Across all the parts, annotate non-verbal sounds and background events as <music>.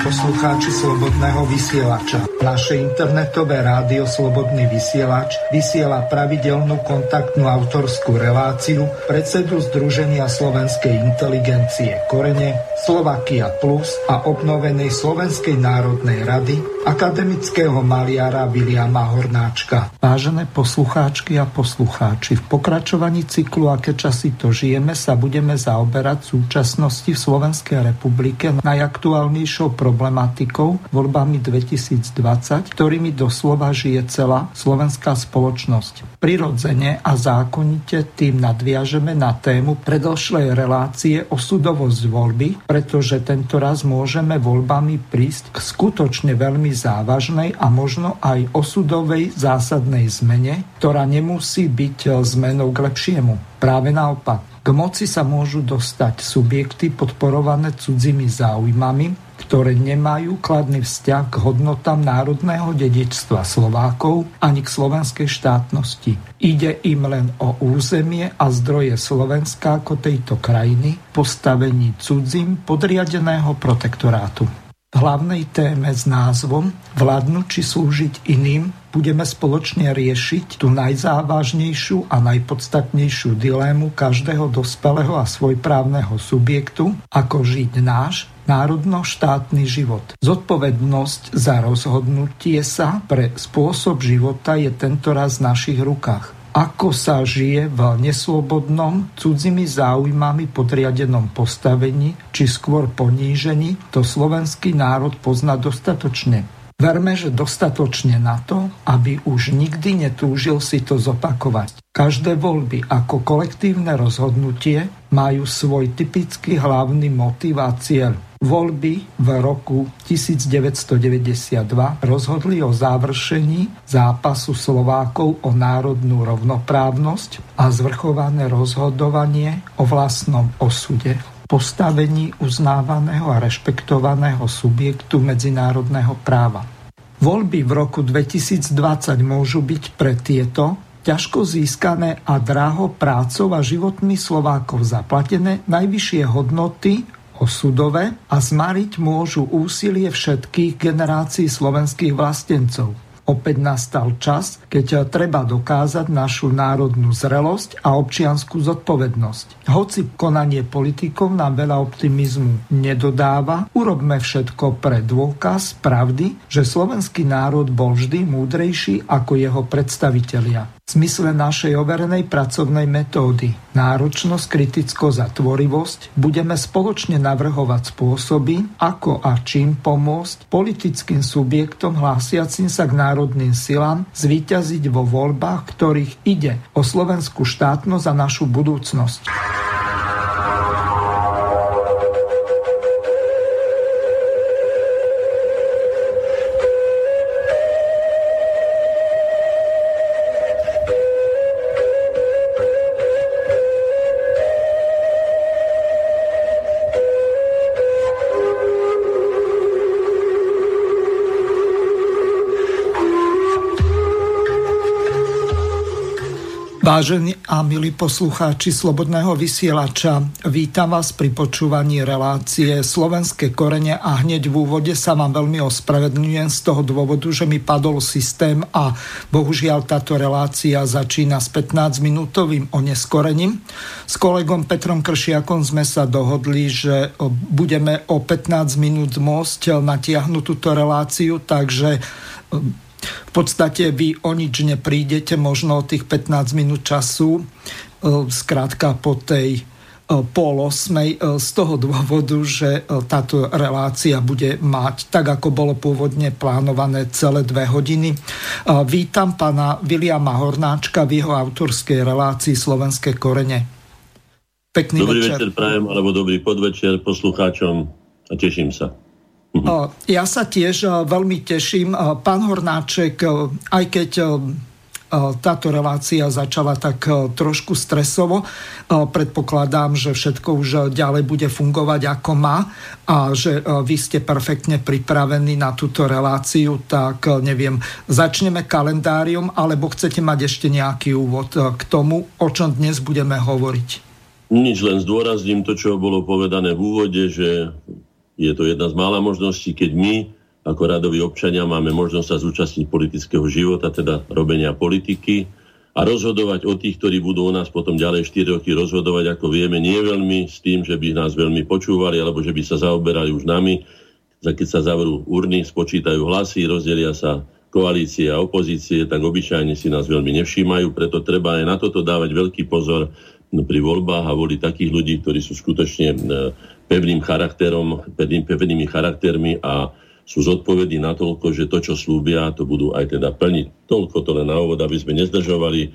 poslucháči Slobodného vysielača. Naše internetové rádio Slobodný vysielač vysiela pravidelnú kontaktnú autorskú reláciu predsedu Združenia slovenskej inteligencie Korene, Slovakia Plus a obnovenej Slovenskej národnej rady akademického maliara Viliama Hornáčka. Vážené poslucháčky a poslucháči, v pokračovaní cyklu Aké časy to žijeme sa budeme zaoberať súčasnosti v Slovenskej republike najaktuálnejšou problematikou voľbami 2020, ktorými doslova žije celá slovenská spoločnosť. Prirodzene a zákonite tým nadviažeme na tému predošlej relácie o sudovosť voľby, pretože tento raz môžeme voľbami prísť k skutočne veľmi závažnej a možno aj osudovej zásadnej zmene, ktorá nemusí byť zmenou k lepšiemu. Práve naopak, k moci sa môžu dostať subjekty podporované cudzími záujmami, ktoré nemajú kladný vzťah k hodnotám národného dedičstva Slovákov ani k slovenskej štátnosti. Ide im len o územie a zdroje Slovenska ako tejto krajiny, postavení cudzím podriadeného protektorátu. Hlavnej téme s názvom Vládnuť či slúžiť iným budeme spoločne riešiť tú najzávažnejšiu a najpodstatnejšiu dilému každého dospelého a svojprávneho subjektu, ako žiť náš národno-štátny život. Zodpovednosť za rozhodnutie sa pre spôsob života je tentoraz v našich rukách ako sa žije v neslobodnom, cudzými záujmami podriadenom postavení, či skôr ponížení, to slovenský národ pozná dostatočne. Verme, že dostatočne na to, aby už nikdy netúžil si to zopakovať. Každé voľby ako kolektívne rozhodnutie majú svoj typický hlavný motiv a cieľ. Voľby v roku 1992 rozhodli o završení zápasu Slovákov o národnú rovnoprávnosť a zvrchované rozhodovanie o vlastnom osude postavení uznávaného a rešpektovaného subjektu medzinárodného práva. Voľby v roku 2020 môžu byť pre tieto ťažko získané a draho prácov a životmi Slovákov zaplatené najvyššie hodnoty osudové a zmariť môžu úsilie všetkých generácií slovenských vlastencov. Opäť nastal čas, keď treba dokázať našu národnú zrelosť a občianskú zodpovednosť. Hoci konanie politikov nám veľa optimizmu nedodáva, urobme všetko pre dôkaz pravdy, že slovenský národ bol vždy múdrejší ako jeho predstavitelia zmysle našej overenej pracovnej metódy náročnosť, kritickosť a tvorivosť budeme spoločne navrhovať spôsoby, ako a čím pomôcť politickým subjektom hlásiacim sa k národným silám zvíťaziť vo voľbách, ktorých ide o slovenskú štátnosť a našu budúcnosť. Vážení a milí poslucháči Slobodného vysielača, vítam vás pri počúvaní relácie Slovenské korene a hneď v úvode sa vám veľmi ospravedlňujem z toho dôvodu, že mi padol systém a bohužiaľ táto relácia začína s 15-minútovým oneskorením. S kolegom Petrom Kršiakom sme sa dohodli, že budeme o 15 minút môcť natiahnuť túto reláciu, takže v podstate vy o nič neprídete, možno o tých 15 minút času, zkrátka e, po tej e, pol osmej e, z toho dôvodu, že táto relácia bude mať, tak ako bolo pôvodne plánované, celé dve hodiny. Vítam pána Viliama Hornáčka v jeho autorskej relácii Slovenské korene. Pekný dobrý večer. večer prajem, alebo dobrý podvečer poslucháčom a teším sa. Mhm. Ja sa tiež veľmi teším. Pán Hornáček, aj keď táto relácia začala tak trošku stresovo. Predpokladám, že všetko už ďalej bude fungovať ako má a že vy ste perfektne pripravení na túto reláciu, tak neviem, začneme kalendárium, alebo chcete mať ešte nejaký úvod k tomu, o čom dnes budeme hovoriť? Nič, len zdôrazním to, čo bolo povedané v úvode, že je to jedna z mála možností, keď my ako radoví občania máme možnosť sa zúčastniť politického života, teda robenia politiky a rozhodovať o tých, ktorí budú o nás potom ďalej 4 roky rozhodovať, ako vieme, nie veľmi s tým, že by nás veľmi počúvali, alebo že by sa zaoberali už nami. Keď sa zavrú urny, spočítajú hlasy, rozdelia sa koalície a opozície, tak obyčajne si nás veľmi nevšímajú, preto treba aj na toto dávať veľký pozor pri voľbách a voliť takých ľudí, ktorí sú skutočne e, pevným charakterom, pevným, pevnými charaktermi a sú zodpovední na toľko, že to, čo slúbia, to budú aj teda plniť. Toľko to len na úvod, aby sme nezdržovali.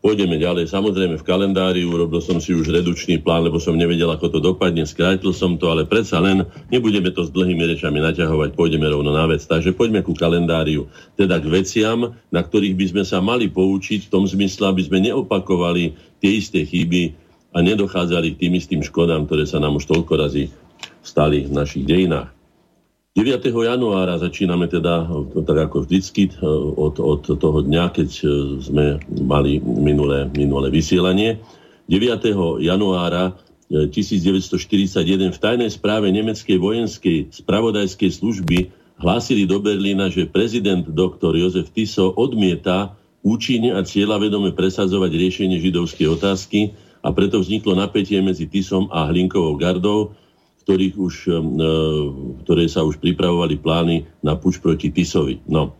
Pôjdeme ďalej. Samozrejme v kalendári urobil som si už redučný plán, lebo som nevedel, ako to dopadne. Skrátil som to, ale predsa len nebudeme to s dlhými rečami naťahovať, pôjdeme rovno na vec. Takže poďme ku kalendáriu, teda k veciam, na ktorých by sme sa mali poučiť v tom zmysle, aby sme neopakovali tie isté chyby a nedochádzali k tým istým škodám, ktoré sa nám už toľko razy stali v našich dejinách. 9. januára začíname teda, tak ako vždycky, od, od toho dňa, keď e, sme mali minulé, minulé vysielanie. 9. januára 1941 e, v tajnej správe nemeckej vojenskej spravodajskej služby hlásili do Berlína, že prezident doktor Jozef Tiso odmieta účinne a cieľavedome presadzovať riešenie židovskej otázky a preto vzniklo napätie medzi Tisom a Hlinkovou gardou, ktorých už, e, ktoré sa už pripravovali plány na puč proti Tisovi. No.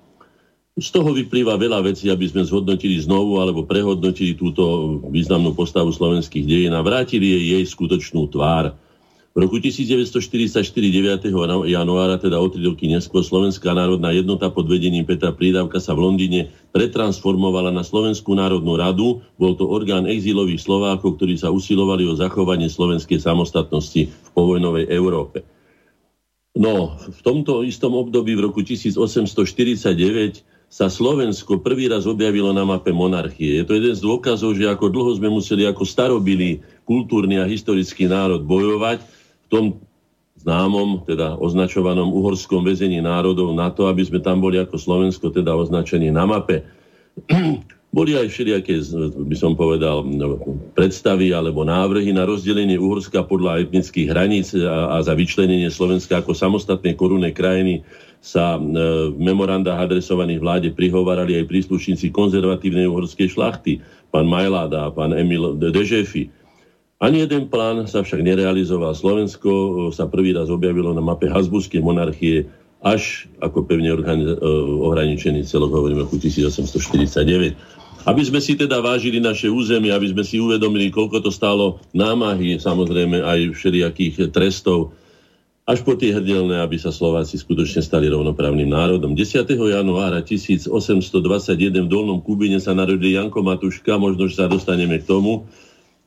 Z toho vyplýva veľa vecí, aby sme zhodnotili znovu alebo prehodnotili túto významnú postavu slovenských dejín a vrátili jej jej skutočnú tvár. V roku 1944 9. januára, teda o tri roky neskôr, Slovenská národná jednota pod vedením Petra Prídavka sa v Londýne pretransformovala na Slovenskú národnú radu. Bol to orgán exilových Slovákov, ktorí sa usilovali o zachovanie slovenskej samostatnosti v povojnovej Európe. No, v tomto istom období v roku 1849 sa Slovensko prvý raz objavilo na mape monarchie. Je to jeden z dôkazov, že ako dlho sme museli ako starobilý kultúrny a historický národ bojovať, v tom známom, teda označovanom uhorskom väzení národov na to, aby sme tam boli ako Slovensko teda označení na mape. <clears throat> Boli aj všelijaké, by som povedal, no, predstavy alebo návrhy na rozdelenie Uhorska podľa etnických hraníc a, a za vyčlenenie Slovenska ako samostatnej korunnej krajiny sa e, v memorandách adresovaných vláde prihovarali aj príslušníci konzervatívnej uhorskej šlachty, pán Majláda a pán Emil Dežefi. Ani jeden plán sa však nerealizoval. Slovensko e, sa prvý raz objavilo na mape Habsburskej monarchie až ako pevne e, ohraničený celok, hovoríme roku 1849. Aby sme si teda vážili naše územie, aby sme si uvedomili, koľko to stálo námahy, samozrejme aj všelijakých trestov, až po tie hrdelné, aby sa Slováci skutočne stali rovnoprávnym národom. 10. januára 1821 v Dolnom Kubine sa narodil Janko Matuška, možno, že sa dostaneme k tomu,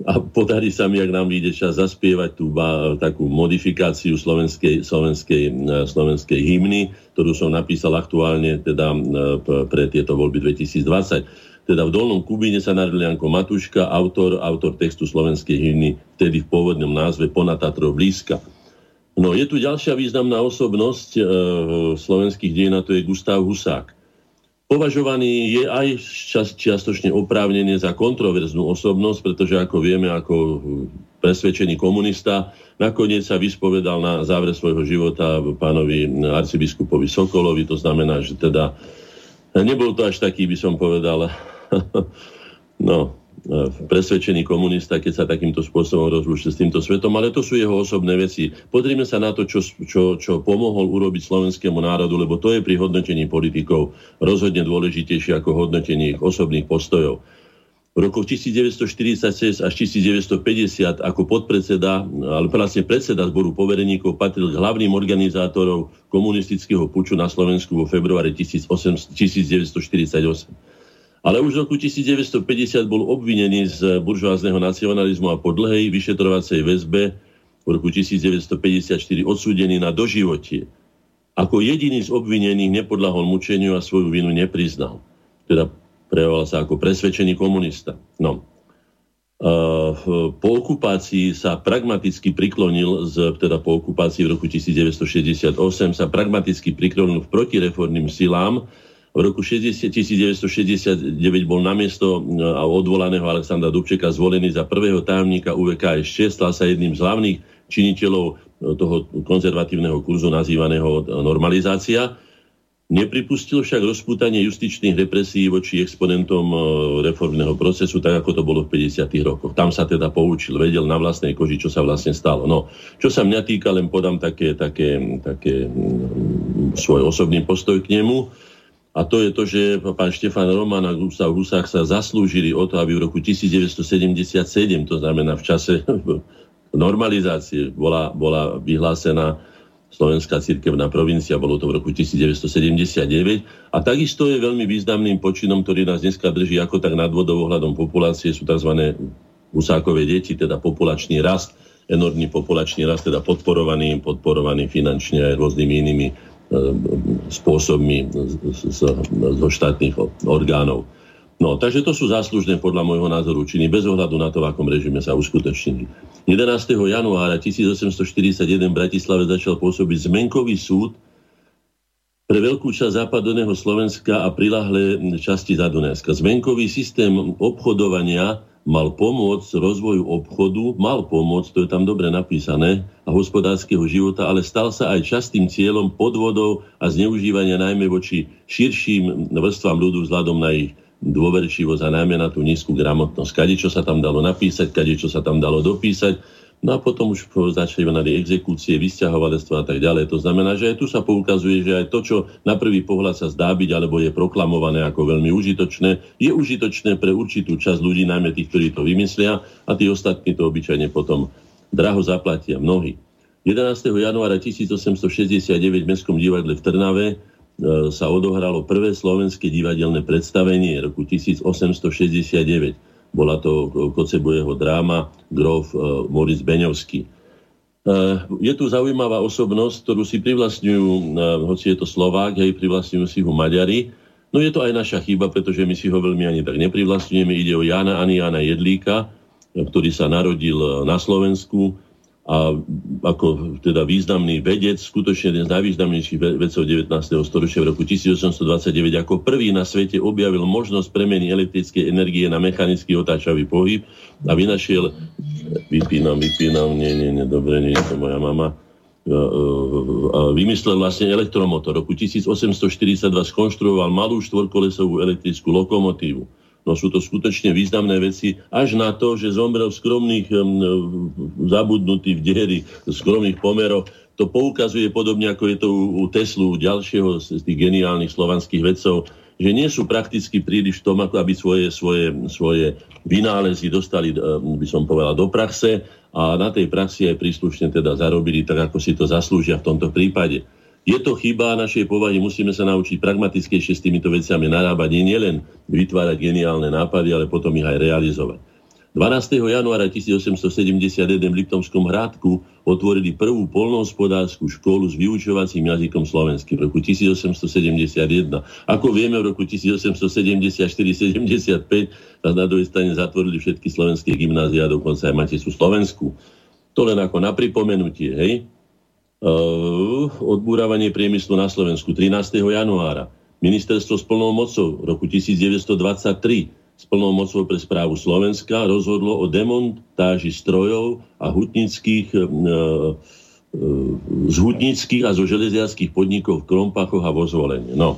a podarí sa mi, ak nám vyjde čas, zaspievať tú ba, takú modifikáciu slovenskej, slovenskej, e, slovenskej hymny, ktorú som napísal aktuálne teda e, pre tieto voľby 2020. Teda v Dolnom Kubíne sa narodil Janko Matuška, autor, autor textu slovenskej hymny, vtedy v pôvodnom názve Ponad blízka. No je tu ďalšia významná osobnosť e, slovenských dejín, a to je Gustav Husák. Považovaný je aj čiastočne oprávnenie za kontroverznú osobnosť, pretože ako vieme, ako presvedčený komunista, nakoniec sa vyspovedal na záver svojho života pánovi arcibiskupovi Sokolovi, to znamená, že teda nebol to až taký, by som povedal, <laughs> no, presvedčený komunista, keď sa takýmto spôsobom rozlúčil s týmto svetom, ale to sú jeho osobné veci. Pozrime sa na to, čo, čo, čo pomohol urobiť slovenskému národu, lebo to je pri hodnotení politikov rozhodne dôležitejšie ako hodnotenie ich osobných postojov. V roku 1946 až 1950 ako podpredseda, ale vlastne predseda zboru povereníkov patril k hlavným organizátorom komunistického puču na Slovensku vo februári 1948. Ale už v roku 1950 bol obvinený z buržoázneho nacionalizmu a po dlhej vyšetrovacej väzbe v roku 1954 odsúdený na doživotie. Ako jediný z obvinených nepodľahol mučeniu a svoju vinu nepriznal. Teda prejavoval sa ako presvedčený komunista. No. po okupácii sa pragmaticky priklonil, z, teda po okupácii v roku 1968 sa pragmaticky priklonil v protireformným silám, v roku 60, 1969 bol namiesto e, odvolaného Alexandra Dubčeka zvolený za prvého tajomníka UVKSČ, stal sa jedným z hlavných činiteľov toho konzervatívneho kurzu nazývaného normalizácia. Nepripustil však rozputanie justičných represí voči exponentom e, reformného procesu, tak ako to bolo v 50. rokoch. Tam sa teda poučil, vedel na vlastnej koži, čo sa vlastne stalo. No, čo sa mňa týka, len podám také, také, také svoj osobný postoj k nemu. A to je to, že pán Štefan Roman a Gustav Husák sa zaslúžili o to, aby v roku 1977, to znamená v čase <laughs> normalizácie, bola, bola vyhlásená Slovenská cirkevná provincia, bolo to v roku 1979. A takisto je veľmi významným počinom, ktorý nás dneska drží ako tak nad vodou ohľadom populácie, sú tzv. Husákové deti, teda populačný rast, enormný populačný rast, teda podporovaný, podporovaný finančne aj rôznymi inými spôsobmi zo štátnych orgánov. No, takže to sú záslužné podľa môjho názoru činy, bez ohľadu na to, v akom režime sa uskutočnili. 11. januára 1841 v Bratislave začal pôsobiť zmenkový súd pre veľkú časť západného Slovenska a prilahlé časti Zadunajska. Zmenkový systém obchodovania mal pomôcť rozvoju obchodu, mal pomôcť, to je tam dobre napísané, a hospodárskeho života, ale stal sa aj častým cieľom podvodov a zneužívania najmä voči širším vrstvám ľudu vzhľadom na ich dôverčivosť a najmä na tú nízku gramotnosť. Kade, čo sa tam dalo napísať, kade, čo sa tam dalo dopísať, No a potom už začali exekúcie, vysťahovalectva a tak ďalej. To znamená, že aj tu sa poukazuje, že aj to, čo na prvý pohľad sa zdá byť alebo je proklamované ako veľmi užitočné, je užitočné pre určitú časť ľudí, najmä tých, ktorí to vymyslia a tí ostatní to obyčajne potom draho zaplatia mnohí. 11. januára 1869 v Mestskom divadle v Trnave e, sa odohralo prvé slovenské divadelné predstavenie roku 1869 bola to Kocebujeho dráma Grof e, Moritz Beňovský. E, je tu zaujímavá osobnosť, ktorú si privlastňujú, e, hoci je to Slovák, aj privlastňujú si ho Maďari. No je to aj naša chyba, pretože my si ho veľmi ani tak neprivlastňujeme. Ide o Jana Aniana Jedlíka, ktorý sa narodil na Slovensku a ako teda významný vedec, skutočne jeden z najvýznamnejších vedcov 19. storočia v roku 1829 ako prvý na svete objavil možnosť premeny elektrickej energie na mechanický otáčavý pohyb a vynašiel, vypínam, vypínam, nie, nie, nie, dobre, nie to moja mama, vymyslel vlastne elektromotor. V roku 1842 skonštruoval malú štvorkolesovú elektrickú lokomotívu No sú to skutočne významné veci, až na to, že zomrel v skromných, zabudnutý v diery, skromných pomeroch. To poukazuje podobne, ako je to u Teslu, u ďalšieho z tých geniálnych slovanských vedcov, že nie sú prakticky príliš v tom, ako aby svoje, svoje, svoje vynálezy dostali, by som povedal, do praxe a na tej praxi aj príslušne teda zarobili tak, ako si to zaslúžia v tomto prípade. Je to chyba našej povahy, musíme sa naučiť pragmatickejšie s týmito veciami narábať, nie nielen vytvárať geniálne nápady, ale potom ich aj realizovať. 12. januára 1871 v Liptomskom Hrádku otvorili prvú polnohospodárskú školu s vyučovacím jazykom slovenským v roku 1871. Ako vieme, v roku 1874-75 na druhej strane zatvorili všetky slovenské gymnázia, dokonca aj Maticu Slovensku. To len ako na pripomenutie, hej? Uh, odbúravanie priemyslu na Slovensku 13. januára. Ministerstvo s plnou mocou roku 1923 s plnou mocou pre správu Slovenska rozhodlo o demontáži strojov a hutnických, uh, uh, z hutnických a zo železiarských podnikov v Krompachoch a vo zvolenie. No.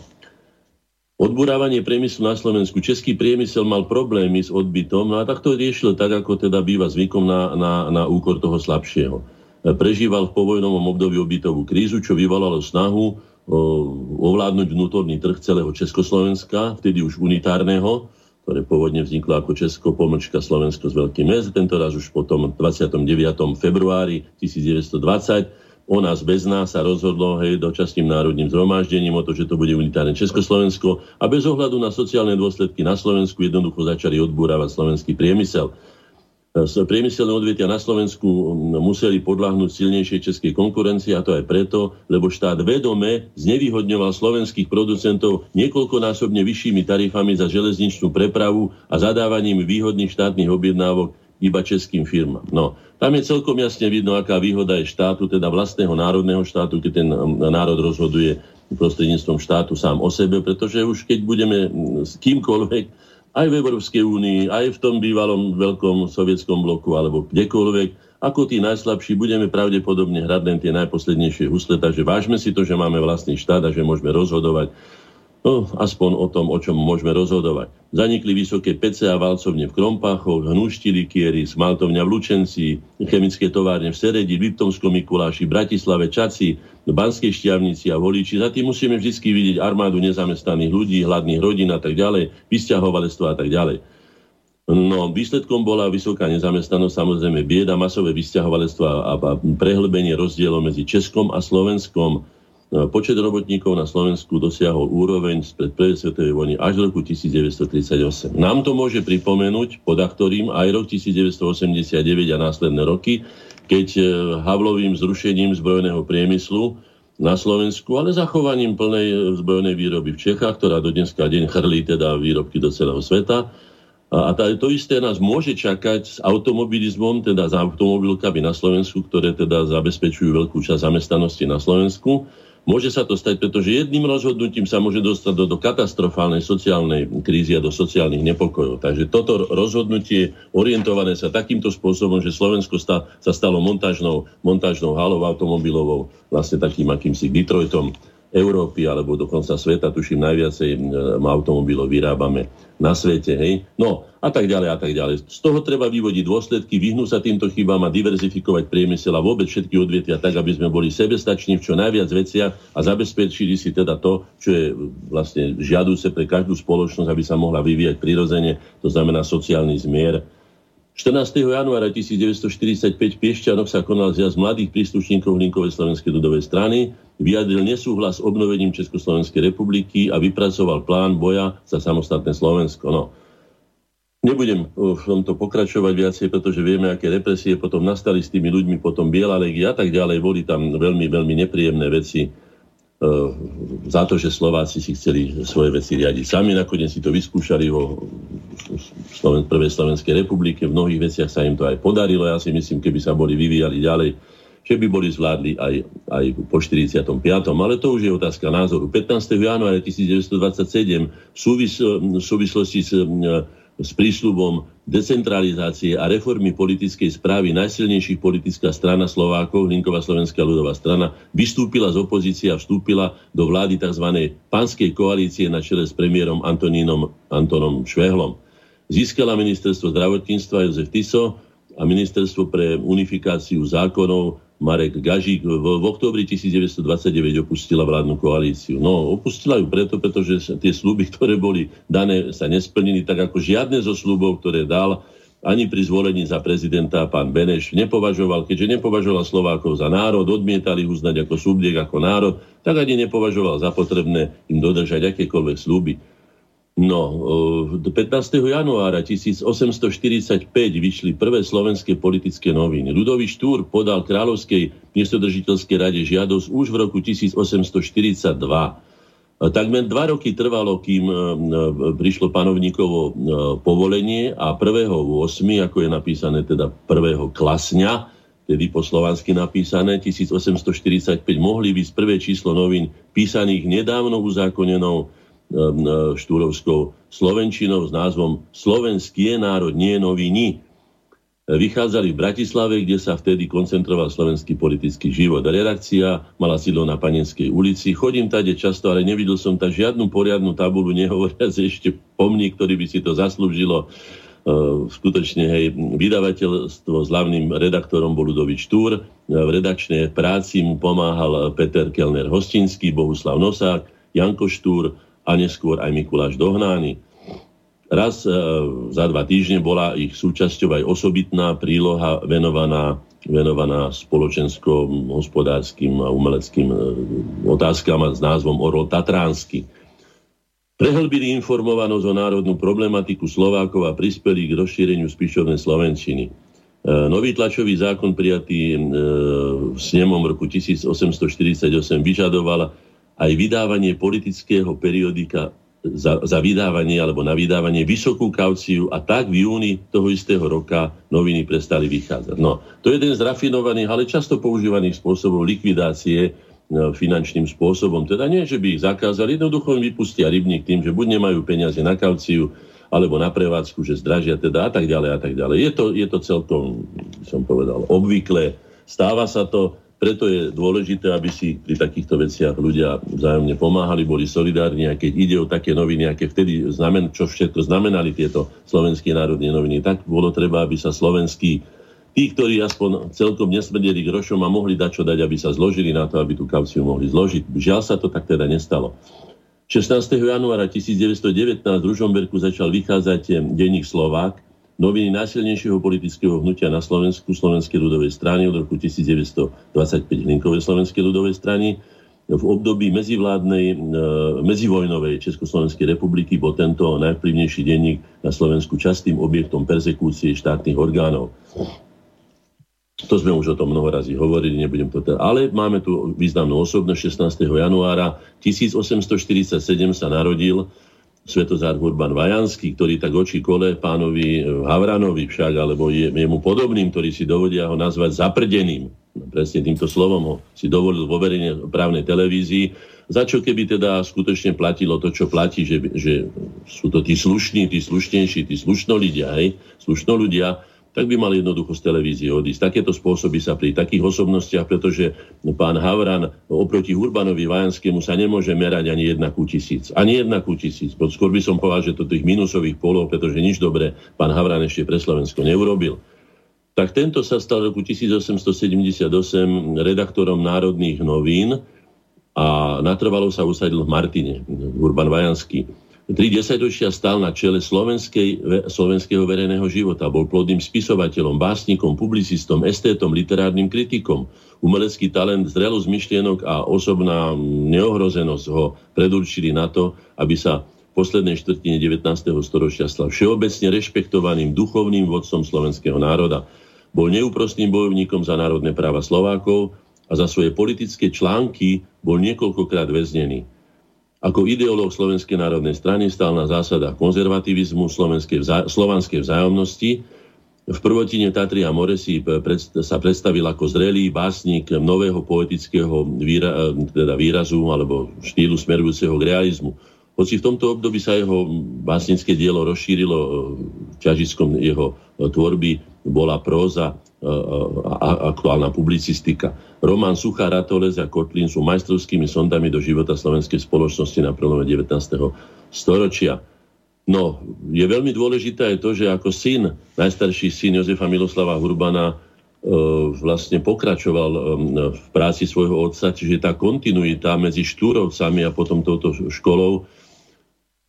Odburávanie priemyslu na Slovensku. Český priemysel mal problémy s odbytom no a tak to riešil tak, ako teda býva zvykom na, na, na úkor toho slabšieho prežíval v povojnovom období obytovú krízu, čo vyvolalo snahu ovládnuť vnútorný trh celého Československa, vtedy už unitárneho, ktoré pôvodne vzniklo ako Česko, pomlčka Slovensko s veľkým S, tento raz už potom 29. februári 1920 o nás bez nás sa rozhodlo hej, dočasným národným zhromaždením o to, že to bude unitárne Československo a bez ohľadu na sociálne dôsledky na Slovensku jednoducho začali odbúravať slovenský priemysel priemyselné odvetia na Slovensku museli podľahnúť silnejšej českej konkurencii a to aj preto, lebo štát vedome znevýhodňoval slovenských producentov niekoľkonásobne vyššími tarifami za železničnú prepravu a zadávaním výhodných štátnych objednávok iba českým firmám. No, tam je celkom jasne vidno, aká výhoda je štátu, teda vlastného národného štátu, keď ten národ rozhoduje prostredníctvom štátu sám o sebe, pretože už keď budeme s kýmkoľvek aj v Európskej únii, aj v tom bývalom veľkom sovietskom bloku alebo kdekoľvek, ako tí najslabší budeme pravdepodobne hrať len tie najposlednejšie husle, takže vážme si to, že máme vlastný štát a že môžeme rozhodovať No, aspoň o tom, o čom môžeme rozhodovať. Zanikli vysoké a valcovne v Krompáchoch, hnuštili kiery, smaltovňa v Lučenci, chemické továrne v Seredi, v Liptomskom Mikuláši, Bratislave, Čaci, v Banskej Šťavnici a Voliči. Za tým musíme vždy vidieť armádu nezamestnaných ľudí, hladných rodín a tak ďalej, vysťahovalectvo a tak ďalej. No, výsledkom bola vysoká nezamestnanosť, samozrejme bieda, masové vysťahovalectvo a, prehlbenie rozdielov medzi Českom a Slovenskom počet robotníkov na Slovensku dosiahol úroveň spred prvej svetovej vojny až do roku 1938. Nám to môže pripomenúť, pod ktorým aj rok 1989 a následné roky, keď e, Havlovým zrušením zbrojného priemyslu na Slovensku, ale zachovaním plnej e, zbrojnej výroby v Čechách, ktorá do dneska deň chrlí teda výrobky do celého sveta. A to isté nás môže čakať s automobilizmom, teda s automobilkami na Slovensku, ktoré teda zabezpečujú veľkú časť zamestnanosti na Slovensku. Môže sa to stať, pretože jedným rozhodnutím sa môže dostať do, do katastrofálnej sociálnej krízy a do sociálnych nepokojov. Takže toto rozhodnutie orientované sa takýmto spôsobom, že Slovensko sta, sa stalo montážnou, montážnou halou automobilovou, vlastne takým akýmsi Detroitom Európy alebo dokonca sveta, tuším najviacej automobilov vyrábame na svete, hej. No a tak ďalej a tak ďalej. Z toho treba vyvodiť dôsledky, vyhnúť sa týmto chybám a diverzifikovať priemysel a vôbec všetky odvetvia tak, aby sme boli sebestační v čo najviac veciach a zabezpečili si teda to, čo je vlastne žiadúce pre každú spoločnosť, aby sa mohla vyvíjať prirodzene, to znamená sociálny zmier, 14. januára 1945 v Piešťanoch sa konal zjazd mladých príslušníkov Hlinkovej slovenskej ľudovej strany, vyjadril nesúhlas s obnovením Československej republiky a vypracoval plán boja za samostatné Slovensko. No, Nebudem v tomto pokračovať viacej, pretože vieme, aké represie potom nastali s tými ľuďmi, potom Biela legia a tak ďalej. Boli tam veľmi, veľmi nepríjemné veci za to, že Slováci si chceli svoje veci riadiť sami. Nakoniec si to vyskúšali vo Sloven- Prvej Slovenskej republike. V mnohých veciach sa im to aj podarilo. Ja si myslím, keby sa boli vyvíjali ďalej, že by boli zvládli aj, aj po 45. Ale to už je otázka názoru. 15. januára 1927 v, súvis- súvislosti s s prísľubom decentralizácie a reformy politickej správy najsilnejších politická strana Slovákov, Hlinková slovenská ľudová strana, vystúpila z opozície a vstúpila do vlády tzv. panskej koalície na čele s premiérom Antonínom Antonom Švehlom. Získala ministerstvo zdravotníctva Jozef Tiso a ministerstvo pre unifikáciu zákonov Marek Gažík v, v oktobri 1929 opustila vládnu koalíciu. No, opustila ju preto, pretože tie sluby, ktoré boli dané, sa nesplnili, tak ako žiadne zo slubov, ktoré dal ani pri zvolení za prezidenta pán Beneš nepovažoval, keďže nepovažoval Slovákov za národ, odmietali uznať ako subjekt, ako národ, tak ani nepovažoval za potrebné im dodržať akékoľvek sluby. No, 15. januára 1845 vyšli prvé slovenské politické noviny. Ľudový Štúr podal Kráľovskej miestodržiteľskej rade žiadosť už v roku 1842. Takmer dva roky trvalo, kým prišlo panovníkovo povolenie a 1.8., ako je napísané teda 1. klasňa, tedy po slovansky napísané, 1845 mohli byť prvé číslo novín písaných nedávno uzákonenou štúrovskou slovenčinou s názvom Slovenský je národ, nie noviny. Vychádzali v Bratislave, kde sa vtedy koncentroval slovenský politický život. Redakcia mala sídlo na Panenskej ulici. Chodím tade často, ale nevidel som tam žiadnu poriadnu tabulu, nehovoriac ešte pomník, ktorý by si to zaslúžilo. Skutočne, hej, vydavateľstvo s hlavným redaktorom bol Ludovič Túr. V redakčnej práci mu pomáhal Peter Kellner Hostinský, Bohuslav Nosák, Janko Štúr, a neskôr aj Mikuláš Dohnány. Raz e, za dva týždne bola ich súčasťou aj osobitná príloha venovaná, venovaná spoločenskom, hospodárskym a umeleckým e, otázkam s názvom Orol Tatránsky. Prehlbili informovanosť o národnú problematiku Slovákov a prispeli k rozšíreniu spišovnej Slovenčiny. E, nový tlačový zákon prijatý v snemom roku 1848 vyžadoval aj vydávanie politického periodika za, za vydávanie alebo na vydávanie vysokú kauciu a tak v júni toho istého roka noviny prestali vychádzať. No, to je jeden z rafinovaných, ale často používaných spôsobov likvidácie no, finančným spôsobom. Teda nie, že by ich zakázali, jednoducho im vypustia rybník tým, že buď nemajú peniaze na kauciu, alebo na prevádzku, že zdražia teda a tak ďalej a tak ďalej. Je to, je to celkom, som povedal, obvyklé. Stáva sa to, preto je dôležité, aby si pri takýchto veciach ľudia vzájomne pomáhali, boli solidárni a keď ide o také noviny, aké vtedy znamen, čo všetko znamenali tieto slovenské národné noviny, tak bolo treba, aby sa slovenskí tí, ktorí aspoň celkom nesmrdeli grošom a mohli dať čo dať, aby sa zložili na to, aby tú kauciu mohli zložiť. Žiaľ sa to tak teda nestalo. 16. januára 1919 v Ružomberku začal vychádzať denník Slovák, noviny najsilnejšieho politického hnutia na Slovensku, Slovenskej ľudovej strany od roku 1925 Hlinkovej Slovenskej ľudovej strany. V období medzivládnej, e, medzivojnovej Československej republiky bol tento najvplyvnejší denník na Slovensku častým objektom persekúcie štátnych orgánov. To sme už o tom mnoho razy hovorili, nebudem to teda. Ale máme tu významnú osobnosť 16. januára 1847 sa narodil Svetozár Urban Vajanský, ktorý tak oči kole pánovi Havranovi však, alebo je, jemu podobným, ktorý si dovodia ho nazvať zaprdeným. Presne týmto slovom ho si dovolil vo verejne právnej televízii. Za čo keby teda skutočne platilo to, čo platí, že, že sú to tí slušní, tí slušnejší, tí slušno ľudia, hej, slušno ľudia, tak by mal jednoducho z televízie odísť. Takéto spôsoby sa pri takých osobnostiach, pretože pán Havran oproti Urbanovi Vajanskému sa nemôže merať ani jedna ku tisíc. Ani jedna ku tisíc. Skôr by som povedal, že to tých minusových polov, pretože nič dobré pán Havran ešte pre Slovensko neurobil. Tak tento sa stal roku 1878 redaktorom Národných novín a natrvalo sa usadil v Martine, Urban Vajanský. Tri desaťročia stal na čele slovenského verejného života. Bol plodným spisovateľom, básnikom, publicistom, estétom, literárnym kritikom. Umelecký talent, zrelosť myšlienok a osobná neohrozenosť ho predurčili na to, aby sa v poslednej štvrtine 19. storočia stal všeobecne rešpektovaným duchovným vodcom slovenského národa. Bol neúprostným bojovníkom za národné práva Slovákov a za svoje politické články bol niekoľkokrát väznený. Ako ideológ Slovenskej národnej strany stál na zásadách konzervativizmu, slovenskej vzá, slovanskej vzájomnosti. V prvotine Tatry a Moresi sa predstavil ako zrelý básnik nového poetického výra, teda výrazu alebo štýlu smerujúceho k realizmu. Hoci v tomto období sa jeho básnické dielo rozšírilo, ťažiskom jeho tvorby bola próza aktuálna publicistika. Román Suchá, Ratolez a Kotlín sú majstrovskými sondami do života slovenskej spoločnosti na prelome 19. storočia. No, je veľmi dôležité aj to, že ako syn, najstarší syn Jozefa Miloslava Hurbana, e, vlastne pokračoval e, v práci svojho otca, čiže tá kontinuita medzi Štúrovcami a potom touto školou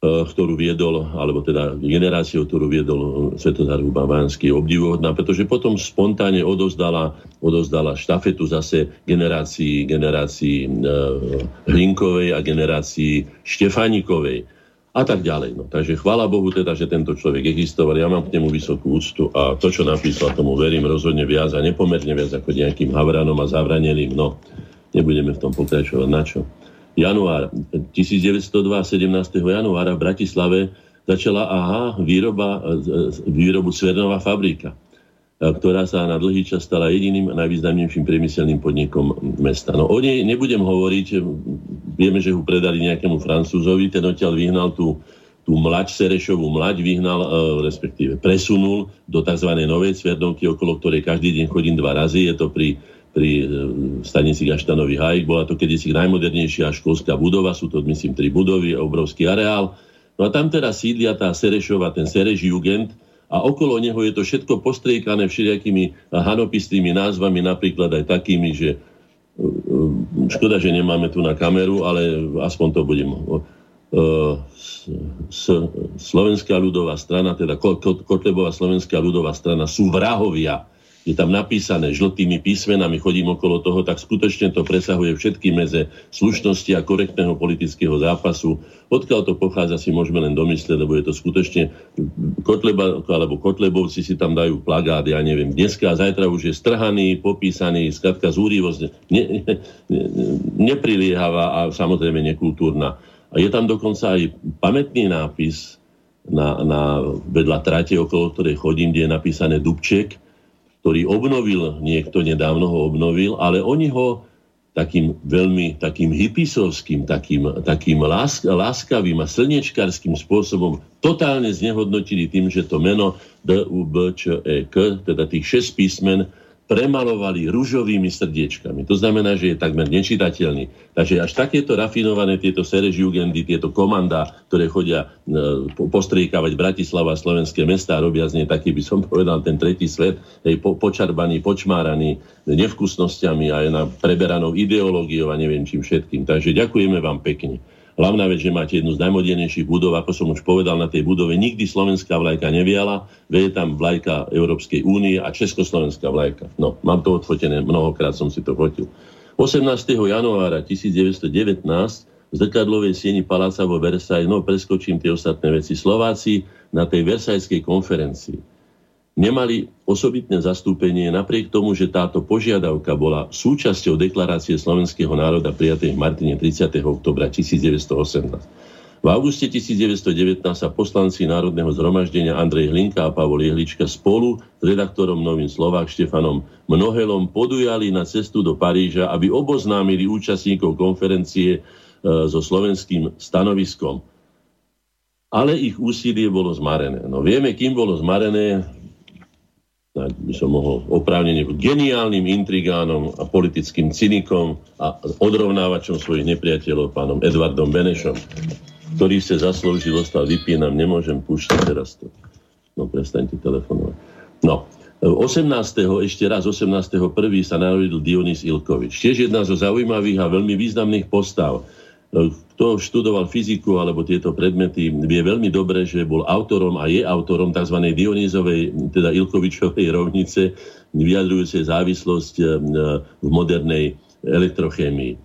ktorú viedol, alebo teda generáciou, ktorú viedol eh, Svetozár Huba Vánsky, je obdivuhodná, pretože potom spontánne odozdala, odozdala štafetu zase generácii, generácii e, Hlinkovej a generácii Štefanikovej a tak ďalej. No. Takže chvála Bohu teda, že tento človek existoval. Ja mám k nemu vysokú úctu a to, čo napísal, tomu verím rozhodne viac a nepomerne viac ako nejakým Havranom a Zavranelým. No, nebudeme v tom pokračovať. Na čo? Január 1902, 17. januára v Bratislave začala aha, výroba, e, výrobu Cvernová fabrika, e, ktorá sa na dlhý čas stala jediným najvýznamnejším priemyselným podnikom mesta. No o nej nebudem hovoriť, e, vieme, že ho predali nejakému Francúzovi, ten odtiaľ vyhnal tú, tú mlaď Serešovú mlaď, vyhnal, respektíve presunul do tzv. novej Cvernovky, okolo ktorej každý deň chodím dva razy, je to pri pri e, stanici Gaštanovi Hajk. Bola to kedysi najmodernejšia školská budova, sú to myslím tri budovy, obrovský areál. No a tam teraz sídlia tá Serešova, ten Sereš Jugend a okolo neho je to všetko postriekané všelijakými hanopistými názvami, napríklad aj takými, že e, e, škoda, že nemáme tu na kameru, ale aspoň to budem Slovenská ľudová strana, teda Kotlebová Slovenská ľudová strana sú vrahovia je tam napísané žltými písmenami, chodím okolo toho, tak skutočne to presahuje všetky meze slušnosti a korektného politického zápasu. Odkiaľ to pochádza, si môžeme len domyslieť, lebo je to skutočne Kotleba, alebo Kotlebovci si tam dajú plagát, ja neviem, dneska a zajtra už je strhaný, popísaný, skratka zúrivosť, ne, ne, nepriliehavá a samozrejme nekultúrna. A je tam dokonca aj pamätný nápis na, na vedľa trate, okolo ktorej chodím, kde je napísané Dubček, ktorý obnovil, niekto nedávno ho obnovil, ale oni ho takým veľmi takým hypisovským, takým, takým lásk, láskavým a slnečkarským spôsobom totálne znehodnotili tým, že to meno D, U, B, Č, E, K, teda tých 6 písmen, premalovali rúžovými srdiečkami. To znamená, že je takmer nečitateľný. Takže až takéto rafinované tieto serežugendy, tieto komanda, ktoré chodia e, postriekavať Bratislava a slovenské mestá, robia z nej taký, by som <laughs> povedal, ten tretí svet, hej, po, počarbaný, počmáraný nevkusnosťami a aj na preberanou ideológiou a neviem čím všetkým. Takže ďakujeme vám pekne. Hlavná vec, že máte jednu z najmodernejších budov, ako som už povedal, na tej budove nikdy slovenská vlajka neviala, je tam vlajka Európskej únie a československá vlajka. No, mám to odfotené, mnohokrát som si to fotil. 18. januára 1919 v zrkadlovej sieni paláca vo Versailles, no preskočím tie ostatné veci, Slováci na tej Versajskej konferencii nemali osobitné zastúpenie napriek tomu, že táto požiadavka bola súčasťou deklarácie slovenského národa prijatej v Martine 30. oktobra 1918. V auguste 1919 sa poslanci Národného zhromaždenia Andrej Hlinka a Pavol Jehlička spolu s redaktorom Novým Slovák Štefanom Mnohelom podujali na cestu do Paríža, aby oboznámili účastníkov konferencie e, so slovenským stanoviskom. Ale ich úsilie bolo zmarené. No vieme, kým bolo zmarené, by som mohol oprávnene geniálnym intrigánom a politickým cynikom a odrovnávačom svojich nepriateľov, pánom Edvardom Benešom, ktorý sa zaslúžil, ostal vypínam, nemôžem púšťať teraz to. No, prestaňte telefonovať. No, 18. ešte raz, 18.1. sa narodil Dionys Ilkovič. Tiež jedna zo zaujímavých a veľmi významných postav kto študoval fyziku alebo tieto predmety, vie veľmi dobre, že bol autorom a je autorom tzv. Dionýzovej, teda Ilkovičovej rovnice, vyjadrujúcej závislosť e, v modernej elektrochémii. E,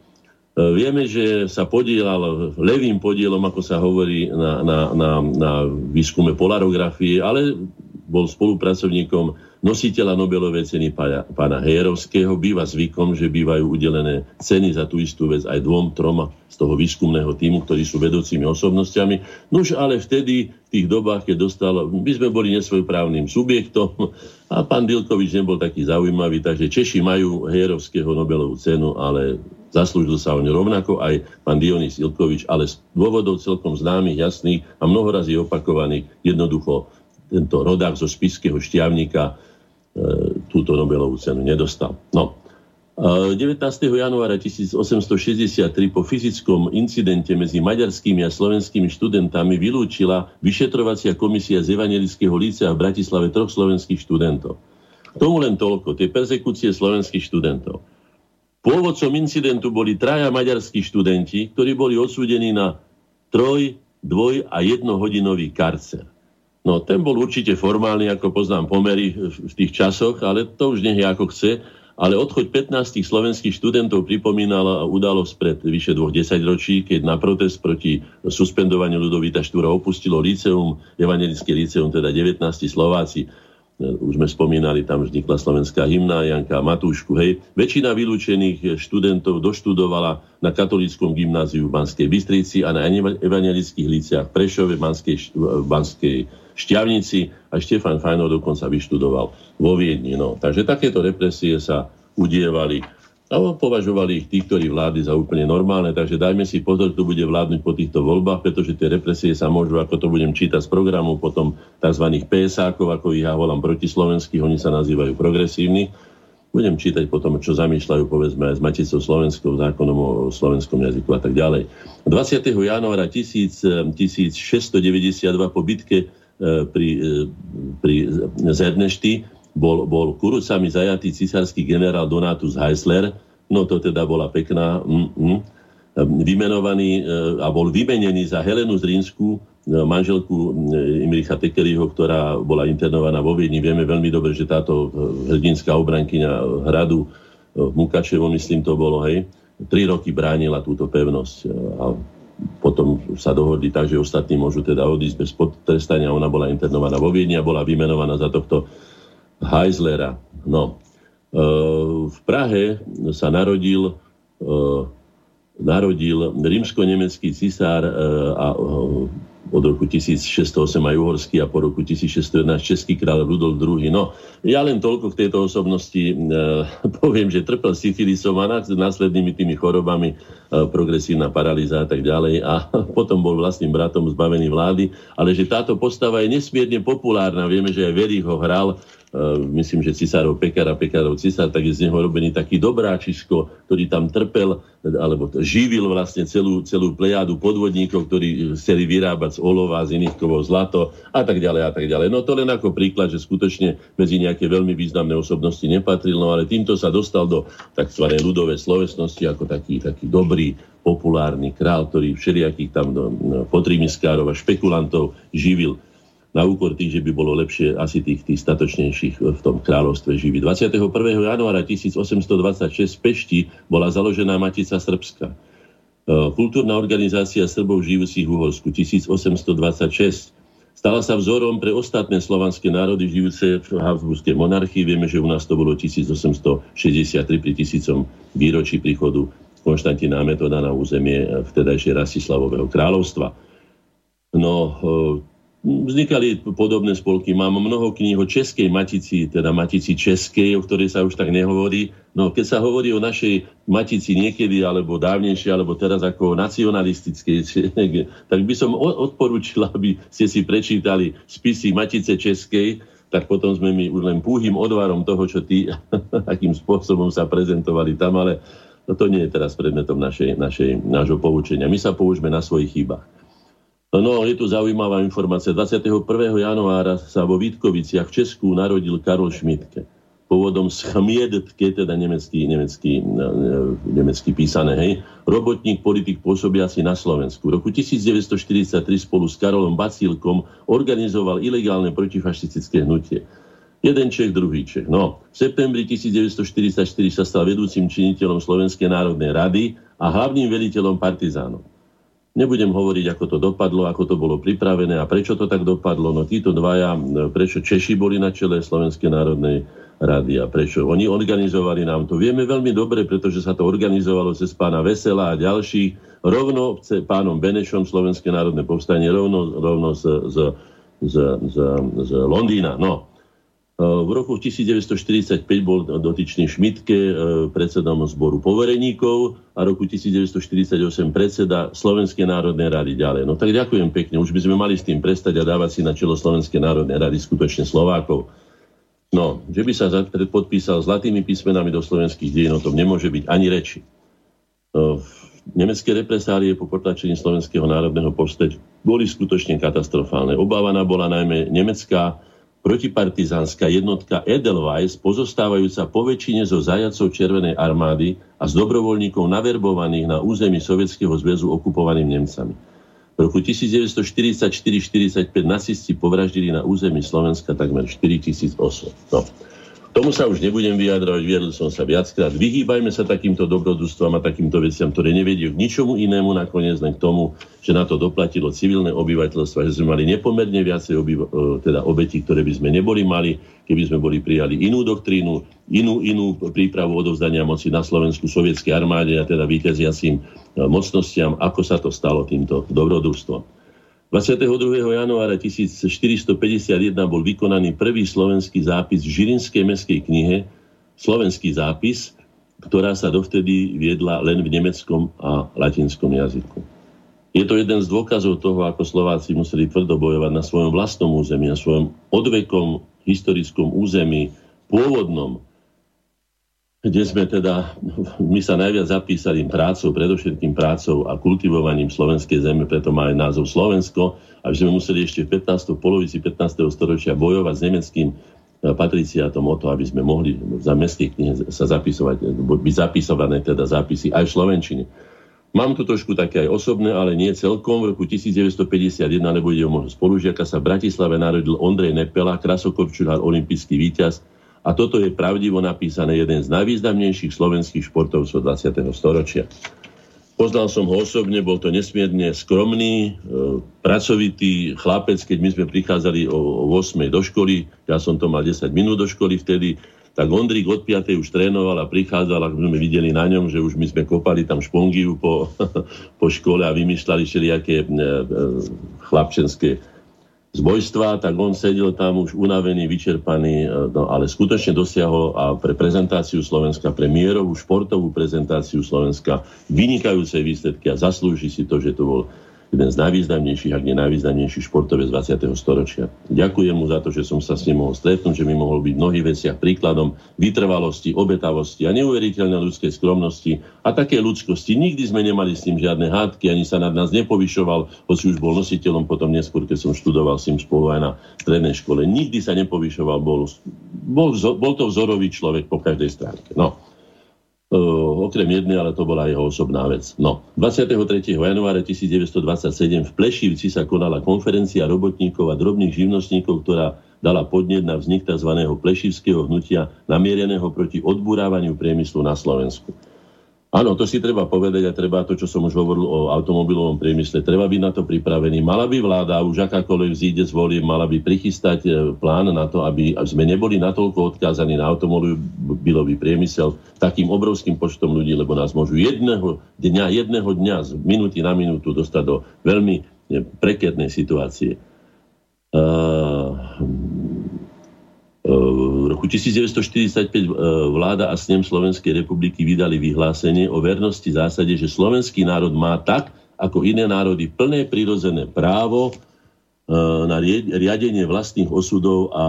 vieme, že sa podielal levým podielom, ako sa hovorí, na, na, na, na výskume polarografie, ale bol spolupracovníkom nositeľa Nobelovej ceny pána Hejerovského. Býva zvykom, že bývajú udelené ceny za tú istú vec aj dvom, troma z toho výskumného týmu, ktorí sú vedúcimi osobnostiami. Nož ale vtedy, v tých dobách, keď dostal, my sme boli nesvojprávnym subjektom a pán Dilkovič nebol taký zaujímavý, takže Češi majú Hejerovského Nobelovú cenu, ale zaslúžil sa o ňu rovnako aj pán Dionys Ilkovič, ale z dôvodov celkom známych, jasných a mnohorazí opakovaných jednoducho tento rodák zo spiského šťavníka túto Nobelovú cenu nedostal. No. 19. E, januára 1863 po fyzickom incidente medzi maďarskými a slovenskými študentami vylúčila vyšetrovacia komisia z Evangelického lícea v Bratislave troch slovenských študentov. K tomu len toľko, tie persekúcie slovenských študentov. Pôvodcom incidentu boli traja maďarskí študenti, ktorí boli odsúdení na troj, dvoj a jednohodinový karcer. No, ten bol určite formálny, ako poznám pomery v tých časoch, ale to už nech je ako chce. Ale odchoď 15 slovenských študentov pripomínala udalosť pred vyše dvoch desaťročí, keď na protest proti suspendovaniu Ludovita Štúra opustilo liceum, evangelické liceum, teda 19 Slováci. Už sme spomínali, tam vznikla slovenská hymna, Janka Matúšku. Hej. Väčšina vylúčených študentov doštudovala na katolíckom gymnáziu v Banskej Bystrici a na evangelických líciách v Prešove, Banskej, Banskej Šťavnici a Štefan Fajnov dokonca vyštudoval vo Viedni. No. Takže takéto represie sa udievali a považovali ich tí, ktorí vlády za úplne normálne, takže dajme si pozor, kto bude vládnuť po týchto voľbách, pretože tie represie sa môžu, ako to budem čítať z programu, potom tzv. PSákov, ako ich ja volám protislovenských, oni sa nazývajú progresívni, budem čítať potom, čo zamýšľajú, povedzme, aj s Maticou Slovenskou, zákonom o slovenskom jazyku a tak ďalej. 20. januára 1692 po bitke pri, e, pri Zernešti bol, bol kurucami zajatý cisársky generál Donatus Heisler, no to teda bola pekná, mm, mm, vymenovaný e, a bol vymenený za Helenu Zrínsku, manželku Imricha Tekeriho, ktorá bola internovaná vo Viedni. Vieme veľmi dobre, že táto hrdinská obrankyňa hradu Mukačevo, myslím to bolo, hej, tri roky bránila túto pevnosť a potom sa dohodli tak, že ostatní môžu teda odísť bez potrestania. Ona bola internovaná vo Viedni a bola vymenovaná za tohto Heislera. No. E, v Prahe sa narodil, e, narodil rímsko-nemecký cisár e, a od roku 1608 aj uhorský a po roku 1611 český kráľ Rudolf II. No, ja len toľko k tejto osobnosti e, <laughs> poviem, že trpel syfilisom a následnými tými chorobami, e, progresívna paralýza a tak ďalej a <laughs> potom bol vlastným bratom zbavený vlády, ale že táto postava je nesmierne populárna. Vieme, že aj Verich ho hral myslím, že cisárov Pekar a Pekárov cisár, tak je z neho robený taký dobráčisko, ktorý tam trpel, alebo živil vlastne celú, celú plejádu podvodníkov, ktorí chceli vyrábať z olova, z iných kovov zlato a tak ďalej a tak ďalej. No to len ako príklad, že skutočne medzi nejaké veľmi významné osobnosti nepatril, no ale týmto sa dostal do tzv. ľudovej slovesnosti ako taký, taký dobrý, populárny král, ktorý všelijakých tam no, no, a špekulantov živil na úkor tých, že by bolo lepšie asi tých, tých statočnejších v tom kráľovstve živiť. 21. januára 1826 v Pešti bola založená Matica Srbska. E, kultúrna organizácia Srbov žijúcich v Uhorsku 1826 stala sa vzorom pre ostatné slovanské národy žijúce v Habsburskej monarchii. Vieme, že u nás to bolo 1863 pri tisícom výročí príchodu Konštantína Metoda na územie vtedajšie Rastislavového kráľovstva. No, e, Vznikali podobné spolky. Mám mnoho kníh o českej matici, teda matici českej, o ktorej sa už tak nehovorí. No keď sa hovorí o našej matici niekedy, alebo dávnejšie, alebo teraz ako nacionalistickej, <laughs> tak by som odporúčil, aby ste si prečítali spisy matice českej, tak potom sme my už len púhým odvarom toho, čo tí, <laughs> akým spôsobom sa prezentovali tam, ale no to nie je teraz predmetom našej, našej, nášho poučenia. My sa poučme na svojich chybách. No, je tu zaujímavá informácia. 21. januára sa vo Vítkoviciach v Česku narodil Karol Šmitke. Pôvodom z Chmiedtke, teda nemecký, nemecký, nemecký písané, hej. Robotník, politik pôsobiaci na Slovensku. V roku 1943 spolu s Karolom Bacílkom organizoval ilegálne protifašistické hnutie. Jeden Čech, druhý Čech. No, v septembri 1944 sa stal vedúcim činiteľom Slovenskej národnej rady a hlavným veliteľom partizánov. Nebudem hovoriť, ako to dopadlo, ako to bolo pripravené a prečo to tak dopadlo. No títo dvaja, prečo Češi boli na čele Slovenskej národnej rady a prečo oni organizovali nám to. Vieme veľmi dobre, pretože sa to organizovalo cez pána Vesela a ďalších, rovno s pánom Benešom Slovenské národné povstanie, rovno, rovno z, z, z, z, z Londýna. No, v roku 1945 bol dotyčný Šmitke e, predsedom zboru povereníkov a roku 1948 predseda Slovenskej národnej rady ďalej. No tak ďakujem pekne, už by sme mali s tým prestať a dávať si na čelo Slovenskej národnej rady skutočne Slovákov. No, že by sa podpísal zlatými písmenami do slovenských dejín, o tom nemôže byť ani reči. No, nemecké represálie po potlačení Slovenského národného povstať boli skutočne katastrofálne. Obávaná bola najmä nemecká protipartizánska jednotka Edelweiss, pozostávajúca po väčšine zo zajacov Červenej armády a z dobrovoľníkov naverbovaných na území Sovietskeho zväzu okupovaným Nemcami. V roku 1944-45 nacisti povraždili na území Slovenska takmer 4000 osôb. No. Tomu sa už nebudem vyjadrovať, viedol som sa viackrát. Vyhýbajme sa takýmto dobrodružstvom a takýmto veciam, ktoré nevedie k ničomu inému nakoniec, len k tomu, že na to doplatilo civilné obyvateľstvo, že sme mali nepomerne viacej obyva- e, teda obetí, ktoré by sme neboli mali, keby sme boli prijali inú doktrínu, inú, inú prípravu odovzdania moci na Slovensku sovietskej armáde a teda víťaziacím e, mocnostiam, ako sa to stalo týmto dobrodružstvom. 22. januára 1451 bol vykonaný prvý slovenský zápis v Žilinskej meskej knihe, slovenský zápis, ktorá sa dovtedy viedla len v nemeckom a latinskom jazyku. Je to jeden z dôkazov toho, ako Slováci museli tvrdo bojovať na svojom vlastnom území, na svojom odvekom historickom území, pôvodnom, kde sme teda, my sa najviac zapísali prácou, predovšetkým prácou a kultivovaním slovenskej zeme, preto má aj názov Slovensko, aby sme museli ešte v 15. polovici 15. storočia bojovať s nemeckým eh, patriciátom o to, aby sme mohli za mestskej knihe sa zapisovať, byť zapisované teda zápisy aj v Slovenčine. Mám tu trošku také aj osobné, ale nie celkom. V roku 1951, lebo ide o môjho spolužiaka, sa v Bratislave narodil Ondrej Nepela, krasokorčulár, olimpijský víťaz, a toto je pravdivo napísané jeden z najvýznamnejších slovenských športovcov 20. storočia. Poznal som ho osobne, bol to nesmierne skromný, e, pracovitý chlapec, keď my sme prichádzali o, o 8 do školy, ja som to mal 10 minút do školy vtedy, tak Ondrík od 5. už trénoval a prichádzal, ako sme videli na ňom, že už my sme kopali tam špongiu po, <laughs> po škole a vymýšľali všelijaké e, chlapčenské zbojstva, tak on sedel tam už unavený, vyčerpaný, e, no, ale skutočne dosiahol a pre prezentáciu Slovenska, pre mierovú športovú prezentáciu Slovenska vynikajúce výsledky a zaslúži si to, že to bol jeden z najvýznamnejších, ak nie najvýznamnejší športovec 20. storočia. Ďakujem mu za to, že som sa s ním mohol stretnúť, že mi mohol byť v mnohých veciach príkladom vytrvalosti, obetavosti a neuveriteľnej ľudskej skromnosti a také ľudskosti. Nikdy sme nemali s ním žiadne hádky, ani sa nad nás nepovyšoval, hoci už bol nositeľom potom neskôr, keď som študoval s ním spolu aj na strednej škole. Nikdy sa nepovyšoval, bol, bol, bol to vzorový človek po každej stránke. No. Okrem jednej, ale to bola jeho osobná vec. No, 23. januára 1927 v Plešivci sa konala konferencia robotníkov a drobných živnostníkov, ktorá dala podnet na vznik tzv. plešivského hnutia namiereného proti odburávaniu priemyslu na Slovensku. Áno, to si treba povedať a treba to, čo som už hovoril o automobilovom priemysle, treba byť na to pripravený. Mala by vláda, už akákoľvek vzíde z volie, mala by prichystať e, plán na to, aby sme neboli natoľko odkázaní na automobilový priemysel takým obrovským počtom ľudí, lebo nás môžu jedného dňa, jedného dňa z minúty na minútu dostať do veľmi e, prekernej situácie. Uh, v roku 1945 e, vláda a snem Slovenskej republiky vydali vyhlásenie o vernosti zásade, že slovenský národ má tak, ako iné národy, plné prirodzené právo e, na riadenie vlastných osudov a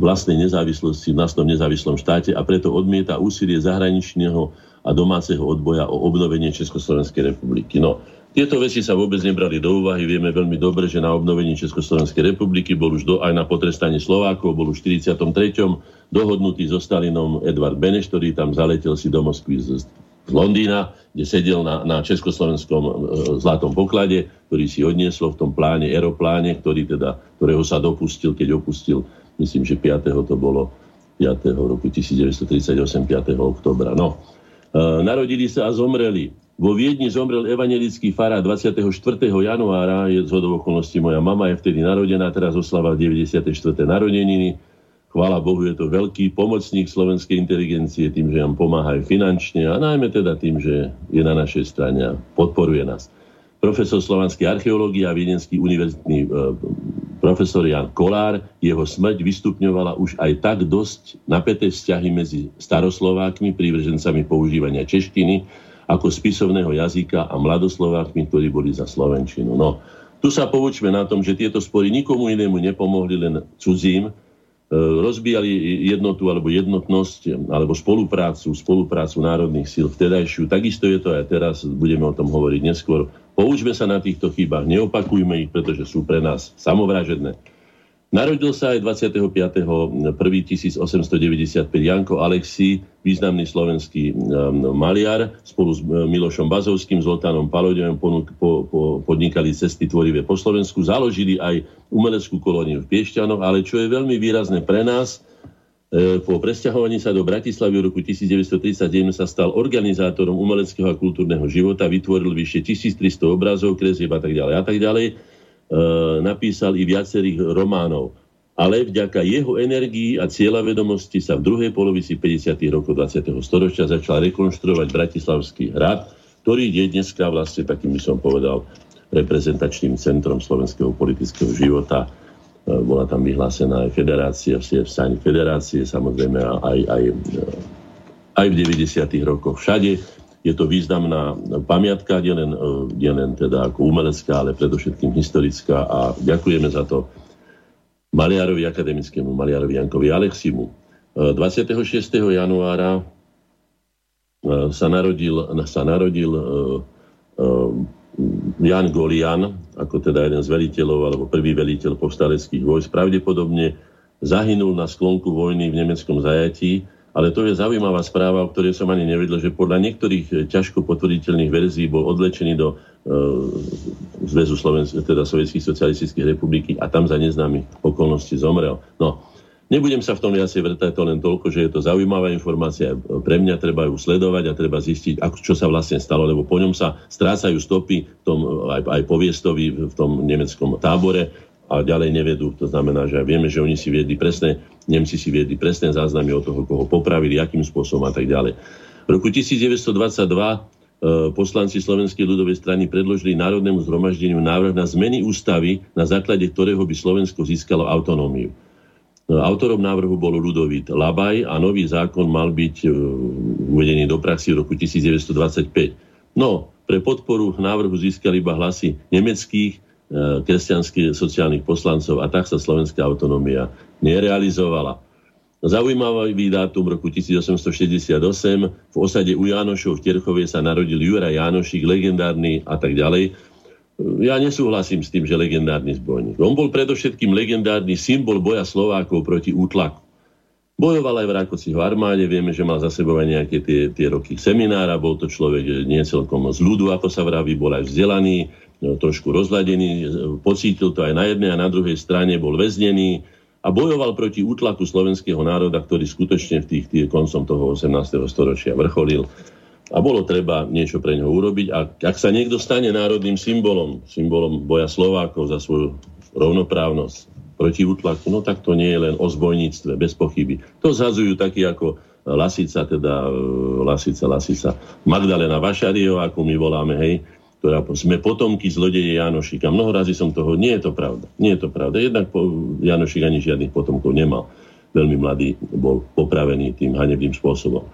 vlastnej nezávislosti v vlastnom nezávislom štáte a preto odmieta úsilie zahraničného a domáceho odboja o obnovenie Československej republiky. No, tieto veci sa vôbec nebrali do úvahy. Vieme veľmi dobre, že na obnovení Československej republiky bol už do, aj na potrestanie Slovákov, bol už v 43. dohodnutý so Stalinom Edvard Beneš, ktorý tam zaletel si do Moskvy z, z Londýna, kde sedel na, na československom e, zlatom poklade, ktorý si odnieslo v tom pláne, aeropláne, ktorý teda, ktorého sa dopustil, keď opustil, myslím, že 5. to bolo 5. roku 1938, 5. oktobra. No, e, narodili sa a zomreli vo Viedni zomrel evangelický fará 24. januára, je z okolností moja mama je vtedy narodená, teraz oslava 94. narodeniny. Chvála Bohu, je to veľký pomocník slovenskej inteligencie tým, že nám pomáha aj finančne a najmä teda tým, že je na našej strane a podporuje nás. Profesor slovanskej archeológie a viedenský univerzitný e, profesor Jan Kolár, jeho smrť vystupňovala už aj tak dosť napäté vzťahy medzi staroslovákmi, prívržencami používania češtiny, ako spisovného jazyka a mladoslovákmi, ktorí boli za Slovenčinu. No, tu sa poučme na tom, že tieto spory nikomu inému nepomohli, len cudzím, e, rozbíjali jednotu alebo jednotnosť alebo spoluprácu, spoluprácu národných síl vtedajšiu. Takisto je to aj teraz, budeme o tom hovoriť neskôr. Poučme sa na týchto chybách, neopakujme ich, pretože sú pre nás samovražedné. Narodil sa aj 25.1.1895 Janko Alexi, významný slovenský um, maliar, spolu s uh, Milošom Bazovským, Zoltánom po, podnikali cesty tvorivé po Slovensku, založili aj umeleckú kolóniu v Piešťanoch, ale čo je veľmi výrazné pre nás, e, po presťahovaní sa do Bratislavy v roku 1931 sa stal organizátorom umeleckého a kultúrneho života, vytvoril vyše 1300 obrazov, kresieb a tak ďalej a tak ďalej napísal i viacerých románov. Ale vďaka jeho energii a cieľavedomosti sa v druhej polovici 50. rokov 20. storočia začal rekonštruovať Bratislavský hrad, ktorý je dneska vlastne takým by som povedal reprezentačným centrom slovenského politického života. E, bola tam vyhlásená aj federácia, v stane federácie, samozrejme aj, aj, aj v 90. rokoch všade je to významná pamiatka, nielen, e, nielen teda ako umelecká, ale predovšetkým historická a ďakujeme za to maliarovi akademickému, maliarovi Jankovi Aleximu. 26. E, januára e, sa narodil, sa narodil Jan Golian, ako teda jeden z veliteľov, alebo prvý veliteľ povstaleckých vojsk, pravdepodobne zahynul na sklonku vojny v nemeckom zajatí ale to je zaujímavá správa, o ktorej som ani nevedel, že podľa niektorých eh, ťažko potvrditeľných verzií bol odlečený do uh, Zväzu Slovensk- teda Sovjetských socialistických republiky a tam za neznámych okolností zomrel. No, nebudem sa v tom viacej vrtať, to len toľko, že je to zaujímavá informácia. Pre mňa treba ju sledovať a treba zistiť, ako, čo sa vlastne stalo, lebo po ňom sa strácajú stopy v tom, aj, aj poviestovi v tom nemeckom tábore a ďalej nevedú. To znamená, že vieme, že oni si viedli presné, Nemci si viedli presné záznamy o toho, koho popravili, akým spôsobom a tak ďalej. V roku 1922 e, poslanci Slovenskej ľudovej strany predložili Národnému zhromaždeniu návrh na zmeny ústavy, na základe ktorého by Slovensko získalo autonómiu. Autorom návrhu bol Ludovít Labaj a nový zákon mal byť e, uvedený do praxi v roku 1925. No, pre podporu návrhu získali iba hlasy nemeckých, e, kresťanských sociálnych poslancov a tak sa slovenská autonómia nerealizovala. Zaujímavý dátum roku 1868 v osade u Jánošov v Terchovie sa narodil Jura Jánošik, legendárny a tak ďalej, ja nesúhlasím s tým, že legendárny zbojník. On bol predovšetkým legendárny symbol boja Slovákov proti útlaku. Bojoval aj v Rákociho armáde, vieme, že mal za sebou aj nejaké tie, tie roky seminára, bol to človek nie celkom z ľudu, ako sa vraví, bol aj vzdelaný, trošku rozladený, pocítil to aj na jednej a na druhej strane, bol väznený a bojoval proti útlaku slovenského národa, ktorý skutočne v tých, tých koncom toho 18. storočia vrcholil a bolo treba niečo pre ňo urobiť. A ak sa niekto stane národným symbolom, symbolom boja Slovákov za svoju rovnoprávnosť proti útlaku, no tak to nie je len o zbojníctve, bez pochyby. To zhazujú takí ako Lasica, teda e, Lasica, Lasica, Magdalena Vašariová, ako my voláme, hej, ktorá sme potomky zlodeje Janošika. Mnoho razy som toho, nie je to pravda. Nie je to pravda. Jednak po, Janošik ani žiadnych potomkov nemal. Veľmi mladý bol popravený tým hanebným spôsobom.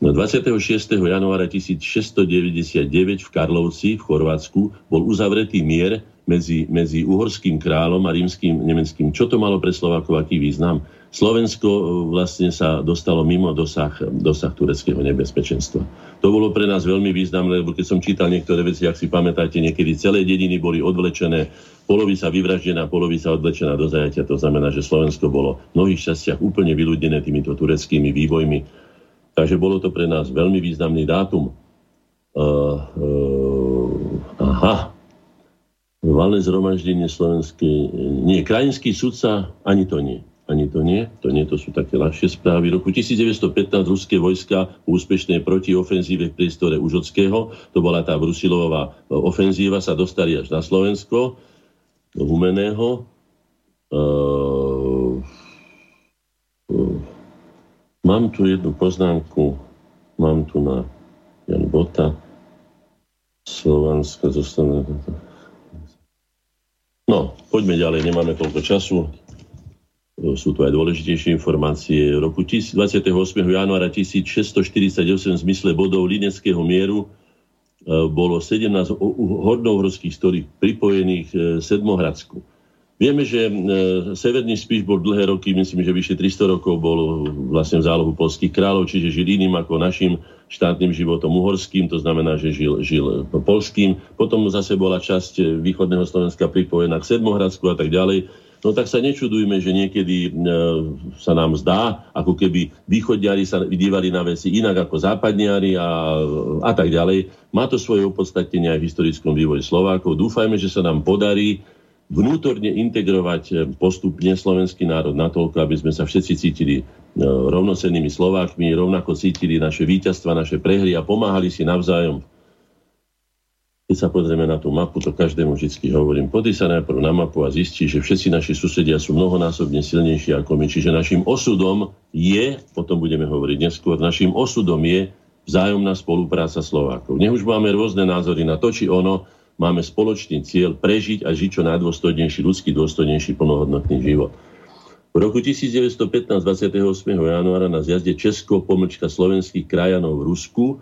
No 26. januára 1699 v Karlovci v Chorvátsku bol uzavretý mier medzi, medzi uhorským kráľom a rímským nemeckým. Čo to malo pre Slovákov, aký význam? Slovensko e, vlastne sa dostalo mimo dosah, dosah tureckého nebezpečenstva. To bolo pre nás veľmi významné, lebo keď som čítal niektoré veci, ak si pamätáte, niekedy celé dediny boli odvlečené, polovica vyvraždená, polovica odvlečená do zajatia. To znamená, že Slovensko bolo v mnohých častiach úplne vyľudené týmito tureckými vývojmi Takže bolo to pre nás veľmi významný dátum. Uh, uh, aha. Valné zhromaždenie slovenskej... Nie, krajinský sudca, ani to nie. Ani to nie, to nie, to sú také ľahšie správy. V roku 1915 ruské vojska v úspešnej protiofenzíve v priestore Užockého, to bola tá Brusilová ofenzíva, sa dostali až na Slovensko, do Humeného. Uh, Mám tu jednu poznámku, mám tu na Jan Bota, Slovanska zostane... No, poďme ďalej, nemáme toľko času. Sú tu aj dôležitejšie informácie. V roku 28. januára 1648 v zmysle bodov Lineckého mieru e, bolo 17 hornohorských storých pripojených e, Sedmohradsku. Vieme, že e, Severný Spíš bol dlhé roky, myslím, že vyše 300 rokov bol vlastne v zálohu polských kráľov, čiže žil iným ako našim štátnym životom uhorským, to znamená, že žil, žil polským. Potom zase bola časť východného Slovenska pripojená k Sedmohradsku a tak ďalej. No tak sa nečudujme, že niekedy e, sa nám zdá, ako keby východniari sa vydívali na veci inak ako západniari a, a tak ďalej. Má to svoje opodstatnenie aj v historickom vývoji Slovákov. Dúfajme, že sa nám podarí vnútorne integrovať eh, postupne slovenský národ natoľko, aby sme sa všetci cítili eh, rovnocennými Slovákmi, rovnako cítili naše víťazstva, naše prehry a pomáhali si navzájom. Keď sa pozrieme na tú mapu, to každému vždy hovorím. Podri sa najprv na mapu a zistí, že všetci naši susedia sú mnohonásobne silnejší ako my. Čiže našim osudom je, potom budeme hovoriť neskôr, našim osudom je vzájomná spolupráca Slovákov. Nech už máme rôzne názory na to, či ono, máme spoločný cieľ prežiť a žiť čo najdôstojnejší, ľudský dôstojnejší, plnohodnotný život. V roku 1915, 28. januára na zjazde Česko, pomlčka slovenských krajanov v Rusku, e,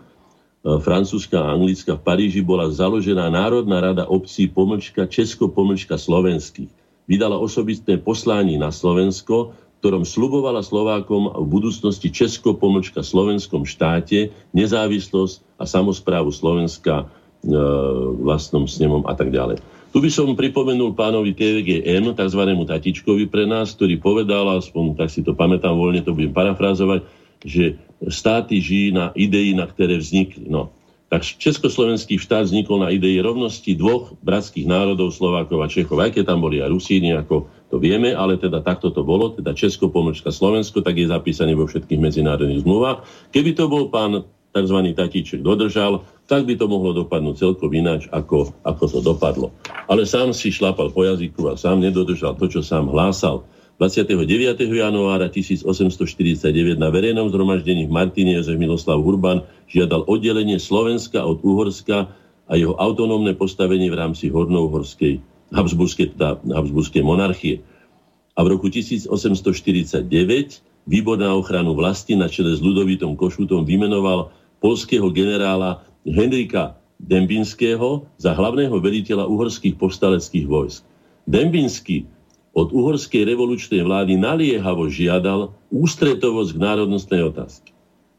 francúzska a anglická v Paríži bola založená Národná rada obcí pomlčka Česko, pomlčka slovenských. Vydala osobitné poslání na Slovensko, ktorom slubovala Slovákom v budúcnosti Česko, pomlčka slovenskom štáte, nezávislosť a samozprávu Slovenska vlastnom snemom a tak ďalej. Tu by som pripomenul pánovi TVGN, tzv. tatičkovi pre nás, ktorý povedal, aspoň tak si to pamätám voľne, to budem parafrázovať, že státy žijí na idei, na ktoré vznikli. No. Tak Československý štát vznikol na idei rovnosti dvoch bratských národov, Slovákov a Čechov. Aj keď tam boli aj Rusíni, ako to vieme, ale teda takto to bolo, teda Česko, pomočka Slovensko, tak je zapísané vo všetkých medzinárodných zmluvách. Keby to bol pán tzv. tatíček dodržal, tak by to mohlo dopadnúť celkom ináč, ako, ako to dopadlo. Ale sám si šlapal po jazyku a sám nedodržal to, čo sám hlásal. 29. januára 1849 na verejnom zhromaždení v Martine Jozef Miloslav Hurban žiadal oddelenie Slovenska od Uhorska a jeho autonómne postavenie v rámci hornouhorskej Habsburskej, teda Habsburskej monarchie. A v roku 1849 výbor na ochranu vlasti na čele s Ludovitom Košutom vymenoval polského generála Henrika Dembinského za hlavného veliteľa uhorských povstaleckých vojsk. Dembinský od uhorskej revolučnej vlády naliehavo žiadal ústretovosť k národnostnej otázke.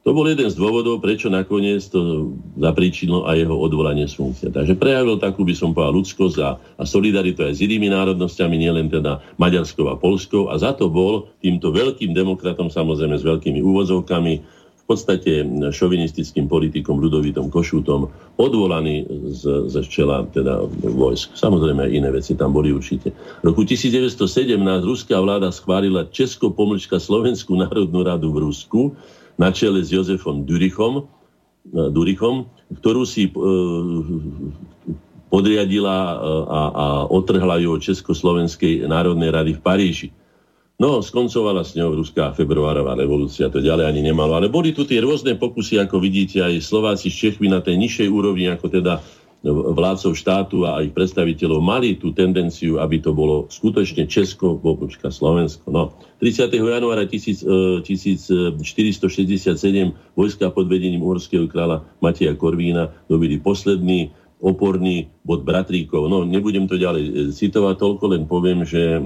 To bol jeden z dôvodov, prečo nakoniec to zapríčilo aj jeho odvolanie z funkcie. Takže prejavil takú, by som povedal, ľudskosť a, a solidaritu aj s inými národnosťami, nielen teda Maďarskou a Polskou. A za to bol týmto veľkým demokratom, samozrejme s veľkými úvozovkami, podstate šovinistickým politikom Ludovitom Košutom odvolaný z, z čela teda vojsk. Samozrejme aj iné veci tam boli určite. V roku 1917 ruská vláda schválila Česko-pomlčka Slovenskú národnú radu v Rusku na čele s Jozefom Durichom, e, Durichom ktorú si e, podriadila e, a, a otrhla ju od Československej národnej rady v Paríži. No, skoncovala s ňou ruská februárová revolúcia, to ďalej ani nemalo. Ale boli tu tie rôzne pokusy, ako vidíte, aj Slováci s Čechmi na tej nižšej úrovni, ako teda vládcov štátu a aj predstaviteľov mali tú tendenciu, aby to bolo skutočne Česko, Bobučka, Slovensko. No, 30. januára 1467 vojska pod vedením uhorského kráľa Mateja Korvína dobili posledný oporný bod Bratríkov. No, nebudem to ďalej citovať, toľko len poviem, že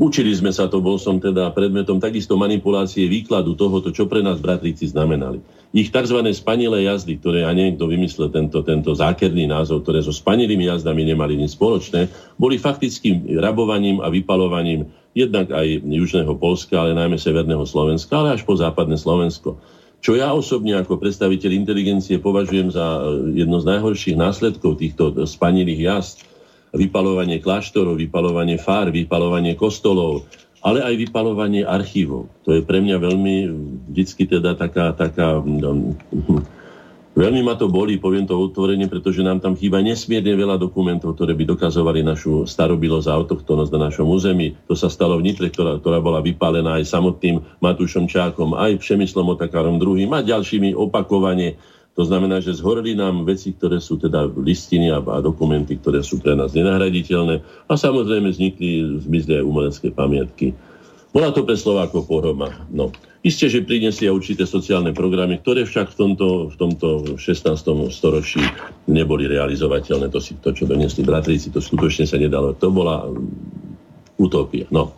Učili sme sa to, bol som teda predmetom takisto manipulácie výkladu tohoto, čo pre nás bratríci znamenali. Ich tzv. spanilé jazdy, ktoré ja neviem, kto vymyslel tento, tento zákerný názov, ktoré so spanilými jazdami nemali nič spoločné, boli faktickým rabovaním a vypalovaním jednak aj južného Polska, ale najmä severného Slovenska, ale až po západné Slovensko. Čo ja osobne ako predstaviteľ inteligencie považujem za eh, jedno z najhorších následkov týchto spanilých jazd, vypalovanie kláštorov, vypalovanie fár, vypalovanie kostolov, ale aj vypalovanie archívov. To je pre mňa veľmi vždycky teda taká, taká no, Veľmi ma to boli, poviem to otvorene, pretože nám tam chýba nesmierne veľa dokumentov, ktoré by dokazovali našu starobilosť a autochtonosť na našom území. To sa stalo v Nitre, ktorá, ktorá bola vypálená aj samotným Matúšom Čákom, aj Přemyslom Otakárom II. a ďalšími opakovane to znamená, že zhoreli nám veci, ktoré sú teda listiny a, dokumenty, ktoré sú pre nás nenahraditeľné a samozrejme vznikli, zmizli aj umelecké pamiatky. Bola to pre Slovákov pohroma. No. Isté, že prinesia určité sociálne programy, ktoré však v tomto, v tomto 16. storočí neboli realizovateľné. To, si, to, čo donesli bratríci, to skutočne sa nedalo. To bola utopia. No.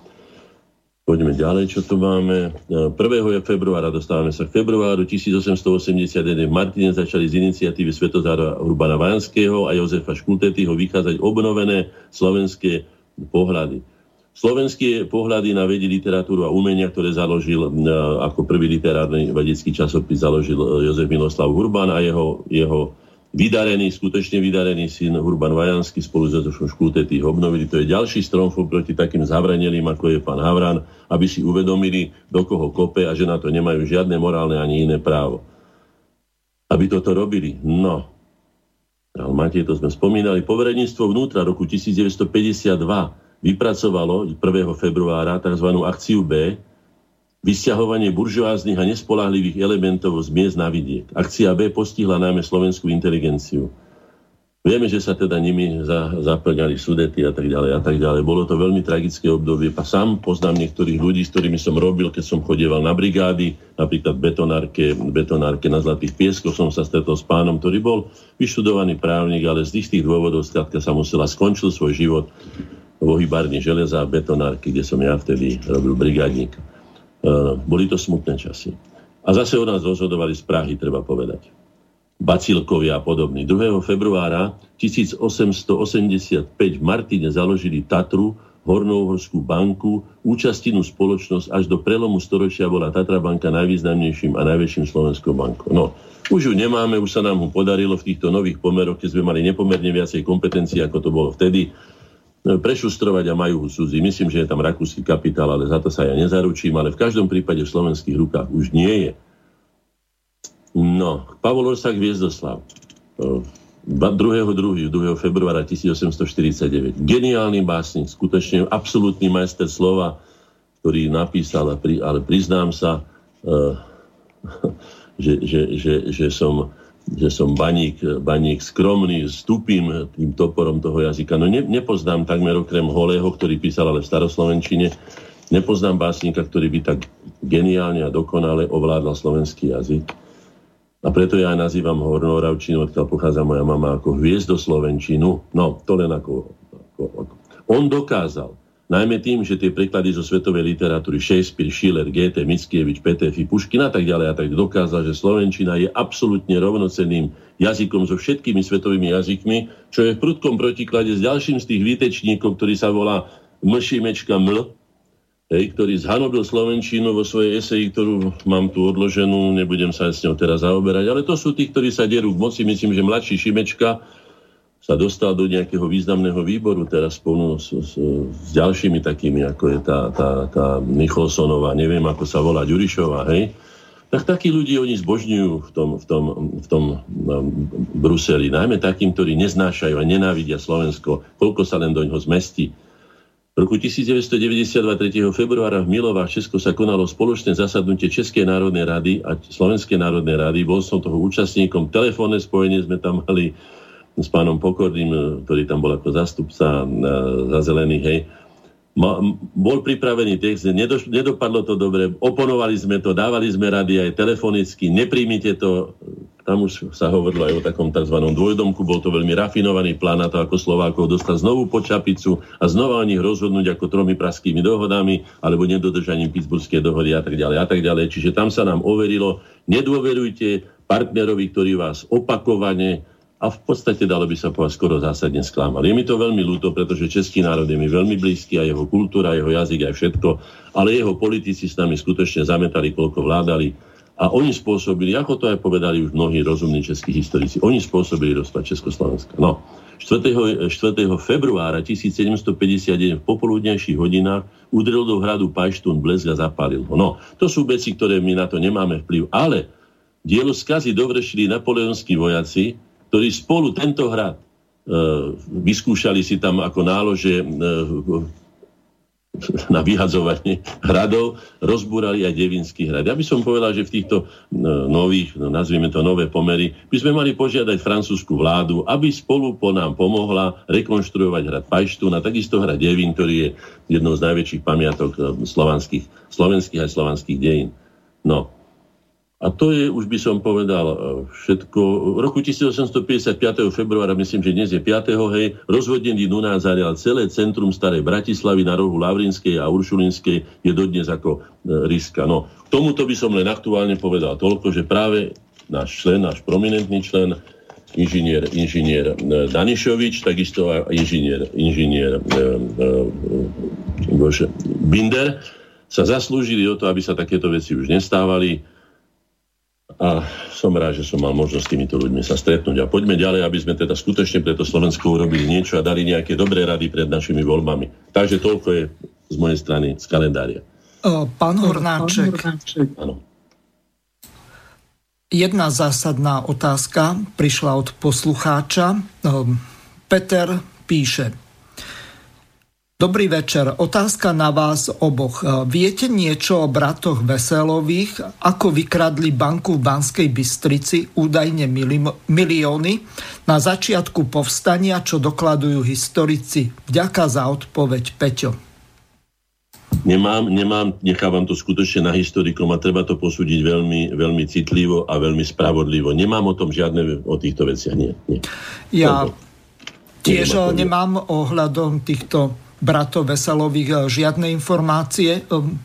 Poďme ďalej, čo tu máme. 1. februára dostávame sa k februáru 1881. V Martine začali z iniciatívy Svetozára Urbana Vanského a Jozefa Škultetyho vychádzať obnovené slovenské pohľady. Slovenské pohľady na vedi, literatúru a umenia, ktoré založil ako prvý literárny vedecký časopis založil e, Jozef Miloslav Urban a jeho, jeho vydarený, skutočne vydarený syn Urban Vajanský spolu so Jožom Škultetý obnovili. To je ďalší stromfo proti takým zavranelým, ako je pán Havran, aby si uvedomili, do koho kope a že na to nemajú žiadne morálne ani iné právo. Aby toto robili. No. Ale Matej, to sme spomínali. Povereníctvo vnútra roku 1952 vypracovalo 1. februára tzv. akciu B, Vysťahovanie buržoáznych a nespolahlivých elementov z miest na vidiek. Akcia B postihla najmä slovenskú inteligenciu. Vieme, že sa teda nimi za, zaplňali sudety a tak ďalej a tak ďalej. Bolo to veľmi tragické obdobie. A sám poznám niektorých ľudí, s ktorými som robil, keď som chodieval na brigády, napríklad betonárke, betonárke na Zlatých pieskoch som sa stretol s pánom, ktorý bol vyštudovaný právnik, ale z istých dôvodov skladka sa musela skončil svoj život vo hybárni železa a betonárky, kde som ja vtedy robil brigádnika. Eh, boli to smutné časy. A zase o nás rozhodovali z Prahy, treba povedať. Bacilkovia a podobní. 2. februára 1885 v Martine založili Tatru, Hornovhorskú banku, účastinnú spoločnosť až do prelomu storočia bola Tatra banka najvýznamnejším a najväčším slovenskou bankou. No, už ju nemáme, už sa nám ho podarilo v týchto nových pomeroch, keď sme mali nepomerne viacej kompetencií, ako to bolo vtedy prešustrovať a majú cudzí. Myslím, že je tam rakúsky kapitál, ale za to sa ja nezaručím, ale v každom prípade v slovenských rukách už nie je. No, Pavol Orsak Viezdoslav. 2. 2. 2. februára 1849. Geniálny básnik, skutočne absolútny majster slova, ktorý napísal, ale priznám sa, uh, <laughs> že, že, že, že som že som baník, baník skromný, stupím tým toporom toho jazyka. No ne, nepoznám takmer okrem Holého, ktorý písal ale v staroslovenčine, nepoznám básnika, ktorý by tak geniálne a dokonale ovládal slovenský jazyk. A preto ja nazývam Hornoravčinu, odkiaľ pochádza moja mama, ako hviezdo Slovenčinu. No, to len ako, ako, ako. On dokázal Najmä tým, že tie preklady zo svetovej literatúry Shakespeare, Schiller, Goethe, Mickiewicz, Petefi, Puškin a tak ďalej a tak dokázal, že Slovenčina je absolútne rovnocenným jazykom so všetkými svetovými jazykmi, čo je v prudkom protiklade s ďalším z tých výtečníkov, ktorý sa volá Mšimečka Ml, hej, ktorý zhanobil Slovenčinu vo svojej eseji, ktorú mám tu odloženú, nebudem sa s ňou teraz zaoberať, ale to sú tí, ktorí sa derú v moci, myslím, že mladší Šimečka, sa dostal do nejakého významného výboru teraz spolu s, s, s ďalšími takými, ako je tá, tá, tá Nicholsonová, neviem, ako sa volá, Ďurišová, hej, tak takí ľudí oni zbožňujú v tom, v tom, v tom no, Bruseli. Najmä takým, ktorí neznášajú a nenávidia Slovensko, koľko sa len do ňoho zmestí. V roku 1992 3. februára v Milovách Česko sa konalo spoločné zasadnutie Českej národnej rady a Slovenskej národnej rady. Bol som toho účastníkom. Telefónne spojenie sme tam mali s pánom Pokorným, e, ktorý tam bol ako zastupca e, za zelených, hej, ma, bol pripravený text, nedo, nedopadlo to dobre, oponovali sme to, dávali sme rady aj telefonicky, nepríjmite to, tam už sa hovorilo aj o takom tzv. dvojdomku, bol to veľmi rafinovaný plán na to, ako Slovákov dostať znovu po čapicu a znova o nich rozhodnúť ako tromi praskými dohodami alebo nedodržaním Pittsburghskej dohody a tak ďalej a tak ďalej. Čiže tam sa nám overilo, nedôverujte partnerovi, ktorý vás opakovane a v podstate dalo by sa povedať skoro zásadne sklamal. Je mi to veľmi ľúto, pretože český národ je mi veľmi blízky a jeho kultúra, jeho jazyk aj všetko, ale jeho politici s nami skutočne zametali, koľko vládali a oni spôsobili, ako to aj povedali už mnohí rozumní českí historici, oni spôsobili rozpad Československa. No, 4. 4. februára 1751 v popoludnejších hodinách udrel do hradu Pajštún blesk a zapálil ho. No, to sú veci, ktoré my na to nemáme vplyv, ale dielo skazy dovršili napoleonskí vojaci, ktorí spolu tento hrad e, vyskúšali si tam ako nálože e, <laughs> na vyhadzovanie hradov, rozbúrali aj Devinský hrad. Ja by som povedal, že v týchto e, nových, no, nazvime to nové pomery, by sme mali požiadať francúzsku vládu, aby spolu po nám pomohla rekonštruovať hrad Pajštún a takisto hrad Devín, ktorý je jednou z najväčších pamiatok e, slovanských, slovenských aj slovanských dejín. No, a to je, už by som povedal, e, všetko. V roku 1855. februára, myslím, že dnes je 5. hej, rozvodený Dunán zarial celé centrum Starej Bratislavy na rohu Lavrinskej a Uršulinskej je dodnes ako e, riska. No, k tomuto by som len aktuálne povedal toľko, že práve náš člen, náš prominentný člen, inžinier, inžinier e, Danišovič, takisto aj inžinier, inžinier Binder, sa zaslúžili o to, aby sa takéto veci už nestávali a som rád, že som mal možnosť s týmito ľuďmi sa stretnúť. A poďme ďalej, aby sme teda skutočne pre to Slovensko urobili niečo a dali nejaké dobré rady pred našimi voľbami. Takže toľko je z mojej strany z kalendária. Pán Hornáček. Áno. Jedna zásadná otázka prišla od poslucháča. Peter píše, Dobrý večer. Otázka na vás oboch. Viete niečo o bratoch Veselových, ako vykradli banku v Banskej Bystrici údajne milióny na začiatku povstania, čo dokladujú historici? Vďaka za odpoveď, Peťo. Nemám, nemám, nechávam to skutočne na historikom a treba to posúdiť veľmi, veľmi citlivo a veľmi spravodlivo. Nemám o tom žiadne, o týchto veciach, nie. nie. Ja tiež nemám ohľadom týchto bratov Veselových eh, žiadne informácie. Ehm,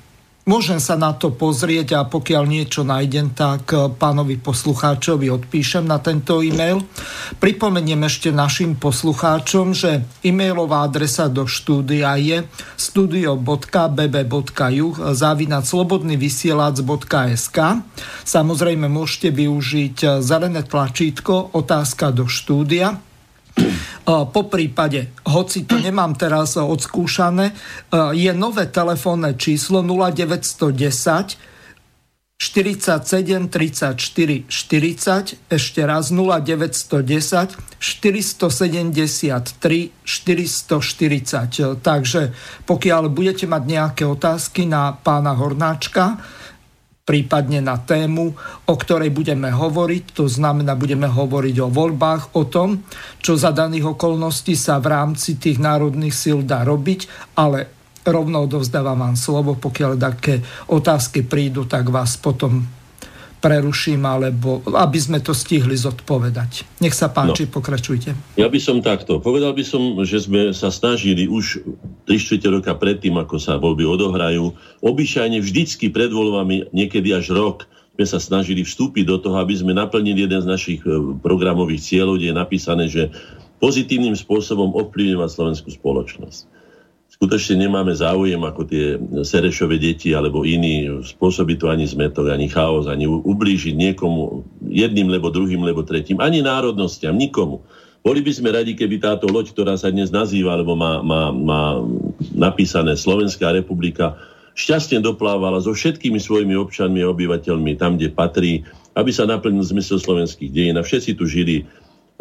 môžem sa na to pozrieť a pokiaľ niečo nájdem, tak eh, pánovi poslucháčovi odpíšem na tento e-mail. Pripomeniem ešte našim poslucháčom, že e-mailová adresa do štúdia je studio.bb.juh závinať Samozrejme môžete využiť zelené tlačítko otázka do štúdia po prípade, hoci to nemám teraz odskúšané, je nové telefónne číslo 0910 47 34 40, ešte raz 0910 473 440. Takže pokiaľ budete mať nejaké otázky na pána Hornáčka, prípadne na tému, o ktorej budeme hovoriť. To znamená, budeme hovoriť o voľbách, o tom, čo za daných okolností sa v rámci tých národných síl dá robiť, ale rovno odovzdávam vám slovo, pokiaľ také otázky prídu, tak vás potom preruším, alebo aby sme to stihli zodpovedať. Nech sa páči, no. pokračujte. Ja by som takto. Povedal by som, že sme sa snažili už 3 roka predtým, ako sa voľby odohrajú, obyčajne vždycky pred voľbami, niekedy až rok, sme sa snažili vstúpiť do toho, aby sme naplnili jeden z našich e, programových cieľov, kde je napísané, že pozitívnym spôsobom ovplyvňovať slovenskú spoločnosť skutočne nemáme záujem ako tie Serešové deti alebo iní spôsobiť to ani zmetok, ani chaos, ani ublížiť niekomu jedným, lebo druhým, lebo tretím, ani národnostiam, nikomu. Boli by sme radi, keby táto loď, ktorá sa dnes nazýva, alebo má, má, má napísané Slovenská republika, šťastne doplávala so všetkými svojimi občanmi a obyvateľmi tam, kde patrí, aby sa naplnil zmysel slovenských dejín a všetci tu žili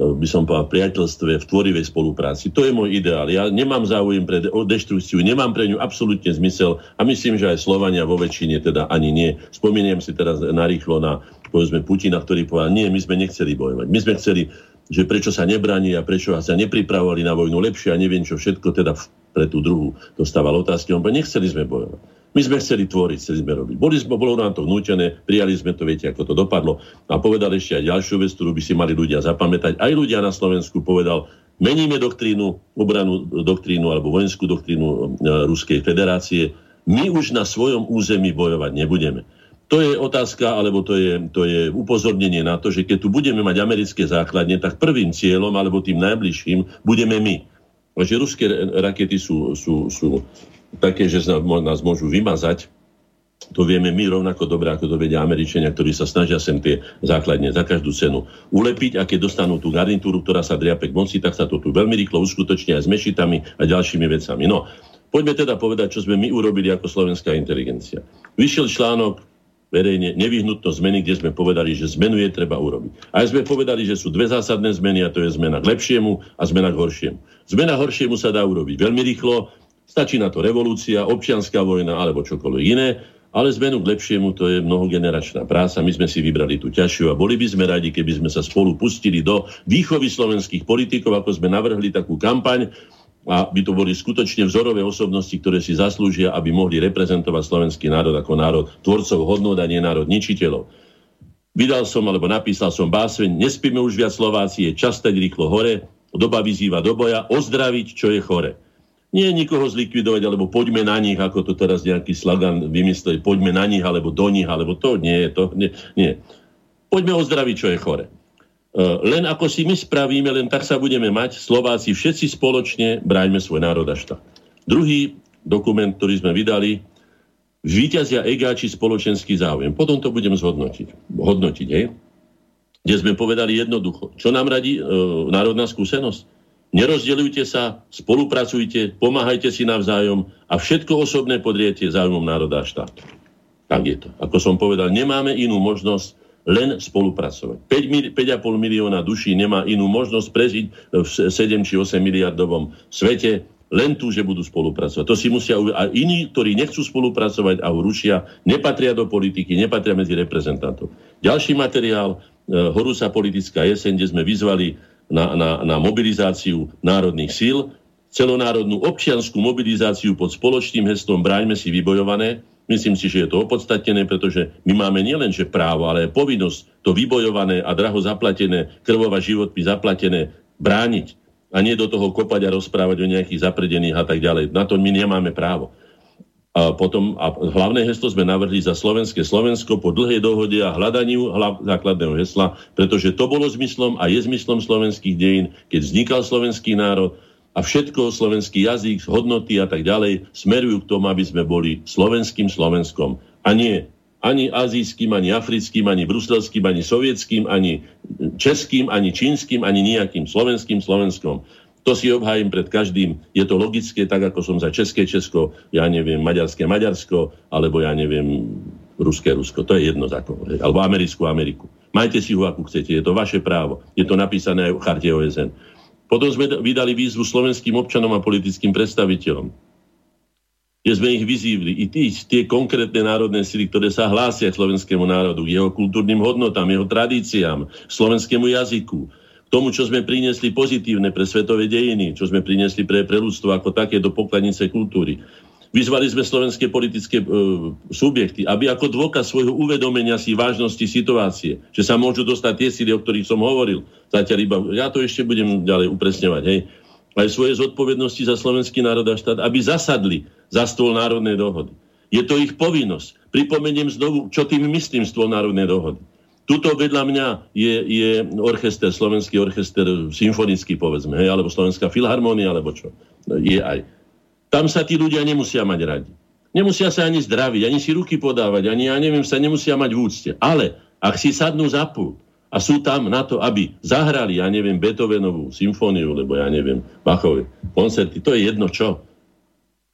by som povedal, priateľstve, v tvorivej spolupráci. To je môj ideál. Ja nemám záujem pre o deštrukciu, nemám pre ňu absolútne zmysel a myslím, že aj Slovania vo väčšine teda ani nie. Spomínam si teraz narýchlo na povedzme Putina, ktorý povedal, nie, my sme nechceli bojovať. My sme chceli, že prečo sa nebráni a prečo sa nepripravovali na vojnu lepšie a neviem čo všetko, teda pre tú druhú dostával otázky. On povedal, nechceli sme bojovať. My sme chceli tvoriť, chceli sme robiť. Boli sme, bolo nám to vnútené, prijali sme to, viete, ako to dopadlo. A povedal ešte aj ďalšiu vec, ktorú by si mali ľudia zapamätať. Aj ľudia na Slovensku povedal, meníme doktrínu, obranú doktrínu alebo vojenskú doktrínu e, Ruskej federácie. My už na svojom území bojovať nebudeme. To je otázka, alebo to je, to je upozornenie na to, že keď tu budeme mať americké základne, tak prvým cieľom, alebo tým najbližším, budeme my. Že ruské rakety sú, sú, sú také, že nás môžu vymazať, to vieme my rovnako dobre, ako to vedia Američania, ktorí sa snažia sem tie základne za každú cenu ulepiť a keď dostanú tú garnitúru, ktorá sa driape k moci, tak sa to tu veľmi rýchlo uskutoční aj s mešitami a ďalšími vecami. No, poďme teda povedať, čo sme my urobili ako slovenská inteligencia. Vyšiel článok verejne nevyhnutnosť zmeny, kde sme povedali, že zmenu je treba urobiť. A sme povedali, že sú dve zásadné zmeny a to je zmena k lepšiemu a zmena k horšiemu. Zmena horšiemu sa dá urobiť veľmi rýchlo, Stačí na to revolúcia, občianská vojna alebo čokoľvek iné, ale zmenu k lepšiemu to je mnohogeneračná práca. My sme si vybrali tú ťažšiu a boli by sme radi, keby sme sa spolu pustili do výchovy slovenských politikov, ako sme navrhli takú kampaň, a by to boli skutočne vzorové osobnosti, ktoré si zaslúžia, aby mohli reprezentovať slovenský národ ako národ tvorcov hodnot a nie národ ničiteľov. Vydal som alebo napísal som báseň, nespíme už viac Slováci, je čas rýchlo hore, doba vyzýva do boja, ozdraviť, čo je chore. Nie nikoho zlikvidovať, alebo poďme na nich, ako to teraz nejaký slagan vymysleli, poďme na nich, alebo do nich, alebo to nie, to nie. nie. Poďme ozdraviť, čo je chore. Uh, len ako si my spravíme, len tak sa budeme mať, Slováci všetci spoločne bráňme svoj národ a štát. Druhý dokument, ktorý sme vydali, Výťazia egáči spoločenský záujem. Potom to budem zhodnotiť. Hodnotiť, hej? Kde sme povedali jednoducho. Čo nám radí e, národná skúsenosť? Nerozdeľujte sa, spolupracujte, pomáhajte si navzájom a všetko osobné podriete záujmom národa a štátu. Tak je to. Ako som povedal, nemáme inú možnosť len spolupracovať. 5,5 milióna duší nemá inú možnosť prežiť v 7 či 8 miliardovom svete, len tu, že budú spolupracovať. To si musia. A iní, ktorí nechcú spolupracovať a rušia, nepatria do politiky, nepatria medzi reprezentantov. Ďalší materiál, e, horúca politická jeseň, kde sme vyzvali na, na, na mobilizáciu národných síl, celonárodnú občianskú mobilizáciu pod spoločným heslom Bráňme si vybojované. Myslím si, že je to opodstatnené, pretože my máme nielenže právo, ale aj povinnosť to vybojované a draho zaplatené, krvova životmi zaplatené brániť a nie do toho kopať a rozprávať o nejakých zapredených a tak ďalej. Na to my nemáme právo. A potom a hlavné heslo sme navrhli za slovenské Slovensko po dlhej dohode a hľadaniu hlav, základného hesla, pretože to bolo zmyslom a je zmyslom slovenských dejín, keď vznikal slovenský národ a všetko, slovenský jazyk, hodnoty a tak ďalej, smerujú k tomu, aby sme boli slovenským Slovenskom. A nie ani azijským, ani africkým, ani bruselským, ani sovietským, ani českým, ani čínskym, ani nejakým slovenským Slovenskom. To si obhájim pred každým. Je to logické, tak ako som za České Česko, ja neviem, Maďarské Maďarsko, alebo ja neviem, ruské Rusko. To je jedno za koho. Alebo americkú Ameriku. Majte si ho, akú chcete. Je to vaše právo. Je to napísané aj v charte OSN. Potom sme vydali výzvu slovenským občanom a politickým predstaviteľom. Kde sme ich vyzývli. I tí, tie konkrétne národné sily, ktoré sa hlásia k slovenskému národu, jeho kultúrnym hodnotám, jeho tradíciám, slovenskému jazyku, tomu, čo sme priniesli pozitívne pre svetové dejiny, čo sme priniesli pre, pre ľudstvo ako také do pokladnice kultúry. Vyzvali sme slovenské politické e, subjekty, aby ako dôkaz svojho uvedomenia si vážnosti situácie, že sa môžu dostať tie síly, o ktorých som hovoril. Zatiaľ iba, ja to ešte budem ďalej upresňovať, hej, aj svoje zodpovednosti za slovenský národ a štát, aby zasadli za stôl národnej dohody. Je to ich povinnosť. Pripomeniem znovu, čo tým myslím stôl národnej dohody. Tuto vedľa mňa je, je orchester, slovenský orchester, symfonický povedzme, hej, alebo slovenská filharmónia, alebo čo. Je aj tam sa tí ľudia nemusia mať radi. Nemusia sa ani zdraviť, ani si ruky podávať, ani ja neviem, sa nemusia mať v úcte. Ale ak si sadnú za pult a sú tam na to, aby zahrali, ja neviem, Beethovenovú symfóniu, lebo ja neviem, Bachové koncerty, to je jedno čo.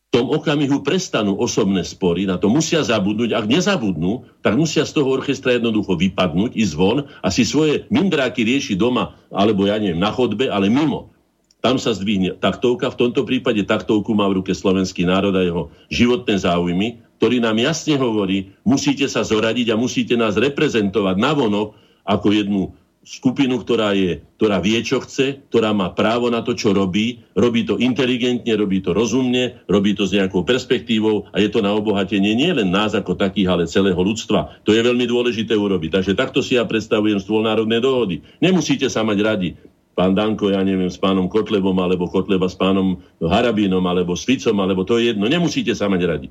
V tom okamihu prestanú osobné spory, na to musia zabudnúť. Ak nezabudnú, tak musia z toho orchestra jednoducho vypadnúť, ísť von a si svoje mindráky rieši doma, alebo ja neviem, na chodbe, ale mimo. Tam sa zdvihne taktovka, v tomto prípade taktovku má v ruke slovenský národ a jeho životné záujmy, ktorý nám jasne hovorí, musíte sa zoradiť a musíte nás reprezentovať navonok ako jednu skupinu, ktorá, je, ktorá vie, čo chce, ktorá má právo na to, čo robí, robí to inteligentne, robí to rozumne, robí to s nejakou perspektívou a je to na obohatenie nie len nás ako takých, ale celého ľudstva. To je veľmi dôležité urobiť. Takže takto si ja predstavujem stôl národnej dohody. Nemusíte sa mať radi pán Danko, ja neviem, s pánom Kotlebom, alebo Kotleba s pánom Harabínom, alebo s Ficom, alebo to je jedno. Nemusíte sa mať radi.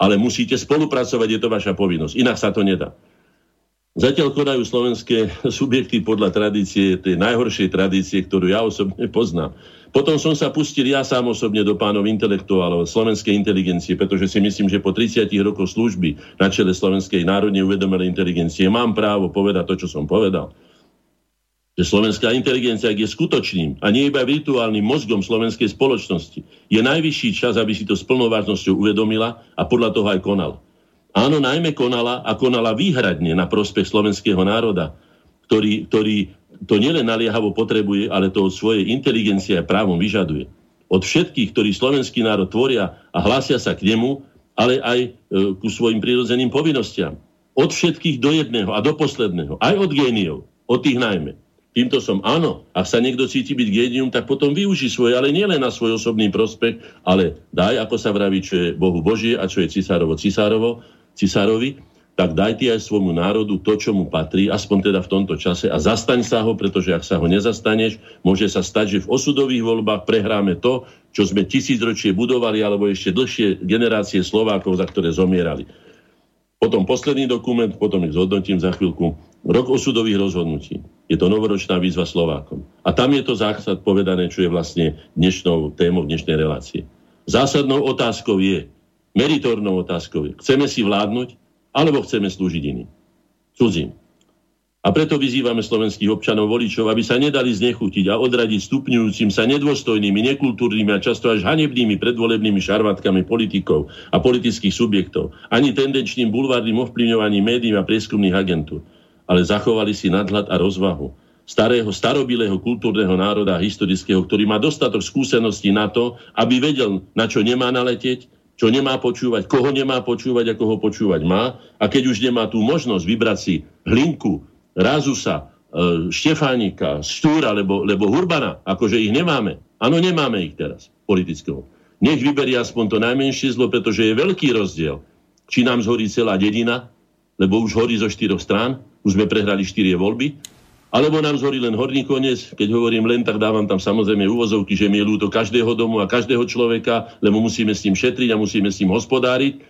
Ale musíte spolupracovať, je to vaša povinnosť. Inak sa to nedá. Zatiaľ konajú slovenské subjekty podľa tradície, tej najhoršej tradície, ktorú ja osobne poznám. Potom som sa pustil ja sám osobne do pánov intelektuálov slovenskej inteligencie, pretože si myslím, že po 30 rokoch služby na čele slovenskej národne uvedomelej inteligencie mám právo povedať to, čo som povedal že slovenská inteligencia je skutočným a nie iba virtuálnym mozgom slovenskej spoločnosti. Je najvyšší čas, aby si to s plnou vážnosťou uvedomila a podľa toho aj konala. Áno, najmä konala a konala výhradne na prospech slovenského národa, ktorý, ktorý to nielen naliehavo potrebuje, ale to od svojej inteligencie a právom vyžaduje. Od všetkých, ktorí slovenský národ tvoria a hlásia sa k nemu, ale aj e, ku svojim prírodzeným povinnostiam. Od všetkých do jedného a do posledného. Aj od géniov. Od tých najmä. Týmto som áno. Ak sa niekto cíti byť génium, tak potom využí svoje, ale nielen na svoj osobný prospech, ale daj, ako sa vraví, čo je Bohu Božie a čo je cisárovo cisárovo, cisárovi, tak daj ty aj svojmu národu to, čo mu patrí, aspoň teda v tomto čase a zastaň sa ho, pretože ak sa ho nezastaneš, môže sa stať, že v osudových voľbách prehráme to, čo sme tisícročie budovali, alebo ešte dlhšie generácie Slovákov, za ktoré zomierali. Potom posledný dokument, potom ich zhodnotím za chvíľku. Rok osudových rozhodnutí. Je to novoročná výzva Slovákom. A tam je to zásad povedané, čo je vlastne dnešnou témou dnešnej relácie. Zásadnou otázkou je, meritornou otázkou chceme si vládnuť, alebo chceme slúžiť iným. Cudzím. A preto vyzývame slovenských občanov voličov, aby sa nedali znechutiť a odradiť stupňujúcim sa nedôstojnými, nekultúrnymi a často až hanebnými predvolebnými šarvatkami politikov a politických subjektov, ani tendenčným bulvárnym ovplyvňovaním médií a prieskumných agentúr, ale zachovali si nadhľad a rozvahu starého, starobilého kultúrneho národa a historického, ktorý má dostatok skúseností na to, aby vedel, na čo nemá naleteť, čo nemá počúvať, koho nemá počúvať a koho počúvať má. A keď už nemá tú možnosť vybrať si hlinku Razusa, e, Štefánika, Štúra, lebo, lebo Hurbana, akože ich nemáme. Áno, nemáme ich teraz, politického. Nech vyberie aspoň to najmenšie zlo, pretože je veľký rozdiel, či nám zhorí celá dedina, lebo už horí zo štyroch strán, už sme prehrali štyrie voľby, alebo nám zhorí len horný koniec, keď hovorím len, tak dávam tam samozrejme úvozovky, že mi je ľúto každého domu a každého človeka, lebo musíme s tým šetriť a musíme s tým hospodáriť.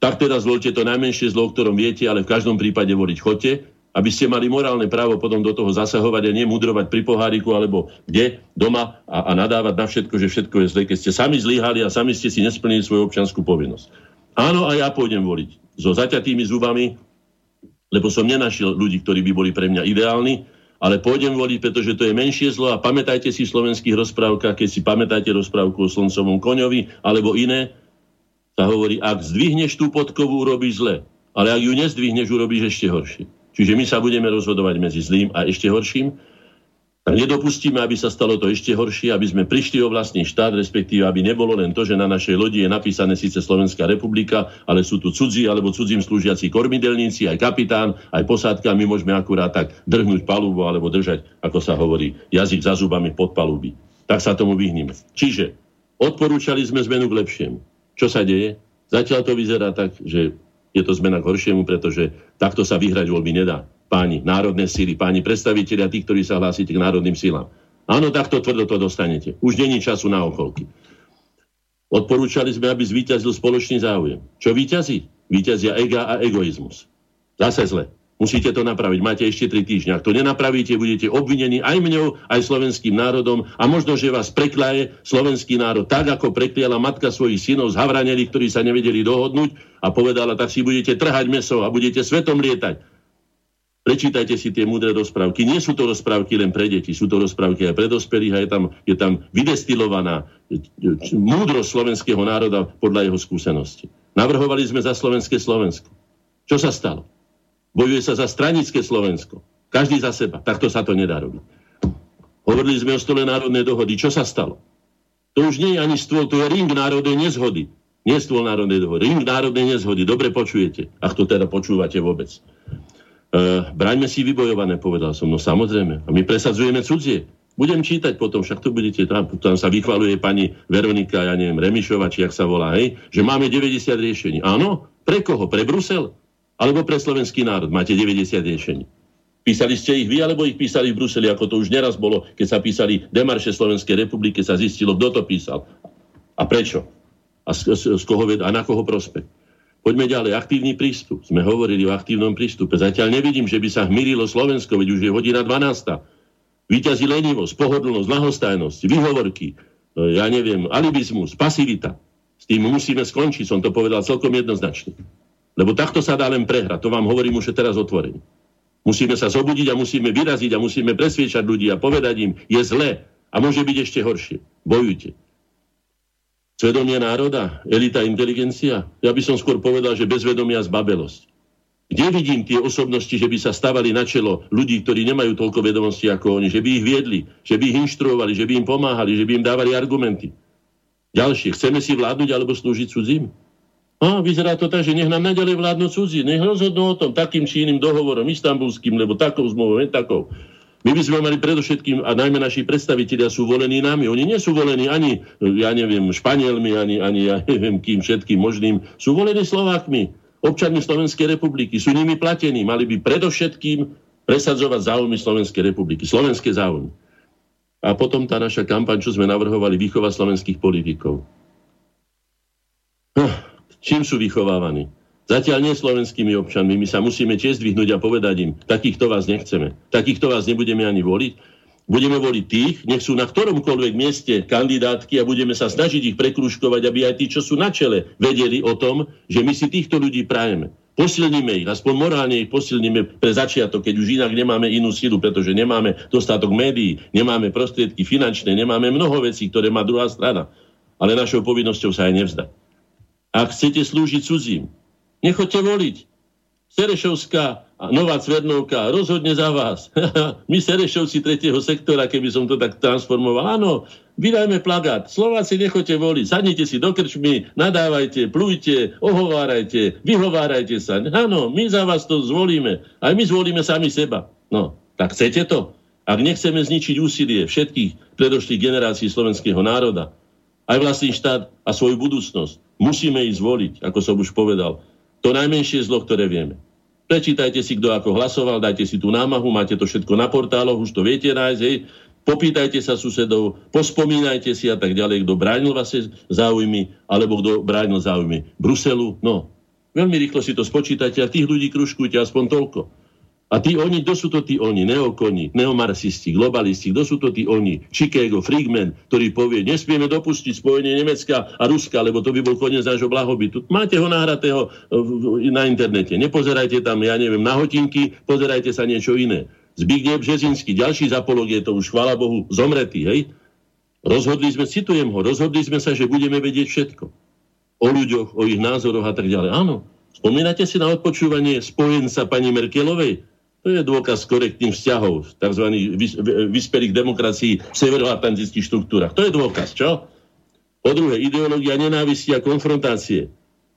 Tak teda zvolte to najmenšie zlo, o ktorom viete, ale v každom prípade voliť chodte aby ste mali morálne právo potom do toho zasahovať a nemudrovať pri poháriku alebo kde, doma a, a nadávať na všetko, že všetko je zle, keď ste sami zlyhali a sami ste si nesplnili svoju občanskú povinnosť. Áno, a ja pôjdem voliť so zaťatými zubami, lebo som nenašiel ľudí, ktorí by boli pre mňa ideálni, ale pôjdem voliť, pretože to je menšie zlo a pamätajte si v slovenských rozprávkach, keď si pamätajte rozprávku o slncovom koňovi alebo iné, sa hovorí, ak zdvihneš tú podkovu, urobíš zle ale ak ju nezdvihneš, urobíš ešte horšie. Čiže my sa budeme rozhodovať medzi zlým a ešte horším. Nedopustíme, aby sa stalo to ešte horšie, aby sme prišli o vlastný štát, respektíve aby nebolo len to, že na našej lodi je napísané síce Slovenská republika, ale sú tu cudzí alebo cudzím slúžiaci kormidelníci, aj kapitán, aj posádka. My môžeme akurát tak drhnúť palubu alebo držať, ako sa hovorí, jazyk za zubami pod paluby. Tak sa tomu vyhníme. Čiže odporúčali sme zmenu k lepšiemu. Čo sa deje? Zatiaľ to vyzerá tak, že je to zmena k horšiemu, pretože takto sa vyhrať voľby nedá páni národné síly, páni predstavitelia tých, ktorí sa hlásite k národným sílam. Áno, takto tvrdo to dostanete. Už není času na okolky. Odporúčali sme, aby zvíťazil spoločný záujem. Čo víťazí? Víťazia ega a egoizmus. Zase zle. Musíte to napraviť. Máte ešte tri týždňa. Ak to nenapravíte, budete obvinení aj mňou, aj slovenským národom a možno, že vás preklaje slovenský národ tak, ako prekliala matka svojich synov z Havraneli, ktorí sa nevedeli dohodnúť a povedala, tak si budete trhať meso a budete svetom lietať. Prečítajte si tie múdre rozprávky. Nie sú to rozprávky len pre deti, sú to rozprávky aj pre dospelých a je tam, je tam vydestilovaná múdrosť slovenského národa podľa jeho skúsenosti. Navrhovali sme za slovenské Slovensko. Čo sa stalo? Bojuje sa za stranické Slovensko. Každý za seba. Takto sa to nedá robiť. Hovorili sme o stole národnej dohody. Čo sa stalo? To už nie je ani stôl, to je ring národnej nezhody. Nie stôl národnej dohody. Ring národnej nezhody. Dobre počujete. Ak to teda počúvate vôbec. Uh, braňme si vybojované, povedal som. No samozrejme. A my presadzujeme cudzie. Budem čítať potom, však tu budete, tam, tam sa vychvaluje pani Veronika, ja neviem, Remišova, či jak sa volá, hej, že máme 90 riešení. Áno? Pre koho? Pre Brusel? Alebo pre slovenský národ máte 90 riešení? Písali ste ich vy, alebo ich písali v Bruseli, ako to už neraz bolo, keď sa písali demarše Slovenskej republiky, sa zistilo, kto to písal. A prečo? A, z, z, z koho, a na koho prospech? Poďme ďalej. Aktívny prístup. Sme hovorili o aktívnom prístupe. Zatiaľ nevidím, že by sa hmyrilo Slovensko, veď už je hodina 12. Výťazí lenivosť, pohodlnosť, lahostajnosť, výhovorky, e, ja neviem, alibizmus, pasivita. S tým musíme skončiť, som to povedal celkom jednoznačne. Lebo takto sa dá len prehrať. To vám hovorím už teraz otvorene. Musíme sa zobudiť a musíme vyraziť a musíme presviečať ľudí a povedať im, je zle a môže byť ešte horšie. Bojujte. Svedomie národa, elita, inteligencia? Ja by som skôr povedal, že bezvedomia zbabelosť. Kde vidím tie osobnosti, že by sa stavali na čelo ľudí, ktorí nemajú toľko vedomostí ako oni, že by ich viedli, že by ich inštruovali, že by im pomáhali, že by im dávali argumenty. Ďalšie, chceme si vládnuť alebo slúžiť cudzím? A vyzerá to tak, že nech nám naďalej vládnu cudzí, nech rozhodnú o tom takým či iným dohovorom, istambulským, lebo takou zmluvou, takou. My by sme mali predovšetkým, a najmä naši predstavitelia sú volení nami. Oni nie sú volení ani, ja neviem, Španielmi, ani, ani ja neviem kým všetkým možným. Sú volení Slovákmi, občanmi Slovenskej republiky. Sú nimi platení. Mali by predovšetkým presadzovať záujmy Slovenskej republiky. Slovenské záujmy. A potom tá naša kampaň, čo sme navrhovali, výchova slovenských politikov. Hm, čím sú vychovávaní? Zatiaľ nie slovenskými občanmi. My sa musíme tiež zdvihnúť a povedať im, takýchto vás nechceme. Takýchto vás nebudeme ani voliť. Budeme voliť tých, nech sú na ktoromkoľvek mieste kandidátky a budeme sa snažiť ich prekruškovať, aby aj tí, čo sú na čele, vedeli o tom, že my si týchto ľudí prajeme. Posilníme ich, aspoň morálne ich posilníme pre začiatok, keď už inak nemáme inú silu, pretože nemáme dostatok médií, nemáme prostriedky finančné, nemáme mnoho vecí, ktoré má druhá strana. Ale našou povinnosťou sa aj nevzdať. Ak chcete slúžiť cudzím, Nechoďte voliť. Serešovská Nová Cvernovka rozhodne za vás. <laughs> My Serešovci tretieho sektora, keby som to tak transformoval. Áno, vydajme plagát. Slováci nechoďte voliť. Sadnite si do krčmy, nadávajte, plujte, ohovárajte, vyhovárajte sa. Áno, my za vás to zvolíme. Aj my zvolíme sami seba. No, tak chcete to? Ak nechceme zničiť úsilie všetkých predošlých generácií slovenského národa, aj vlastný štát a svoju budúcnosť, musíme ich zvoliť, ako som už povedal to najmenšie zlo, ktoré vieme. Prečítajte si, kto ako hlasoval, dajte si tú námahu, máte to všetko na portáloch, už to viete nájsť, hej. Popýtajte sa susedov, pospomínajte si a tak ďalej, kto bránil vaše záujmy, alebo kto bránil záujmy Bruselu. No, veľmi rýchlo si to spočítajte a tých ľudí kruškujte aspoň toľko. A tí oni, kto sú to tí oni? Neokoni, neomarxisti, globalisti, kto sú to tí oni? Chicago, Friedman, ktorý povie, nesmieme dopustiť spojenie Nemecka a Ruska, lebo to by bol koniec nášho blahobytu. Máte ho nahratého e, na internete. Nepozerajte tam, ja neviem, na hotinky, pozerajte sa niečo iné. Zbigniew Březinský, ďalší je to už, chvála Bohu, zomretý, hej? Rozhodli sme, citujem ho, rozhodli sme sa, že budeme vedieť všetko. O ľuďoch, o ich názoroch a tak ďalej. Áno, Spomínate si na odpočúvanie spojenca pani Merkelovej? To je dôkaz korektných vzťahov tzv. vyspelých demokracií v severoatlantických štruktúrach. To je dôkaz, čo? Po druhé, ideológia nenávisti a konfrontácie.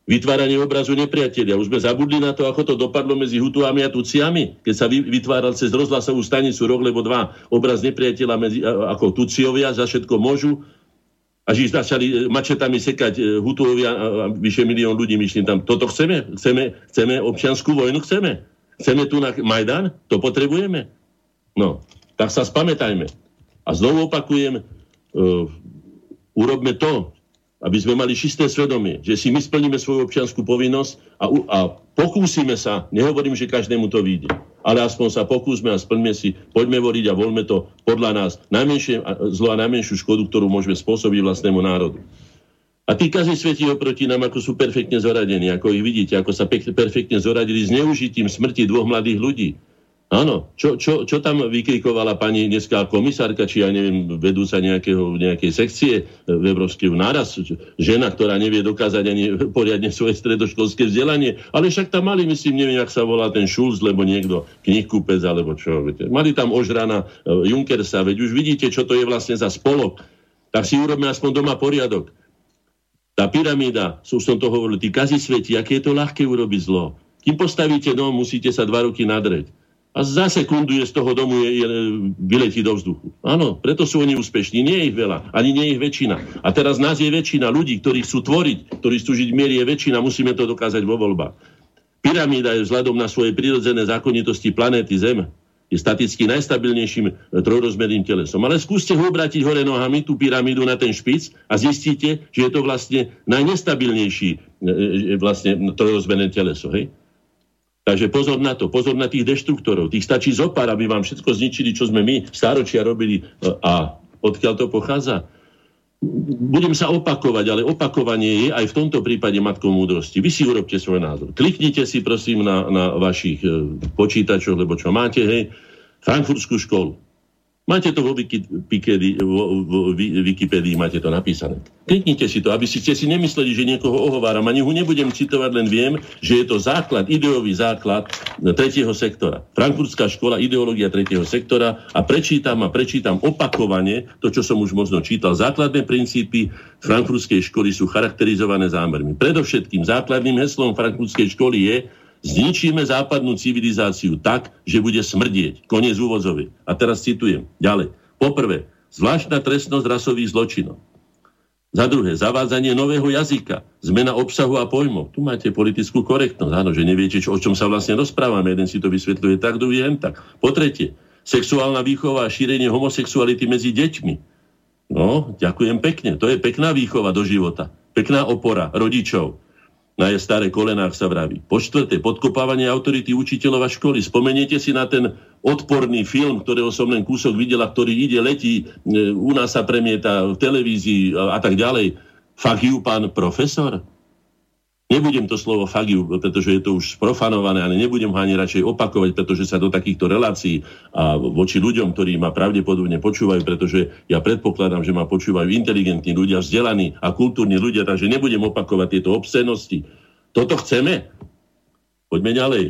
Vytváranie obrazu nepriateľia. Už sme zabudli na to, ako to dopadlo medzi Hutuami a Tuciami, keď sa vytváral cez rozhlasovú stanicu rok lebo dva obraz nepriateľa medzi, ako Tuciovia za všetko môžu a že začali e, mačetami sekať e, Hutuovia a vyše milión ľudí, myslím tam. Toto chceme? Chceme, chceme občianskú vojnu? Chceme? Chceme tu na Majdan? To potrebujeme? No, tak sa spamätajme. A znovu opakujem, uh, urobme to, aby sme mali čisté svedomie, že si my splníme svoju občianskú povinnosť a, a pokúsime sa, nehovorím, že každému to vyjde, ale aspoň sa pokúsme a splňme si, poďme voriť a voľme to podľa nás najmenšie zlo a najmenšiu škodu, ktorú môžeme spôsobiť vlastnému národu. A tí kazy svetí oproti nám, ako sú perfektne zoradení, ako ich vidíte, ako sa pek- perfektne zoradili s neužitím smrti dvoch mladých ľudí. Áno, čo, čo, čo tam vykrikovala pani dneska komisárka, či ja neviem, vedúca nejakého, nejakej sekcie v Európskej náraz, žena, ktorá nevie dokázať ani <laughs> poriadne svoje stredoškolské vzdelanie, ale však tam mali, myslím, neviem, jak sa volá ten Schulz, lebo niekto, knihkúpec, alebo čo, viete. Mali tam ožrana e, Junkersa, veď už vidíte, čo to je vlastne za spolok. Tak si urobme aspoň doma poriadok. Tá pyramída, som som to hovoril, tí kazi sveti, aké je to ľahké urobiť zlo. Kým postavíte dom, musíte sa dva roky nadreť a za sekundu je z toho domu je, je, vyletí do vzduchu. Áno, preto sú oni úspešní. Nie je ich veľa, ani nie je ich väčšina. A teraz nás je väčšina ľudí, ktorí chcú tvoriť, ktorí chcú žiť miery, je väčšina, musíme to dokázať vo voľbách. Pyramída je vzhľadom na svoje prirodzené zákonitosti planéty Zem je staticky najstabilnejším e, trojrozmerným telesom. Ale skúste ho obratiť hore nohami, tú pyramídu na ten špic a zistíte, že je to vlastne najnestabilnejší e, e, vlastne trojrozmerné teleso. Hej? Takže pozor na to, pozor na tých deštruktorov. Tých stačí zopár, aby vám všetko zničili, čo sme my stáročia robili. A odkiaľ to pochádza? Budem sa opakovať, ale opakovanie je aj v tomto prípade matkou múdrosti. Vy si urobte svoj názor. Kliknite si prosím na, na vašich e, počítačoch, lebo čo máte, hej, frankfurtskú školu. Máte to vo, Wikipedii, máte to napísané. Kliknite si to, aby ste si nemysleli, že niekoho ohováram. Ani ho nebudem citovať, len viem, že je to základ, ideový základ tretieho sektora. Frankfurtská škola, ideológia tretieho sektora a prečítam a prečítam opakovane to, čo som už možno čítal. Základné princípy frankfurtskej školy sú charakterizované zámermi. Predovšetkým základným heslom frankfurtskej školy je, Zničíme západnú civilizáciu tak, že bude smrdieť. Koniec úvozový. A teraz citujem. Ďalej. Poprvé, zvláštna trestnosť rasových zločinov. Za druhé, zavádzanie nového jazyka, zmena obsahu a pojmov. Tu máte politickú korektnosť, áno, že neviete, čo, o čom sa vlastne rozprávame. Jeden si to vysvetľuje tak, druhý jen tak. Po tretie, sexuálna výchova a šírenie homosexuality medzi deťmi. No, ďakujem pekne. To je pekná výchova do života. Pekná opora rodičov na je staré kolenách sa vraví. Po štvrté, podkopávanie autority učiteľov a školy. Spomeniete si na ten odporný film, ktorého som len kúsok videla, ktorý ide, letí, e, u nás sa premieta v televízii a, tak ďalej. Fakt you, pán profesor? Nebudem to slovo fagiu, pretože je to už sprofanované, ale nebudem ho ani radšej opakovať, pretože sa do takýchto relácií a voči ľuďom, ktorí ma pravdepodobne počúvajú, pretože ja predpokladám, že ma počúvajú inteligentní ľudia, vzdelaní a kultúrni ľudia, takže nebudem opakovať tieto obscenosti. Toto chceme? Poďme ďalej.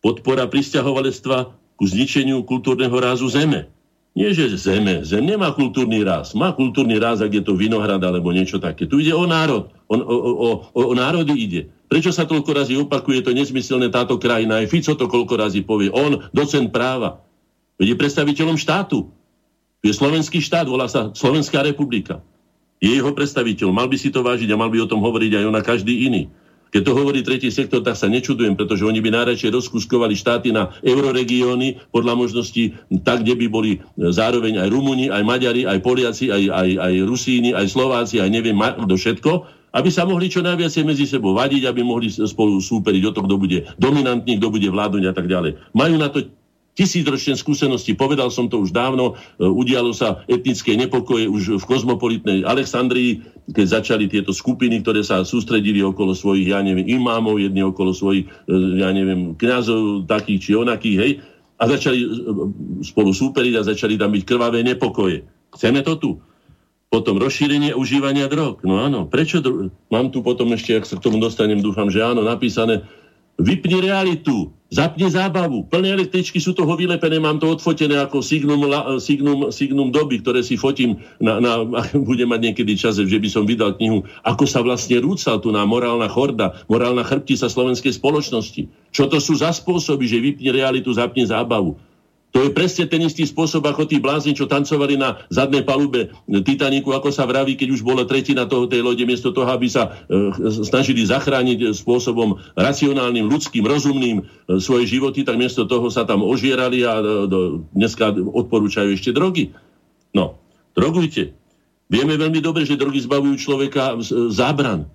Podpora pristahovalectva ku zničeniu kultúrneho rázu zeme. Nie, že zeme. Zem nemá kultúrny ráz. Má kultúrny ráz, ak je to vinohrad alebo niečo také. Tu ide o národ. O, o, o, o, o národy ide. Prečo sa toľko razy opakuje to nezmyselné táto krajina? Aj Fico to koľko razy povie. On, docent práva. Je predstaviteľom štátu. Je slovenský štát, volá sa Slovenská republika. Je jeho predstaviteľ. Mal by si to vážiť a mal by o tom hovoriť aj on a každý iný. Keď to hovorí tretí sektor, tak sa nečudujem, pretože oni by najradšej rozkuskovali štáty na euroregióny podľa možností tak, kde by boli zároveň aj Rumúni, aj Maďari, aj Poliaci, aj, aj, aj Rusíni, aj Slováci, aj neviem, do všetko, aby sa mohli čo najviac medzi sebou vadiť, aby mohli spolu súperiť o to, kto bude dominantný, kto bude vládnuť a tak ďalej. Majú na to tisícročné skúsenosti, povedal som to už dávno, e, udialo sa etnické nepokoje už v kozmopolitnej Alexandrii, keď začali tieto skupiny, ktoré sa sústredili okolo svojich, ja neviem, imámov, jedni okolo svojich, e, ja neviem, kňazov takých či onakých, hej, a začali e, spolu súperiť a začali tam byť krvavé nepokoje. Chceme to tu? Potom rozšírenie užívania drog. No áno, prečo? Dr- Mám tu potom ešte, ak sa k tomu dostanem, dúfam, že áno, napísané, vypni realitu, zapni zábavu. Plné električky sú toho vylepené, mám to odfotené ako signum, signum, signum doby, ktoré si fotím, na, na, <laughs> budem mať niekedy čas, že by som vydal knihu, ako sa vlastne rúcal tu na morálna chorda, morálna chrbtica slovenskej spoločnosti. Čo to sú za spôsoby, že vypni realitu, zapni zábavu. To je presne ten istý spôsob, ako tí blázni, čo tancovali na zadnej palube Titaniku, ako sa vraví, keď už bola tretina toho, tej lode, miesto toho, aby sa e, snažili zachrániť spôsobom racionálnym, ľudským, rozumným e, svoje životy, tak miesto toho sa tam ožierali a e, dneska odporúčajú ešte drogy. No, drogujte. Vieme veľmi dobre, že drogy zbavujú človeka zábran.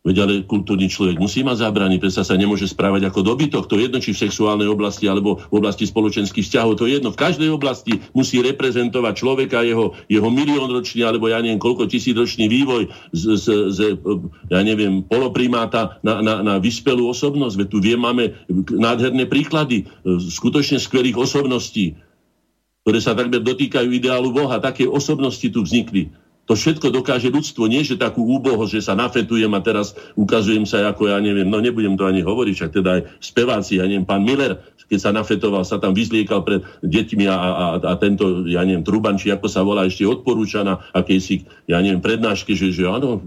Veď ale kultúrny človek musí mať zábrany, predsa sa nemôže správať ako dobytok. To je jedno, či v sexuálnej oblasti alebo v oblasti spoločenských vzťahov. To je jedno. V každej oblasti musí reprezentovať človeka, jeho, jeho miliónročný alebo ja neviem koľko tisícročný vývoj z, z, z ja neviem, poloprimáta na, na, na vyspelú osobnosť. Veď tu vie, máme nádherné príklady e, skutočne skvelých osobností, ktoré sa takmer dotýkajú ideálu Boha. Také osobnosti tu vznikli to všetko dokáže ľudstvo, nie že takú úbohosť, že sa nafetujem a teraz ukazujem sa ako, ja neviem, no nebudem to ani hovoriť, však teda aj speváci, ja neviem, pán Miller, keď sa nafetoval, sa tam vyzliekal pred deťmi a, a, a tento, ja neviem, Truban, či ako sa volá, ešte odporúča na akejsi, ja neviem, prednáške, že, že áno,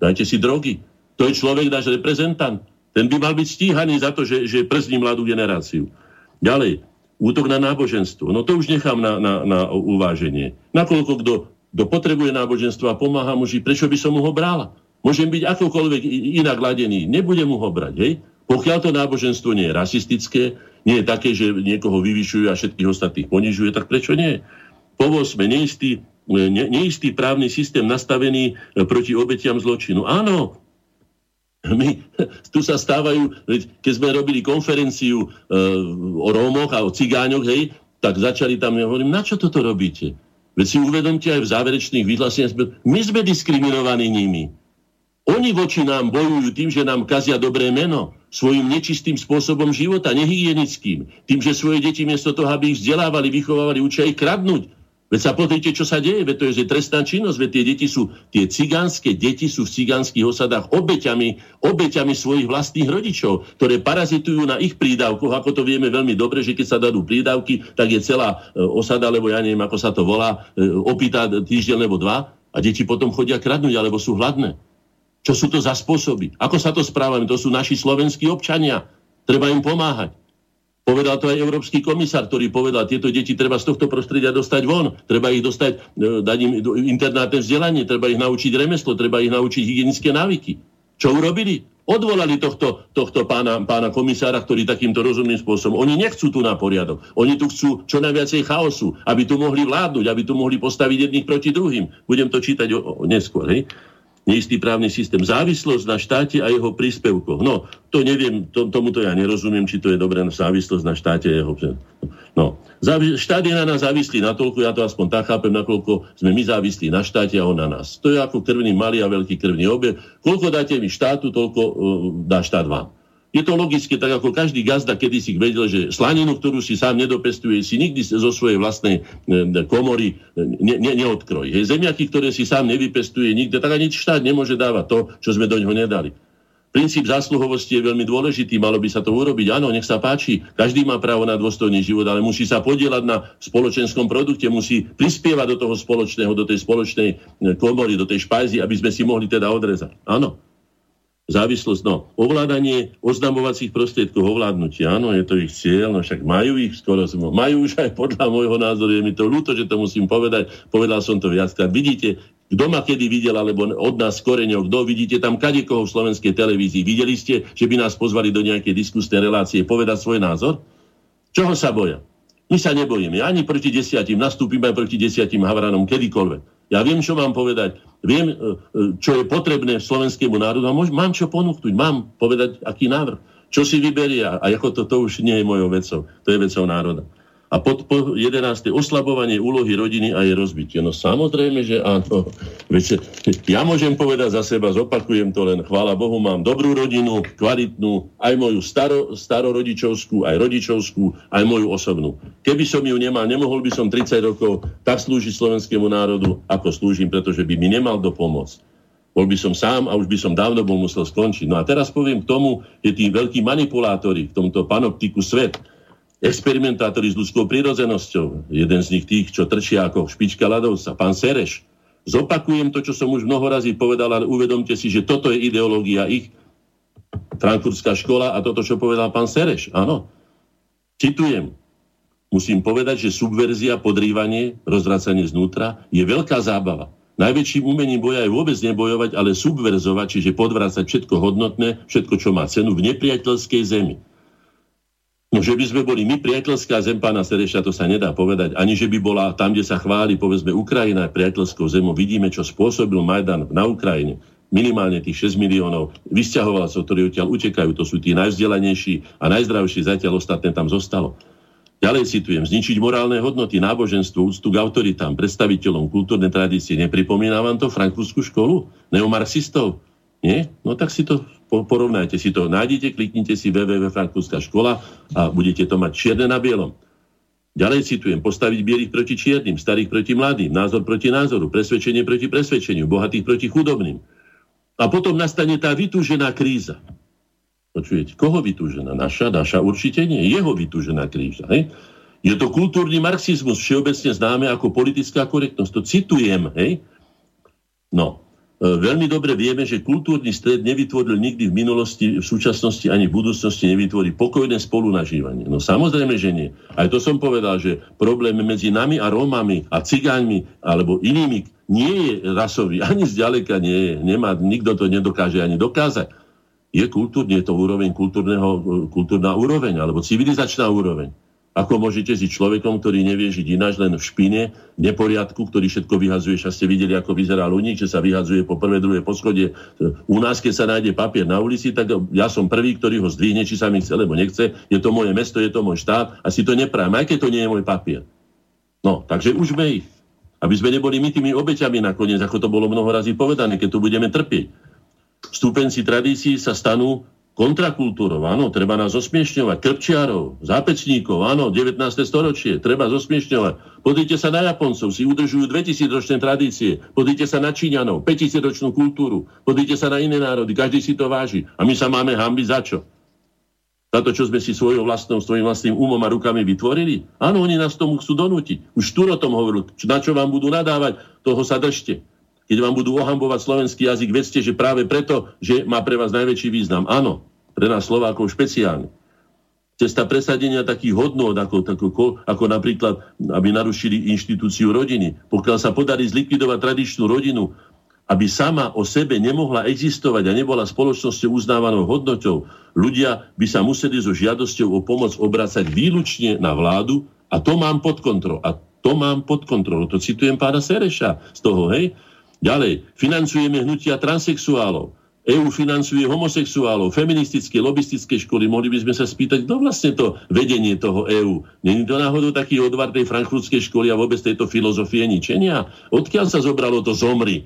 dajte si drogy. To je človek, náš reprezentant. Ten by mal byť stíhaný za to, že, že przní mladú generáciu. Ďalej, útok na náboženstvo. No to už nechám na, na, na uváženie. Nakoľko kto kto potrebuje náboženstvo a pomáha mu žiť, prečo by som mu ho brala? Môžem byť akokoľvek inak ladený, nebudem mu ho brať, hej? Pokiaľ to náboženstvo nie je rasistické, nie je také, že niekoho vyvyšuje a všetkých ostatných ponižuje, tak prečo nie? Povo sme neistý, ne, neistý právny systém nastavený e, proti obetiam zločinu. Áno, my, <laughs> tu sa stávajú, keď sme robili konferenciu e, o Rómoch a o cigáňoch, hej, tak začali tam, ja hovorím, na čo toto robíte? Veď si uvedomte aj v záverečných vyhláseniach, my sme diskriminovaní nimi. Oni voči nám bojujú tým, že nám kazia dobré meno, svojim nečistým spôsobom života, nehygienickým, tým, že svoje deti miesto toho, aby ich vzdelávali, vychovávali, učia ich kradnúť. Veď sa pozrite, čo sa deje, veď to je že trestná činnosť, veď tie deti sú, tie cigánske deti sú v cigánskych osadách obeťami, obeťami svojich vlastných rodičov, ktoré parazitujú na ich prídavkoch, ako to vieme veľmi dobre, že keď sa dadú prídavky, tak je celá e, osada, lebo ja neviem, ako sa to volá, e, opýta týždeň alebo dva a deti potom chodia kradnúť, alebo sú hladné. Čo sú to za spôsoby? Ako sa to správame? To sú naši slovenskí občania. Treba im pomáhať. Povedal to aj Európsky komisár, ktorý povedal, tieto deti treba z tohto prostredia dostať von, treba ich dostať, e, dať im internátne vzdelanie, treba ich naučiť remeslo, treba ich naučiť hygienické návyky. Čo urobili? Odvolali tohto, tohto pána, pána komisára, ktorý takýmto rozumným spôsobom. Oni nechcú tu na poriadok. Oni tu chcú čo najviacej chaosu, aby tu mohli vládnuť, aby tu mohli postaviť jedných proti druhým. Budem to čítať o, o, neskôr. Hej? Neistý právny systém. Závislosť na štáte a jeho príspevkoch. No, to neviem, to, tomuto ja nerozumiem, či to je dobré závislosť na štáte a jeho... No, štát je na nás závislý natoľko, ja to aspoň tak chápem, nakoľko sme my závislí na štáte a on na nás. To je ako krvný malý a veľký krvný obie. Koľko dáte mi štátu, toľko uh, dá štát vám. Je to logické, tak ako každý gazda kedy si vedel, že slaninu, ktorú si sám nedopestuje, si nikdy zo svojej vlastnej komory ne, ne, neodkrojí. Hej, zemiaky, ktoré si sám nevypestuje nikde, tak ani štát nemôže dávať to, čo sme do ňoho nedali. Princíp zásluhovosti je veľmi dôležitý, malo by sa to urobiť. Áno, nech sa páči, každý má právo na dôstojný život, ale musí sa podielať na spoločenskom produkte, musí prispievať do toho spoločného, do tej spoločnej komory, do tej špajzy, aby sme si mohli teda odrezať. Áno, závislosť, no, ovládanie oznamovacích prostriedkov, ovládnutie, áno, je to ich cieľ, no však majú ich skoro, majú už aj podľa môjho názoru, je mi to ľúto, že to musím povedať, povedal som to viackrát. Vidíte, kto ma kedy videl, alebo od nás koreňov, kto vidíte tam kadekoho v slovenskej televízii. Videli ste, že by nás pozvali do nejakej diskusnej relácie povedať svoj názor? Čoho sa boja? My sa nebojíme. Ani proti desiatim. Nastúpim aj proti desiatim havranom kedykoľvek. Ja viem, čo mám povedať. Viem, e, e, čo je potrebné slovenskému národu a mám čo ponúknuť. Mám povedať, aký návrh. Čo si vyberie a ako to, to už nie je mojou vecou. To je vecou národa. A pod, po 11. oslabovanie úlohy rodiny a jej rozbitie. No samozrejme, že áno. Viete, ja môžem povedať za seba, zopakujem to len, chvála Bohu, mám dobrú rodinu, kvalitnú, aj moju staro, starorodičovskú, aj rodičovskú, aj moju osobnú. Keby som ju nemal, nemohol by som 30 rokov tak slúžiť slovenskému národu, ako slúžim, pretože by mi nemal do pomoc. Bol by som sám a už by som dávno bol musel skončiť. No a teraz poviem k tomu, že tí veľkí manipulátori v tomto panoptiku svet, experimentátori s ľudskou prírodzenosťou, jeden z nich tých, čo trčia ako špička ľadovca, pán Sereš. Zopakujem to, čo som už mnoho razy povedal, ale uvedomte si, že toto je ideológia ich, frankfurtská škola a toto, čo povedal pán Sereš. Áno. Citujem. Musím povedať, že subverzia, podrývanie, rozvracanie znútra je veľká zábava. Najväčším umením boja je vôbec nebojovať, ale subverzovať, čiže podvracať všetko hodnotné, všetko, čo má cenu v nepriateľskej zemi. No, že by sme boli my priateľská zem pána Sereša, to sa nedá povedať. Ani, že by bola tam, kde sa chváli, povedzme, Ukrajina priateľskou zemou. Vidíme, čo spôsobil Majdan na Ukrajine. Minimálne tých 6 miliónov vysťahovalcov, ktorí odtiaľ utekajú. To sú tí najvzdelanejší a najzdravší. Zatiaľ ostatné tam zostalo. Ďalej citujem, zničiť morálne hodnoty, náboženstvo, úctu k autoritám, predstaviteľom kultúrnej tradície. Nepripomína vám to frankfurtskú školu? Neomarxistov? Nie? No tak si to porovnajte si to, nájdete, kliknite si www Frankfurtská škola a budete to mať čierne na bielom. Ďalej citujem, postaviť bielých proti čiernym, starých proti mladým, názor proti názoru, presvedčenie proti presvedčeniu, bohatých proti chudobným. A potom nastane tá vytúžená kríza. Počujete, koho vytúžená? Naša? Naša určite nie. Jeho vytúžená kríza. Hej? Je to kultúrny marxizmus, všeobecne známe ako politická korektnosť. To citujem. Hej? No, veľmi dobre vieme, že kultúrny stred nevytvoril nikdy v minulosti, v súčasnosti ani v budúcnosti nevytvorí pokojné spolunažívanie. No samozrejme, že nie. Aj to som povedal, že problém medzi nami a Rómami a Cigáňmi alebo inými nie je rasový, <laughs> ani zďaleka nie je. Nemá, nikto to nedokáže ani dokázať. Je kultúrne, je to úroveň kultúrneho, kultúrna úroveň alebo civilizačná úroveň. Ako môžete si človekom, ktorý nevie žiť ináč, len v špine, neporiadku, ktorý všetko vyhazuje, a ste videli, ako vyzerá ľudník, že sa vyhazuje po prvé, druhé poschodie. U nás, keď sa nájde papier na ulici, tak ja som prvý, ktorý ho zdvihne, či sa mi chce, alebo nechce. Je to moje mesto, je to môj štát a si to neprajem, aj keď to nie je môj papier. No, takže už sme ich. Aby sme neboli my tými obeťami nakoniec, ako to bolo mnoho razy povedané, keď tu budeme trpieť. Vstúpenci tradícií sa stanú kontrakultúrov, áno, treba nás zosmiešňovať, krpčiarov, zápečníkov, áno, 19. storočie, treba zosmiešňovať. Pozrite sa na Japoncov, si udržujú 2000 ročné tradície, pozrite sa na Číňanov, 5000 ročnú kultúru, pozrite sa na iné národy, každý si to váži. A my sa máme hambiť za čo? Za to, čo sme si svojou vlastnou, svojim vlastným umom a rukami vytvorili? Áno, oni nás tomu chcú donútiť. Už tu o tom hovoril, na čo vám budú nadávať, toho sa držte. Keď vám budú ohambovať slovenský jazyk, vedzte, že práve preto, že má pre vás najväčší význam. Áno, pre nás Slovákov špeciálne. Cesta presadenia takých hodnôt, ako, ako, ako napríklad, aby narušili inštitúciu rodiny. Pokiaľ sa podarí zlikvidovať tradičnú rodinu, aby sama o sebe nemohla existovať a nebola spoločnosťou uznávanou hodnotou, ľudia by sa museli so žiadosťou o pomoc obracať výlučne na vládu a to mám pod kontrolou. A to mám pod kontrolou. To citujem pána Sereša z toho, hej? Ďalej, financujeme hnutia transexuálov. EU financuje homosexuálov, feministické, lobistické školy. Mohli by sme sa spýtať, kto vlastne to vedenie toho EÚ. Není to náhodou taký odvar tej frankfurtskej školy a vôbec tejto filozofie ničenia? Odkiaľ sa zobralo to zomri?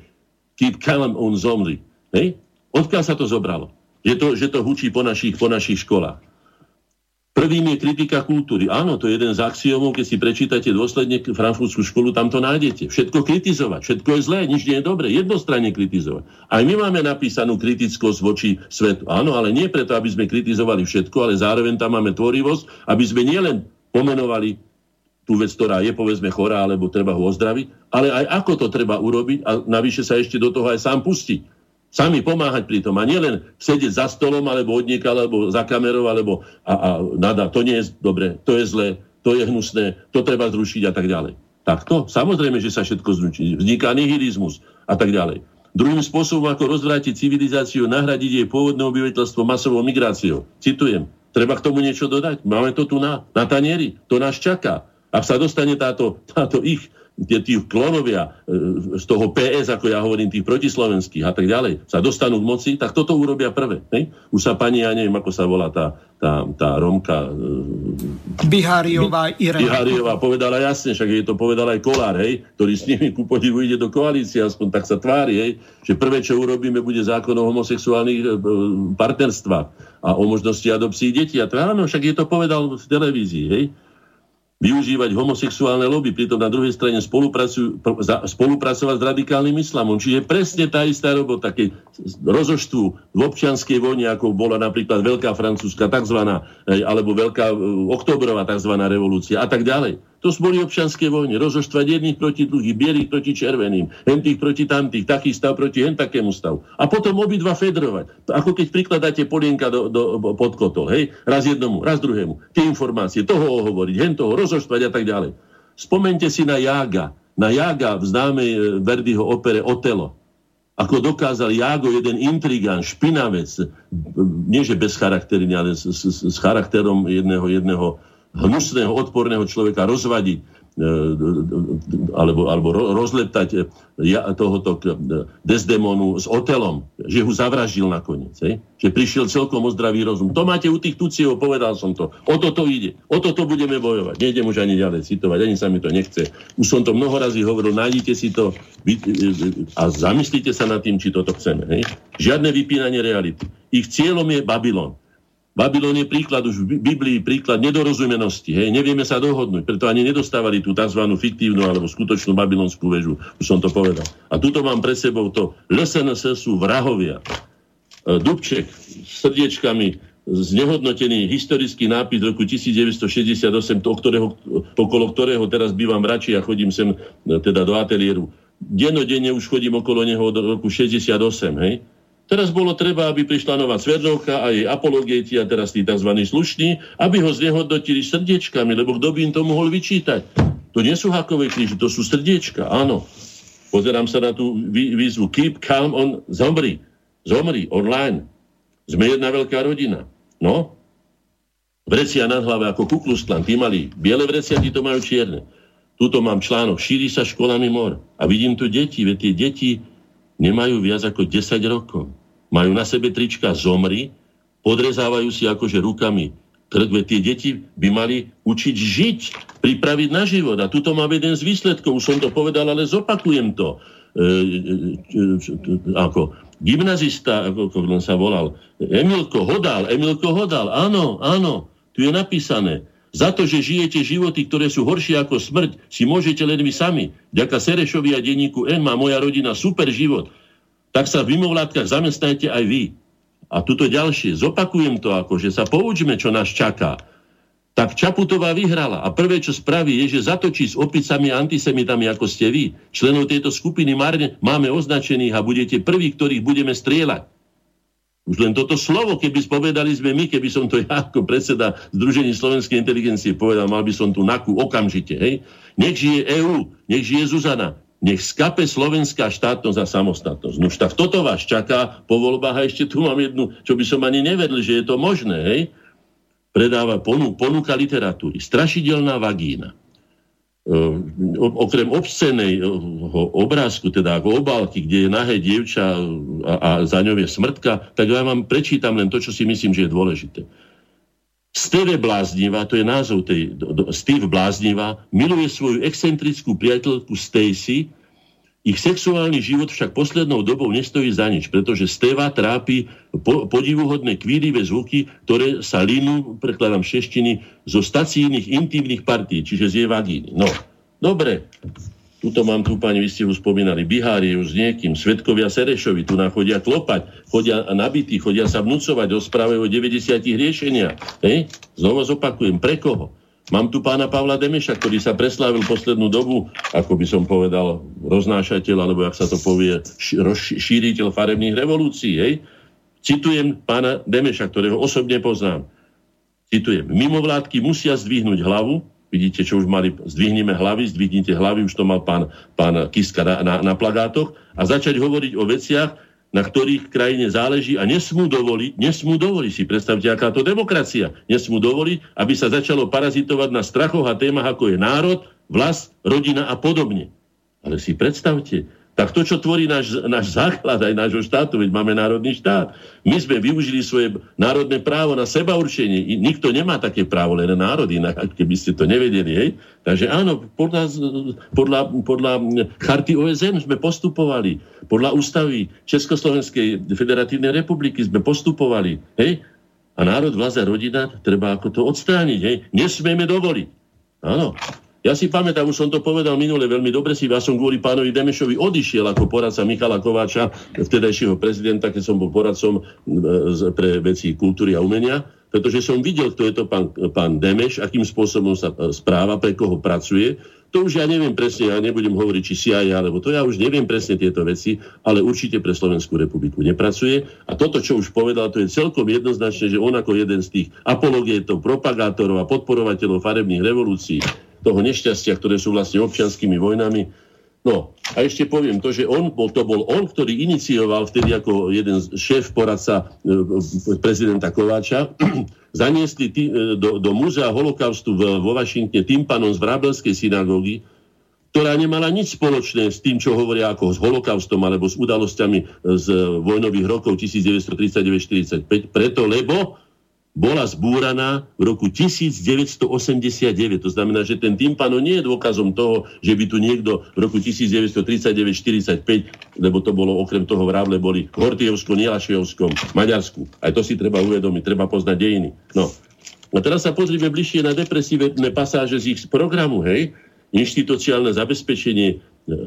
Keep calm on zomri. Hej? Odkiaľ sa to zobralo? Že to, že to hučí po našich, po našich školách. Prvým je kritika kultúry. Áno, to je jeden z axiomov, keď si prečítate dôsledne frankfurtskú školu, tam to nájdete. Všetko kritizovať, všetko je zlé, nič nie je dobre, jednostranne kritizovať. Aj my máme napísanú kritickosť voči svetu. Áno, ale nie preto, aby sme kritizovali všetko, ale zároveň tam máme tvorivosť, aby sme nielen pomenovali tú vec, ktorá je povedzme chorá, alebo treba ho ozdraviť, ale aj ako to treba urobiť a navyše sa ešte do toho aj sám pustiť. Sami pomáhať pri tom a nielen sedieť za stolom, alebo odnieka, alebo za kamerou, alebo a, a nada, to nie je dobre, to je zlé, to je hnusné, to treba zrušiť a tak ďalej. Takto? Samozrejme, že sa všetko zruší. Vzniká nihilizmus a tak ďalej. Druhým spôsobom, ako rozvrátiť civilizáciu, nahradiť jej pôvodné obyvateľstvo masovou migráciou. Citujem. Treba k tomu niečo dodať? Máme to tu na, na tanieri. To nás čaká. Ak sa dostane táto, táto ich tí klonovia e, z toho PS, ako ja hovorím, tých protislovenských a tak ďalej, sa dostanú k moci, tak toto urobia prvé. Hej? Už sa pani, ja neviem, ako sa volá tá, tá, tá Romka... E, Biháriová Irena. Biháriová povedala jasne, však jej to povedal aj Kolár, hej, ktorý s nimi ku podivu ide do koalície, aspoň tak sa tvári, hej, že prvé, čo urobíme, bude zákon o homosexuálnych e, partnerstvách a o možnosti adopcii detí. A to áno, však je to povedal v televízii, hej využívať homosexuálne lobby, pritom na druhej strane spolupracovať s radikálnym islamom. Čiže presne tá istá robota, keď rozoštvu v občianskej vojne, ako bola napríklad Veľká francúzska tzv. alebo Veľká e, oktobrová tzv. revolúcia a tak ďalej. To boli občianské vojny. Rozoštvať jedných proti druhých, bielých proti červeným, hentých proti tamtých, taký stav proti hentakému stavu. A potom obidva fedrovať. Ako keď prikladáte polienka do, do, pod kotol. Hej? Raz jednomu, raz druhému. Tie informácie, toho ohovoriť, hen toho rozoštvať a tak ďalej. Spomente si na Jága. Na Jága v známej e, Verdiho opere Otelo ako dokázal Jágo, jeden intrigán, špinavec, nie že bezcharakterný, ale s, s, s charakterom jedného, jedného hnusného, odporného človeka rozvadiť e, alebo, alebo rozleptať e, tohoto e, Desdemonu s Otelom, že ho zavraždil nakoniec. Hej? Že prišiel celkom o zdravý rozum. To máte u tých tuciev, povedal som to. O toto ide. O toto budeme bojovať. Nejdem už ani ďalej citovať, ani sa mi to nechce. Už som to mnoho razy hovoril, nájdite si to a zamyslite sa nad tým, či toto chceme. Hej? Žiadne vypínanie reality. Ich cieľom je Babylon. Babylon je príklad už v Biblii, príklad nedorozumenosti. Hej? Nevieme sa dohodnúť, preto ani nedostávali tú tzv. fiktívnu alebo skutočnú babylonskú väžu. Už som to povedal. A tuto mám pre sebou to LSNS sú vrahovia. E, Dubček s srdiečkami znehodnotený historický nápis roku 1968, to, ktorého, okolo ktorého teraz bývam radši a chodím sem e, teda do ateliéru. Denodenne už chodím okolo neho od roku 68, hej? Teraz bolo treba, aby prišla nová Sverdlovka a jej apologeti a teraz tí tzv. slušní, aby ho znehodnotili srdiečkami, lebo kto by im to mohol vyčítať? To nie sú hakové kríže, to sú srdiečka, áno. Pozerám sa na tú výzvu Keep calm on zomri. Zomri online. Sme jedna veľká rodina. No, vrecia nad hlave ako kuklustlan, tí mali biele vrecia, tí to majú čierne. Tuto mám článok, šíri sa školami mor. A vidím tu deti, veď tie deti nemajú viac ako 10 rokov majú na sebe trička zomri, podrezávajú si akože rukami krk, tie deti by mali učiť žiť, pripraviť na život. A tuto mám jeden z výsledkov, už som to povedal, ale zopakujem to. E, e, e, ako gymnazista, ako, ako sa volal, Emilko Hodal, Emilko Hodal, áno, áno, tu je napísané. Za to, že žijete životy, ktoré sú horšie ako smrť, si môžete len vy sami. Ďaka Serešovi a denníku N má moja rodina super život tak sa v mimovládkach zamestnajte aj vy. A tuto ďalšie, zopakujem to ako, že sa poučíme, čo nás čaká. Tak Čaputová vyhrala a prvé, čo spraví, je, že zatočí s opicami a antisemitami, ako ste vy. Členov tejto skupiny marne máme označených a budete prví, ktorých budeme strieľať. Už len toto slovo, keby spovedali sme my, keby som to ja ako predseda Združení slovenskej inteligencie povedal, mal by som tu naku okamžite. Hej? Nech žije EU, nech žije Zuzana, nech skape slovenská štátnosť a samostatnosť. No tak toto vás čaká po voľbách a ešte tu mám jednu, čo by som ani nevedel, že je to možné, hej? Predáva ponu, ponuka literatúry. Strašidelná vagína. Uh, okrem obsceného obrázku, teda ako obálky, kde je nahé dievča a, a za ňou je smrtka, tak ja vám prečítam len to, čo si myslím, že je dôležité. Steve Bláznivá, to je názov tej, Steve Bláznivá, miluje svoju excentrickú priateľku Stacy, ich sexuálny život však poslednou dobou nestojí za nič, pretože Steva trápi po, podivuhodné kvírivé zvuky, ktoré sa linú, prekladám šeštiny, zo stacijných intimných partí, čiže z jej vagíny. No, dobre, Tuto mám tu, pani, vy ste už spomínali, už s niekým, svetkovia Serešovi, tu chodia klopať, chodia nabití, chodia sa vnúcovať, rozprávajú o 90 riešeniach. Hej? Znova zopakujem, pre koho? Mám tu pána Pavla Demeša, ktorý sa preslávil poslednú dobu, ako by som povedal, roznášateľ, alebo ak sa to povie, šíriteľ farebných revolúcií. Hej? Citujem pána Demeša, ktorého osobne poznám. Citujem. Mimovládky musia zdvihnúť hlavu, Vidíte, čo už mali, zdvihneme hlavy, zdvihnite hlavy, už to mal pán, pán Kiska na, na, na plagátoch a začať hovoriť o veciach, na ktorých krajine záleží a nesmú dovoliť, nesmú dovoliť si, predstavte, aká to demokracia, nesmú dovoliť, aby sa začalo parazitovať na strachoch a témach, ako je národ, vlast, rodina a podobne. Ale si predstavte, tak to, čo tvorí náš, náš základ aj nášho štátu, veď máme národný štát. My sme využili svoje národné právo na seba určenie. Nikto nemá také právo, len národy, keby ste to nevedeli. Hej? Takže áno, podľa, podľa, podľa charty OSN sme postupovali. Podľa ústavy Československej federatívnej republiky sme postupovali. Hej? A národ, vlast a rodina, treba ako to odstrániť. Hej? Nesmieme dovoliť. Áno. Ja si pamätám, už som to povedal minule veľmi dobre si, ja som kvôli pánovi Demešovi odišiel ako poradca Michala Kováča, vtedajšieho prezidenta, keď som bol poradcom e, pre veci kultúry a umenia, pretože som videl, kto je to pán, pán Demeš, akým spôsobom sa e, správa, pre koho pracuje. To už ja neviem presne, ja nebudem hovoriť, či si aj ja, lebo to ja už neviem presne tieto veci, ale určite pre Slovenskú republiku nepracuje. A toto, čo už povedal, to je celkom jednoznačne, že on ako jeden z tých apologietov, propagátorov a podporovateľov farebných revolúcií toho nešťastia, ktoré sú vlastne občianskými vojnami. No a ešte poviem to, že on bol, to bol on, ktorý inicioval vtedy ako jeden šéf poradca e, prezidenta Kováča, <clears throat> zaniesli tý, e, do, do múzea holokaustu v, vo Vašingtone tympanom z Vrabelskej synagógy, ktorá nemala nič spoločné s tým, čo hovoria ako s holokaustom alebo s udalosťami z vojnových rokov 1939-45, preto lebo bola zbúraná v roku 1989. To znamená, že ten tympano nie je dôkazom toho, že by tu niekto v roku 1939-45, lebo to bolo okrem toho v Rávle, boli v Hortievskom, Nielašejovskom, Maďarsku. Aj to si treba uvedomiť, treba poznať dejiny. No. A teraz sa pozrieme bližšie na depresívne pasáže z ich programu, hej? Inštituciálne zabezpečenie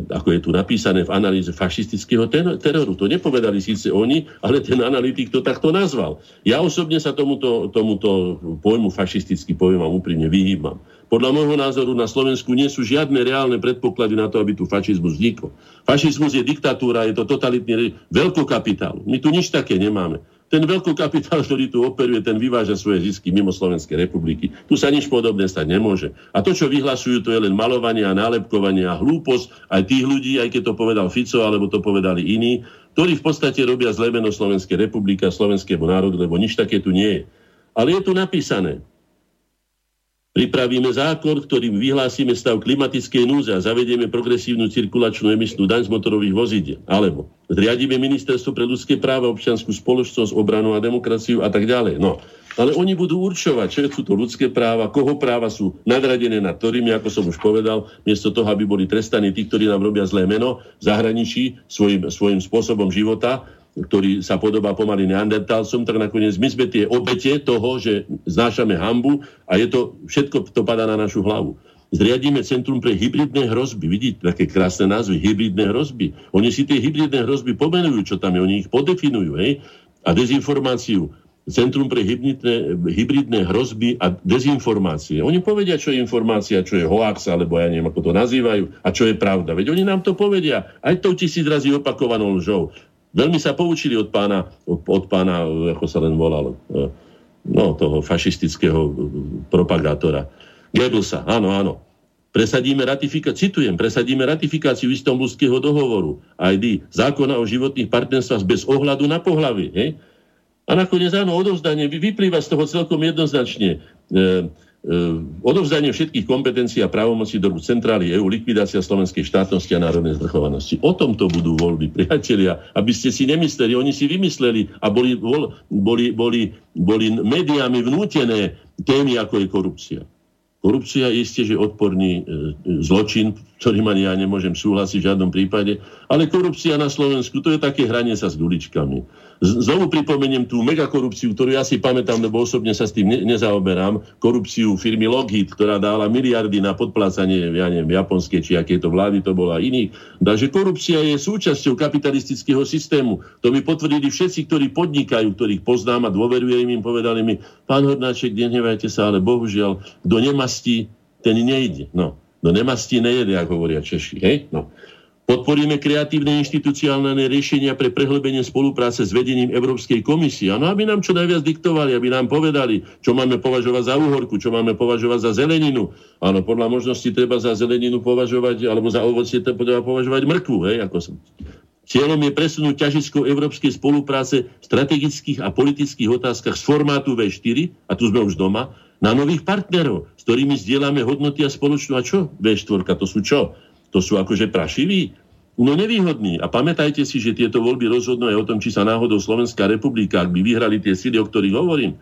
ako je tu napísané v analýze fašistického teroru. To nepovedali síce oni, ale ten analytik to takto nazval. Ja osobne sa tomuto, tomuto pojmu fašistický poviem vám úprimne vyhýbam. Podľa môjho názoru na Slovensku nie sú žiadne reálne predpoklady na to, aby tu fašizmus vznikol. Fašizmus je diktatúra, je to totalitný veľkokapitál. My tu nič také nemáme. Ten veľkokapitál, ktorý tu operuje, ten vyváža svoje zisky mimo Slovenskej republiky. Tu sa nič podobné stať nemôže. A to, čo vyhlasujú, to je len malovanie a nálepkovanie a hlúposť aj tých ľudí, aj keď to povedal Fico, alebo to povedali iní, ktorí v podstate robia zlé meno Slovenskej republiky a slovenskému národu, lebo nič také tu nie je. Ale je tu napísané, Pripravíme zákon, ktorým vyhlásime stav klimatickej núze a zavedieme progresívnu cirkulačnú emisnú daň z motorových vozidiel. Alebo zriadíme ministerstvo pre ľudské práva, občianskú spoločnosť, obranu a demokraciu a tak ďalej. No, ale oni budú určovať, čo sú to ľudské práva, koho práva sú nadradené nad ktorými, ako som už povedal, miesto toho, aby boli trestaní tí, ktorí nám robia zlé meno v zahraničí svojim, svojim spôsobom života, ktorý sa podobá pomaly neandertálcom, tak nakoniec my sme tie obete toho, že znášame hambu a je to, všetko to padá na našu hlavu. Zriadíme Centrum pre hybridné hrozby. Vidíte, také krásne názvy, hybridné hrozby. Oni si tie hybridné hrozby pomenujú, čo tam je, oni ich podefinujú, hej? A dezinformáciu. Centrum pre hybridné, hybridné hrozby a dezinformácie. Oni povedia, čo je informácia, čo je hoax, alebo ja neviem, ako to nazývajú, a čo je pravda. Veď oni nám to povedia, aj tou tisíc razy opakovanou lžou. Veľmi sa poučili od pána, od pána, ako sa len volal, e, no, toho fašistického propagátora. Goebbelsa, áno, áno. Presadíme ratifikáciu, citujem, presadíme ratifikáciu istambulského dohovoru, ID, zákona o životných partnerstvách bez ohľadu na pohlavy. A nakoniec áno, odovzdanie vyplýva z toho celkom jednoznačne. E, odovzdanie všetkých kompetencií a právomocí do centrály EU, likvidácia slovenskej štátnosti a národnej zvrchovanosti. O tomto budú voľby, priatelia, aby ste si nemysleli, oni si vymysleli a boli, boli, boli, boli médiami vnútené témy, ako je korupcia. Korupcia je isté, že odporný e, zločin, ktorým ani ja nemôžem súhlasiť v žiadnom prípade, ale korupcia na Slovensku, to je také hranie sa s guličkami. Znovu pripomeniem tú megakorupciu, ktorú ja si pamätám, lebo osobne sa s tým ne- nezaoberám, korupciu firmy Lockheed, ktorá dala miliardy na podplácanie, ja neviem, japonskej či aké to vlády to bola iných. Takže korupcia je súčasťou kapitalistického systému. To mi potvrdili všetci, ktorí podnikajú, ktorých poznám a dôverujem im, povedali mi, pán Hornáček, nenevajte sa, ale bohužiaľ, kto nemastí, ten nejde. No, kto nemastí, nejede, ako hovoria Češi. Hej? No. Podporíme kreatívne inštitucionálne riešenia pre prehlbenie spolupráce s vedením Európskej komisie. Áno, aby nám čo najviac diktovali, aby nám povedali, čo máme považovať za uhorku, čo máme považovať za zeleninu. Áno, podľa možnosti treba za zeleninu považovať, alebo za ovocie treba považovať mrkvu, hej, ako som. Cieľom je presunúť ťažisko európskej spolupráce v strategických a politických otázkach z formátu V4, a tu sme už doma, na nových partnerov, s ktorými zdieľame hodnoty a spoločnú. A čo V4? To sú čo? To sú akože prašiví? No nevýhodní. A pamätajte si, že tieto voľby rozhodnú aj o tom, či sa náhodou Slovenská republika, ak by vyhrali tie síly, o ktorých hovorím,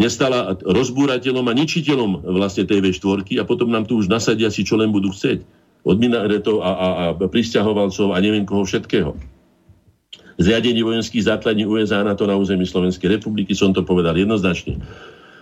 nestala rozbúrateľom a ničiteľom vlastne tej V4 a potom nám tu už nasadia si, čo len budú chcieť. Od minaretov a, a, a pristahovalcov a neviem koho všetkého. Zriadenie vojenských základní USA na to na území Slovenskej republiky, som to povedal jednoznačne.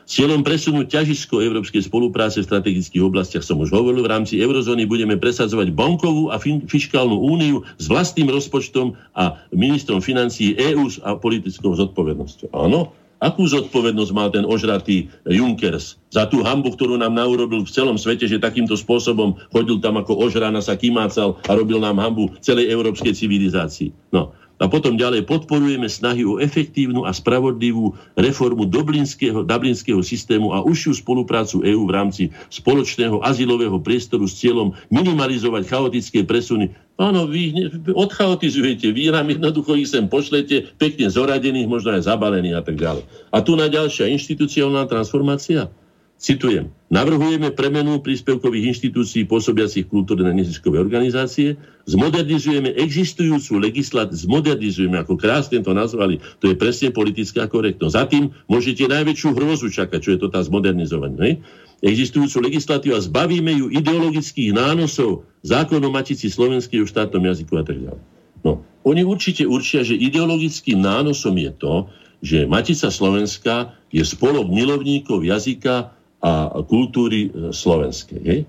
Cieľom presunúť ťažisko európskej spolupráce v strategických oblastiach som už hovoril. V rámci eurozóny budeme presadzovať bankovú a fiskálnu úniu s vlastným rozpočtom a ministrom financií EÚ a politickou zodpovednosťou. Áno, Akú zodpovednosť mal ten ožratý Junkers za tú hambu, ktorú nám naurobil v celom svete, že takýmto spôsobom chodil tam ako ožrana, sa kymácal a robil nám hambu celej európskej civilizácii. No, a potom ďalej podporujeme snahy o efektívnu a spravodlivú reformu dublinského, dublinského systému a užšiu spoluprácu EÚ v rámci spoločného azylového priestoru s cieľom minimalizovať chaotické presuny. Áno, vy odchaotizujete, vy nám jednoducho ich sem pošlete, pekne zoradených, možno aj zabalených a tak ďalej. A tu na ďalšia inštitucionálna transformácia. Citujem, navrhujeme premenu príspevkových inštitúcií pôsobiacich kultúrne neziskové organizácie, zmodernizujeme existujúcu legislatívu, zmodernizujeme, ako krásne to nazvali, to je presne politická korektnosť. Za tým môžete najväčšiu hrozu čakať, čo je to tá zmodernizovanie. Existujúcu legislatívu a zbavíme ju ideologických nánosov zákonom matici slovenského štátnom jazyku a tak ďalej. No, oni určite určia, že ideologickým nánosom je to, že Matica Slovenska je spolok milovníkov jazyka a kultúry e, slovenskej. Hej?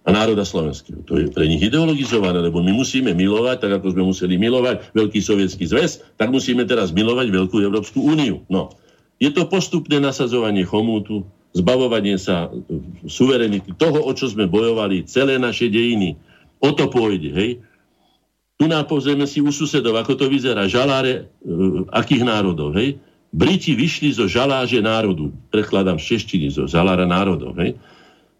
A národa slovenského. To je pre nich ideologizované, lebo my musíme milovať, tak ako sme museli milovať Veľký sovietský zväz, tak musíme teraz milovať Veľkú Európsku úniu. No. Je to postupné nasadzovanie chomútu, zbavovanie sa e, suverenity, toho, o čo sme bojovali celé naše dejiny. O to pôjde, hej? Tu nápozrieme si u susedov, ako to vyzerá, žaláre e, akých národov, hej? Briti vyšli zo žaláže národu. Prekladám z češtiny, zo žalára národov. Hej.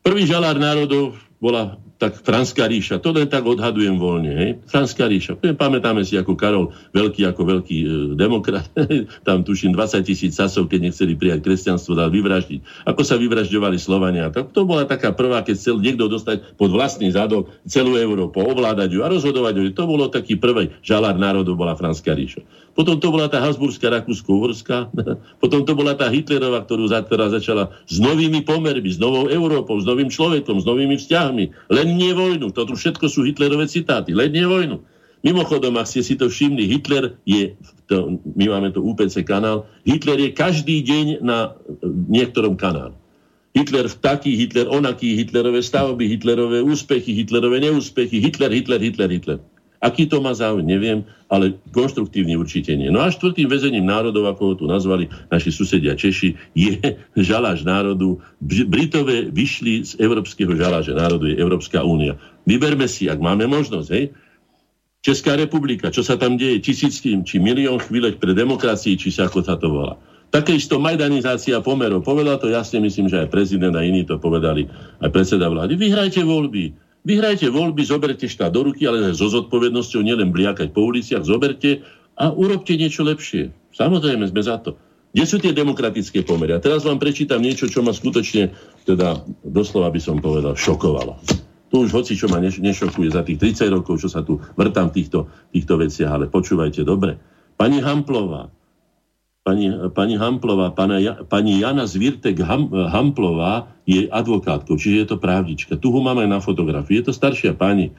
Prvý žalár národov bola tak Franská ríša. To len tak odhadujem voľne. Hej. Franská ríša. Pamätáme si, ako Karol Veľký, ako veľký e, demokrat, <laughs> tam tuším 20 tisíc sasov, keď nechceli prijať kresťanstvo, dal vyvraždiť. Ako sa vyvražďovali Slovania. To, to bola taká prvá, keď chcel niekto dostať pod vlastný zadok celú Európu, ovládať ju a rozhodovať ju. To bolo taký prvý žalár národov, bola Franská ríša. Potom to bola tá Habsburská, Rakúsko-Uhorská. <laughs> Potom to bola tá Hitlerová, ktorú, ktorá začala s novými pomermi, s novou Európou, s novým človekom, s novými vzťahmi. Len nie vojnu. Toto všetko sú Hitlerové citáty. Len nie vojnu. Mimochodom, ak ste si to všimli, Hitler je, to, my máme to UPC kanál, Hitler je každý deň na niektorom kanále. Hitler v taký, Hitler onaký, Hitlerové stavby, Hitlerové úspechy, Hitlerové neúspechy, Hitler, Hitler, Hitler, Hitler. Aký to má záujem, neviem, ale konštruktívny určite nie. No a štvrtým väzením národov, ako ho tu nazvali naši susedia Češi, je <laughs> žaláž národu. Britové vyšli z európskeho žaláže národu, je Európska únia. Vyberme si, ak máme možnosť, hej, Česká republika, čo sa tam deje, tisíckým či milión chvíľek pre demokracii, či sa ako sa to volá. Také isto majdanizácia pomerov. Povedal to jasne, myslím, že aj prezident a iní to povedali, aj predseda vlády. Vyhrajte voľby Vyhrajte voľby, zoberte štát do ruky, ale so zodpovednosťou nielen bliakať po uliciach, zoberte a urobte niečo lepšie. Samozrejme, sme za to. Kde sú tie demokratické pomery? A teraz vám prečítam niečo, čo ma skutočne, teda doslova by som povedal, šokovalo. Tu už hoci, čo ma nešokuje za tých 30 rokov, čo sa tu vrtám v týchto, týchto veciach, ale počúvajte dobre. Pani Hamplová, pani, pani Hamplová, pana, pani Jana Zvirtek Ham, Hamplová je advokátkou, čiže je to právnička. Tu ho máme na fotografii. Je to staršia pani.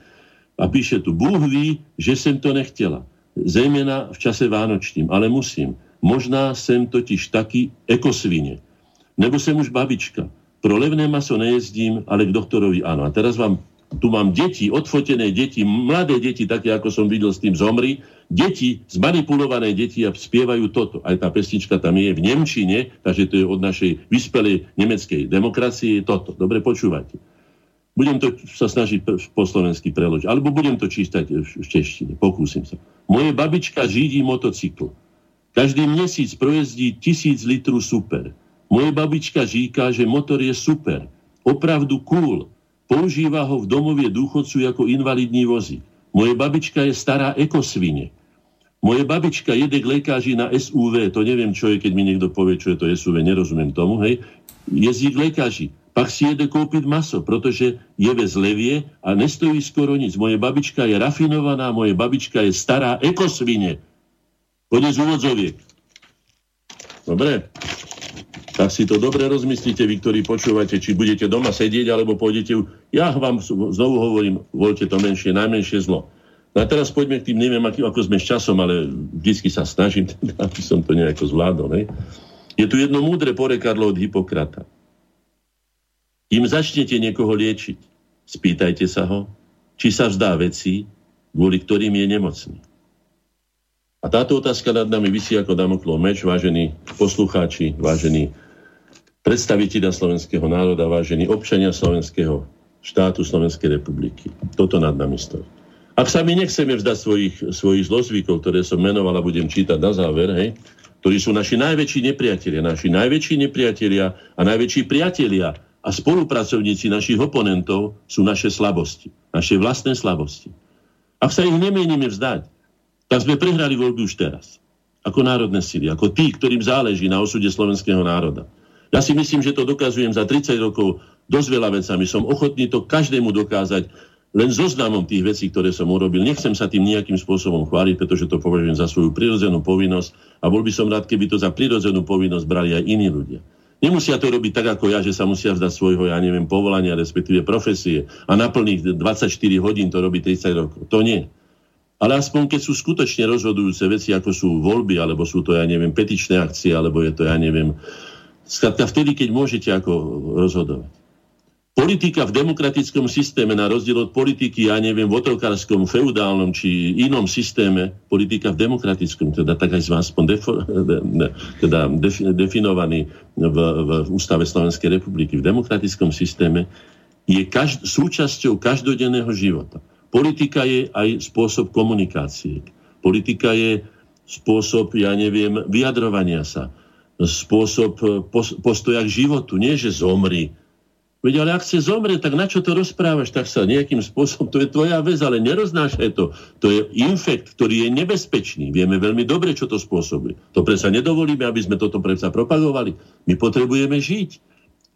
A píše tu, Bůh ví, že jsem to nechtěla. Zejména v čase vánočním, ale musím. Možná jsem totiž taky ekosvine. Nebo jsem už babička. Pro levné maso nejezdím, ale k doktorovi áno. A teraz vám tu mám deti, odfotené deti, mladé deti, také ako som videl s tým zomri, deti, zmanipulované deti a spievajú toto. Aj tá pesnička tam je v Nemčine, takže to je od našej vyspelej nemeckej demokracie toto. Dobre počúvajte. Budem to sa snažiť po slovensky preložiť, alebo budem to čítať v češtine, pokúsim sa. Moje babička žídi motocykl. Každý měsíc projezdí tisíc litrů super. Moje babička říká, že motor je super. Opravdu cool Používa ho v domovie dôchodcu ako invalidní vozík. Moje babička je stará ekosvine. Moje babička jede k lekáži na SUV, to neviem, čo je, keď mi niekto povie, čo je to SUV, nerozumiem tomu, hej. Jezdí k lekáži. Pak si jede kúpiť maso, pretože je bez levie a nestojí skoro nič. Moje babička je rafinovaná, moje babička je stará ekosvine. Konec úvodzoviek. Dobre? Tak si to dobre rozmyslíte, vy, ktorí počúvate, či budete doma sedieť, alebo pôjdete... Ja vám znovu hovorím, voľte to menšie, najmenšie zlo. No a teraz poďme k tým, neviem, ako sme s časom, ale vždy sa snažím, <laughs> aby som to nejako zvládol. Ne? Je tu jedno múdre porekadlo od Hipokrata. Kým začnete niekoho liečiť, spýtajte sa ho, či sa vzdá veci, kvôli ktorým je nemocný. A táto otázka nad nami vysí ako Damoklov meč, vážení poslucháči, vážení predstaviteľa slovenského národa, vážení občania slovenského štátu Slovenskej republiky. Toto nad nami stojí. Ak sa my nechceme vzdať svojich, svojich zlozvykov, ktoré som menoval a budem čítať na záver, hej, ktorí sú naši najväčší nepriatelia, naši najväčší nepriatelia a najväčší priatelia a spolupracovníci našich oponentov sú naše slabosti, naše vlastné slabosti. Ak sa ich nemienime vzdať, tak sme prehrali voľby už teraz. Ako národné síly, ako tí, ktorým záleží na osude slovenského národa. Ja si myslím, že to dokazujem za 30 rokov dosť veľa vecami. Som ochotný to každému dokázať len zoznamom tých vecí, ktoré som urobil. Nechcem sa tým nejakým spôsobom chváliť, pretože to považujem za svoju prirodzenú povinnosť a bol by som rád, keby to za prirodzenú povinnosť brali aj iní ľudia. Nemusia to robiť tak ako ja, že sa musia vzdať svojho, ja neviem, povolania, respektíve profesie a na plných 24 hodín to robí 30 rokov. To nie. Ale aspoň keď sú skutočne rozhodujúce veci, ako sú voľby, alebo sú to, ja neviem, petičné akcie, alebo je to, ja neviem, skratka vtedy, keď môžete ako rozhodovať. Politika v demokratickom systéme, na rozdiel od politiky, ja neviem, v otrokárskom, feudálnom či inom systéme, politika v demokratickom, teda tak aj aspoň defo, teda definovaný v, v Ústave Slovenskej republiky, v demokratickom systéme, je každ- súčasťou každodenného života. Politika je aj spôsob komunikácie. Politika je spôsob, ja neviem, vyjadrovania sa, spôsob postoja k životu. Nie, že zomri, Veď ale ak chce zomrieť, tak na čo to rozprávaš? Tak sa nejakým spôsobom, to je tvoja vec, ale neroznášaj to. To je infekt, ktorý je nebezpečný. Vieme veľmi dobre, čo to spôsobuje. To predsa nedovolíme, aby sme toto predsa propagovali. My potrebujeme žiť.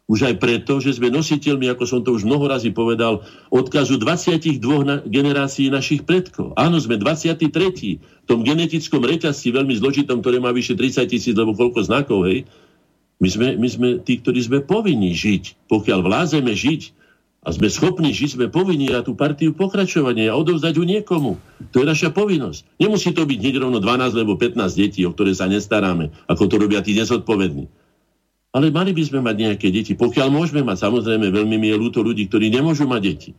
Už aj preto, že sme nositeľmi, ako som to už mnoho razy povedal, odkazu 22 na, generácií našich predkov. Áno, sme 23. v tom genetickom reťazci veľmi zložitom, ktoré má vyše 30 tisíc, lebo koľko znakov, hej, my sme, my sme tí, ktorí sme povinní žiť. Pokiaľ vlázeme žiť a sme schopní žiť, sme povinní na tú partiu pokračovania a odovzdať ju niekomu. To je naša povinnosť. Nemusí to byť hneď rovno 12 alebo 15 detí, o ktoré sa nestaráme, ako to robia tí nezodpovední. Ale mali by sme mať nejaké deti. Pokiaľ môžeme mať, samozrejme, veľmi mi je ľúto ľudí, ktorí nemôžu mať deti.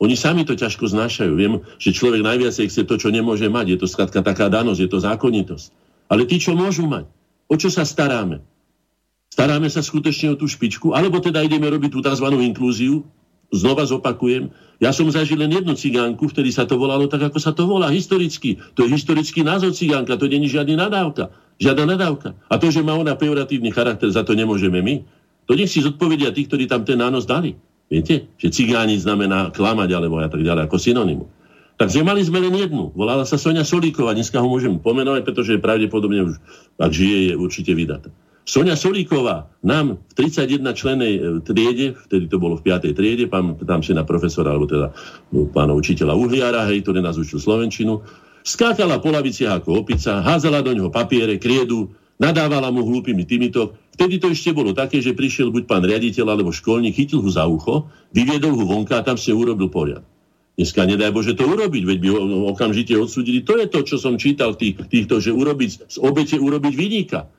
Oni sami to ťažko znášajú. Viem, že človek najviac chce to, čo nemôže mať. Je to skladka taká danosť, je to zákonitosť. Ale tí, čo môžu mať, o čo sa staráme? Staráme sa skutočne o tú špičku, alebo teda ideme robiť tú tzv. inklúziu. Znova zopakujem, ja som zažil len jednu cigánku, vtedy sa to volalo tak, ako sa to volá, historicky. To je historický názov cigánka, to není žiadny nadávka. Žiadna nadávka. A to, že má ona pejoratívny charakter, za to nemôžeme my. To nech si zodpovedia tí, ktorí tam ten nános dali. Viete? Že cigáni znamená klamať alebo a tak ďalej, ako synonymu. Takže mali sme len jednu. Volala sa Sonia Solíková. Dneska ho môžem pomenovať, pretože pravdepodobne už, ak žije, je určite vydatá. Sonia Solíková nám v 31 členej e, triede, vtedy to bolo v 5. triede, pán, tam si na profesora, alebo teda no, pána učiteľa Uhliara, hej, ktorý nás učil Slovenčinu, skákala po laviciach ako opica, házala do ňoho papiere, kriedu, nadávala mu hlúpými týmito. Vtedy to ešte bolo také, že prišiel buď pán riaditeľ alebo školník, chytil ho za ucho, vyviedol ho vonka a tam si urobil poriad. Dneska nedaj Bože to urobiť, veď by okamžite odsudili. To je to, čo som čítal tých, týchto, že urobiť, z obete urobiť vyníka.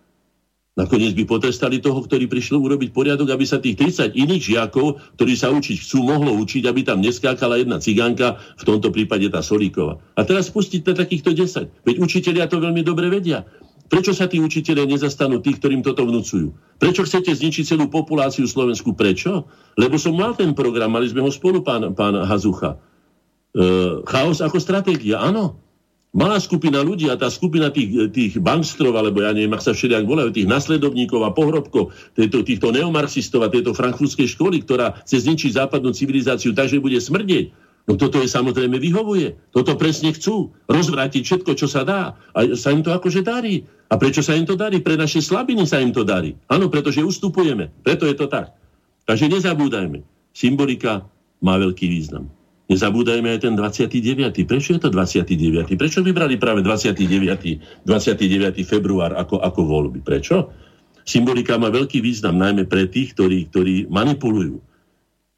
Nakoniec by potrestali toho, ktorý prišiel urobiť poriadok, aby sa tých 30 iných žiakov, ktorí sa učiť chcú, mohlo učiť, aby tam neskákala jedna cigánka, v tomto prípade tá Solíková. A teraz pustiť takýchto 10. Veď učitelia to veľmi dobre vedia. Prečo sa tí učiteľia nezastanú tých, ktorým toto vnúcujú? Prečo chcete zničiť celú populáciu Slovensku? Prečo? Lebo som mal ten program, mali sme ho spolu, pán, pán Hazucha. E, chaos ako stratégia, áno. Malá skupina ľudí a tá skupina tých, tých bankstrov, alebo ja neviem, ak sa všelijak volajú, tých nasledovníkov a pohrobkov týchto, týchto neomarxistov a tejto frankfurtskej školy, ktorá chce zničiť západnú civilizáciu tak, že bude smrdieť, No toto je samozrejme vyhovuje. Toto presne chcú. Rozvrátiť všetko, čo sa dá. A sa im to akože darí. A prečo sa im to darí? Pre naše slabiny sa im to darí. Áno, pretože ustupujeme. Preto je to tak. Takže nezabúdajme. Symbolika má veľký význam. Nezabúdajme aj ten 29. Prečo je to 29. Prečo vybrali práve 29. 29. február ako, ako voľby? Prečo? Symbolika má veľký význam, najmä pre tých, ktorí, ktorí manipulujú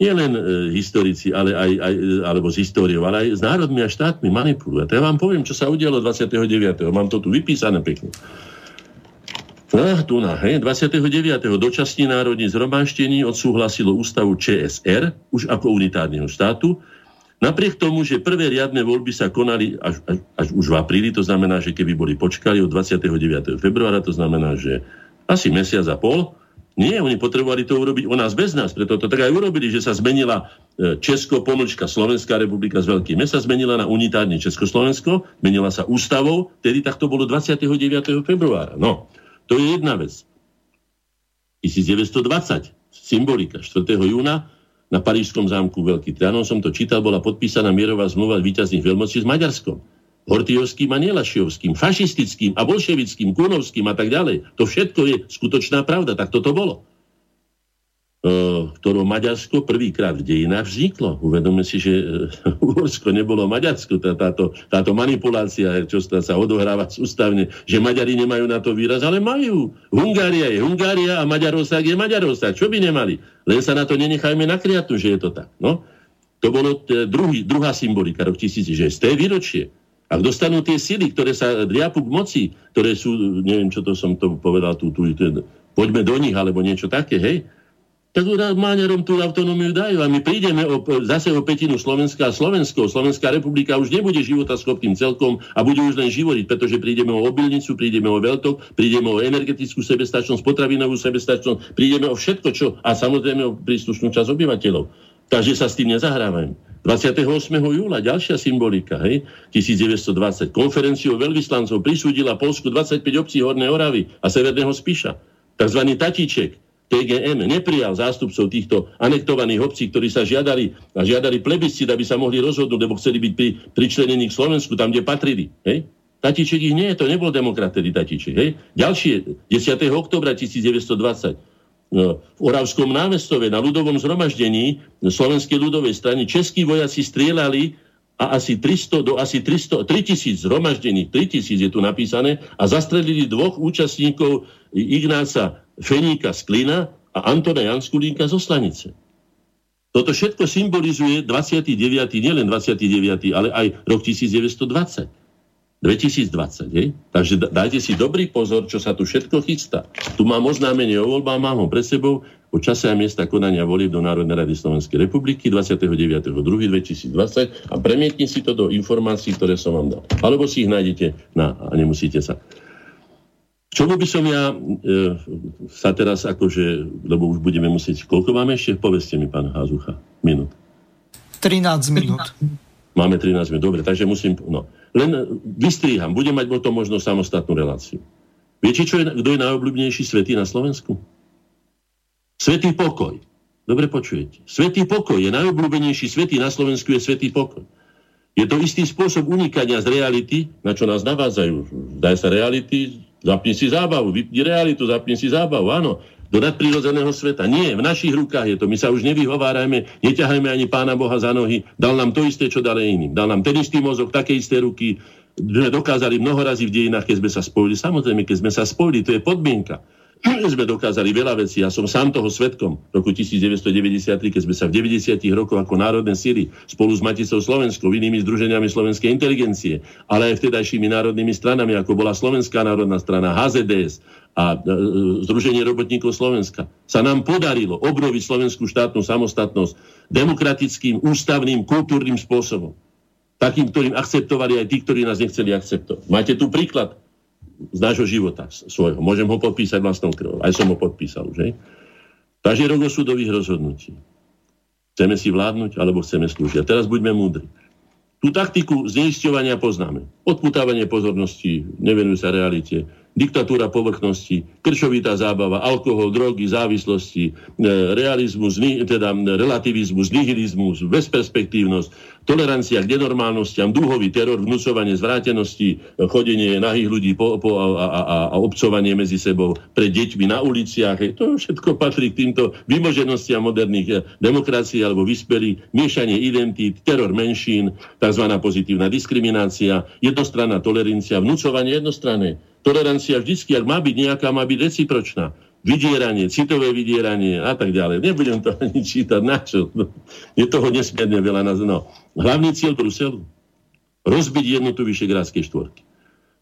nie len e, historici, ale aj, aj, alebo z históriou, ale aj s národmi a štátmi manipulujú. To ja vám poviem, čo sa udialo 29. Mám to tu vypísané pekne. No, tu na, hej, 29. dočasní národní zhromaždení odsúhlasilo ústavu ČSR už ako unitárneho štátu. Napriek tomu, že prvé riadne voľby sa konali až, až, až už v apríli, to znamená, že keby boli počkali od 29. februára, to znamená, že asi mesiac a pol, nie, oni potrebovali to urobiť u nás bez nás, preto to tak aj urobili, že sa zmenila e, Česko, ponočka Slovenská republika z veľkým mesta, zmenila na unitárne Československo, zmenila sa ústavou, tedy tak to bolo 29. februára. No, to je jedna vec. 1920, symbolika, 4. júna, na Parížskom zámku Veľký Trianon som to čítal, bola podpísaná mierová zmluva víťazných veľmocí s Maďarskom. Hortijovským a Nielašiovským, fašistickým a bolševickým, kunovským a tak ďalej. To všetko je skutočná pravda, tak toto bolo. E, ktorou Maďarsko prvýkrát v dejinách vzniklo. Uvedome si, že e, <laughs> Uhorsko nebolo Maďarsko. Táto, táto manipulácia, čo sa odohráva ústavne, že Maďari nemajú na to výraz, ale majú. Hungária je Hungária a Maďarosák je Maďarosák. Čo by nemali? Len sa na to nenechajme nakriatu, že je to tak. No? To bolo druhý, druhá symbolika, rok 1000, že z té výročie ak dostanú tie sily, ktoré sa driapu k moci, ktoré sú, neviem, čo to som to povedal, tu, tu, tu, poďme do nich, alebo niečo také, hej, tak Máňarom tú autonómiu dajú a my prídeme o, zase o petinu Slovenska a Slovensko. Slovenská republika už nebude života schopným celkom a bude už len živoriť, pretože prídeme o obilnicu, prídeme o veľtok, prídeme o energetickú sebestačnosť, potravinovú sebestačnosť, prídeme o všetko, čo a samozrejme o príslušnú časť obyvateľov. Takže sa s tým nezahrávame. 28. júla, ďalšia symbolika, hej, 1920. Konferenciou veľvyslancov prisúdila Polsku 25 obcí Hornej Oravy a Severného Spiša. Takzvaný Tatíček, TGM, neprijal zástupcov týchto anektovaných obcí, ktorí sa žiadali a žiadali plebiscit, aby sa mohli rozhodnúť, lebo chceli byť pri, pričlenení k Slovensku, tam, kde patrili. Hej? Tatíček ich nie, to nebol demokrat, tedy Tatíček. Hej? Ďalšie, 10. oktobra 1920 No, v Oravskom námestove na ľudovom zhromaždení Slovenskej ľudovej strany českí vojaci strieľali a asi 300 do asi 300, 3000 zhromaždených, 3000 je tu napísané, a zastrelili dvoch účastníkov Ignáca Feníka z Klina a Antona Janskulínka z Oslanice. Toto všetko symbolizuje 29. nielen 29. ale aj rok 1920. 2020, hej? Takže dajte si dobrý pozor, čo sa tu všetko chystá. Tu mám oznámenie o voľbách, mám ho pred sebou o čase a miesta konania volieb do Národnej rady Slovenskej republiky 29.2.2020 a premietni si to do informácií, ktoré som vám dal. Alebo si ich nájdete na, a nemusíte sa. Čomu by som ja e, sa teraz akože, lebo už budeme musieť, koľko máme ešte? Povedzte mi, pán Házucha, minút. 13 minút. Máme 13 minút, dobre, takže musím, no. Len vystríham, budem mať o tom možno samostatnú reláciu. Viete, čo je, kto je najobľúbenejší svetý na Slovensku? Svetý pokoj. Dobre počujete. Svetý pokoj je najobľúbenejší svetý na Slovensku je svetý pokoj. Je to istý spôsob unikania z reality, na čo nás navádzajú. Daj sa reality, zapni si zábavu, vypni realitu, zapni si zábavu. Áno, do nadprirodzeného sveta. Nie, v našich rukách je to. My sa už nevyhovárajme, neťahajme ani Pána Boha za nohy. Dal nám to isté, čo dal iným. Dal nám ten istý mozog, také isté ruky. Sme dokázali mnoho razy v dejinách, keď sme sa spojili. Samozrejme, keď sme sa spojili, to je podmienka. <clears throat> sme dokázali veľa vecí. Ja som sám toho svetkom roku 1993, keď sme sa v 90. rokoch ako národné síly spolu s Maticou Slovenskou, inými združeniami slovenskej inteligencie, ale aj vtedajšími národnými stranami, ako bola Slovenská národná strana, HZDS a e, Združenie robotníkov Slovenska, sa nám podarilo obnoviť slovenskú štátnu samostatnosť demokratickým, ústavným, kultúrnym spôsobom. Takým, ktorým akceptovali aj tí, ktorí nás nechceli akceptovať. Máte tu príklad z nášho života svojho. Môžem ho podpísať vlastnou krvou. Aj som ho podpísal už. Takže rok súdových rozhodnutí. Chceme si vládnuť, alebo chceme slúžiť. A teraz buďme múdri. Tú taktiku zneisťovania poznáme. Odputávanie pozornosti, nevenujú sa realite, diktatúra povrchnosti, krčovitá zábava, alkohol, drogy, závislosti, e, realizmus, teda relativizmus, nihilizmus, bezperspektívnosť, tolerancia k nenormálnostiam, dúhový teror, vnúcovanie zvrátenosti, chodenie nahých ľudí po, po, a, a, a, obcovanie medzi sebou pred deťmi na uliciach. To všetko patrí k týmto vymoženostiam moderných e, demokracií alebo vyspelých, miešanie identít, teror menšín, tzv. pozitívna diskriminácia, jednostranná tolerancia, vnúcovanie jednostranné Tolerancia vždycky, ak má byť nejaká, má byť recipročná. Vydieranie, citové vydieranie a tak ďalej. Nebudem to <laughs> ani čítať, na čo? No, je toho nesmierne veľa. Na... No. Hlavný cieľ Bruselu. Rozbiť jednotu Vyšegrádskej štvorky.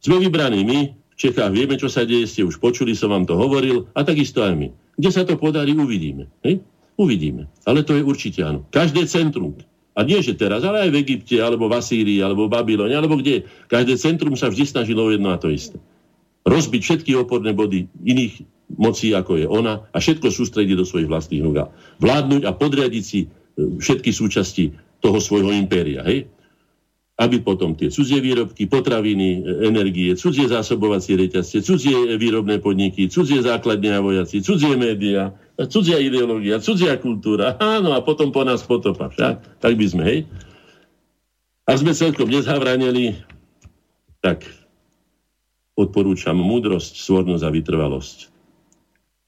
Sme vybraní my, v Čechách vieme, čo sa deje, ste už počuli, som vám to hovoril, a takisto aj my. Kde sa to podarí, uvidíme. Hej? Uvidíme. Ale to je určite áno. Každé centrum, a nie, že teraz, ale aj v Egypte, alebo v Asýrii, alebo v Babylone, alebo kde. Každé centrum sa vždy snažilo jedno a to isté rozbiť všetky oporné body iných mocí, ako je ona, a všetko sústrediť do svojich vlastných rúk. Vládnuť a podriadiť si e, všetky súčasti toho svojho impéria. Hej? Aby potom tie cudzie výrobky, potraviny, e, energie, cudzie zásobovacie reťazce, cudzie výrobné podniky, cudzie základne a vojaci, cudzie médiá, cudzia ideológia, cudzia kultúra, áno, a potom po nás potopa. Však? Tak by sme, hej? A sme celkom nezhavraneli, tak odporúčam múdrosť, svornosť a vytrvalosť.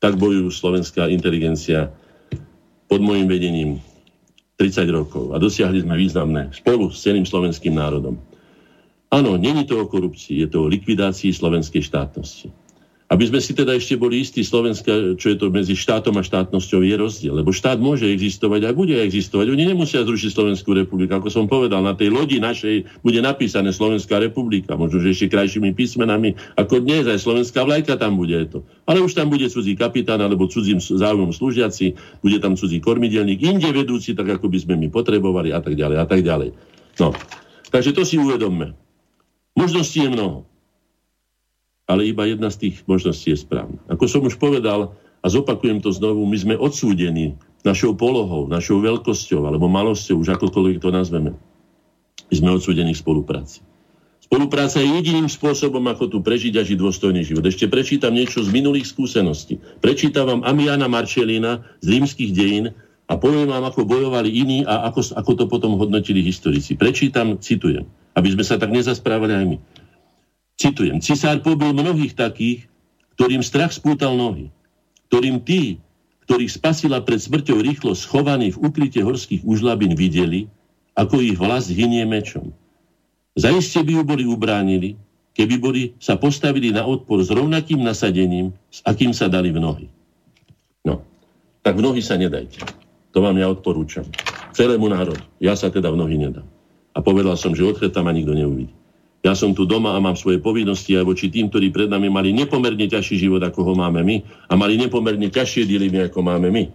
Tak bojujú slovenská inteligencia pod môjim vedením 30 rokov a dosiahli sme významné spolu s celým slovenským národom. Áno, není to o korupcii, je to o likvidácii slovenskej štátnosti. Aby sme si teda ešte boli istí, Slovenska, čo je to medzi štátom a štátnosťou, je rozdiel. Lebo štát môže existovať a bude existovať. Oni nemusia zrušiť Slovenskú republiku. Ako som povedal, na tej lodi našej bude napísané Slovenská republika. Možno, že ešte krajšími písmenami ako dnes. Aj slovenská vlajka tam bude to. Ale už tam bude cudzí kapitán alebo cudzím záujmom slúžiaci, bude tam cudzí kormidelník, inde vedúci, tak ako by sme my potrebovali a tak ďalej a tak ďalej. No. Takže to si uvedomme. Možností je mnoho ale iba jedna z tých možností je správna. Ako som už povedal, a zopakujem to znovu, my sme odsúdení našou polohou, našou veľkosťou alebo malosťou, už akokoľvek to nazveme. My sme odsúdení k spolupráci. Spolupráca je jediným spôsobom, ako tu prežiť a žiť dôstojný život. Ešte prečítam niečo z minulých skúseností. Prečítam vám Amiana Marčelina z rímskych dejín a poviem vám, ako bojovali iní a ako, ako to potom hodnotili historici. Prečítam, citujem, aby sme sa tak nezasprávali aj my. Citujem, cisár pobil mnohých takých, ktorým strach spútal nohy, ktorým tí, ktorých spasila pred smrťou rýchlo schovaní v ukryte horských užlabín videli, ako ich vlast hynie mečom. Zaiste by ju boli ubránili, keby boli sa postavili na odpor s rovnakým nasadením, s akým sa dali v nohy. No, tak v nohy sa nedajte. To vám ja odporúčam. Celému národu. Ja sa teda v nohy nedám. A povedal som, že odchred tam ma nikto neuvidí. Ja som tu doma a mám svoje povinnosti aj voči tým, ktorí pred nami mali nepomerne ťažší život, ako ho máme my a mali nepomerne ťažšie dilemy, ako máme my.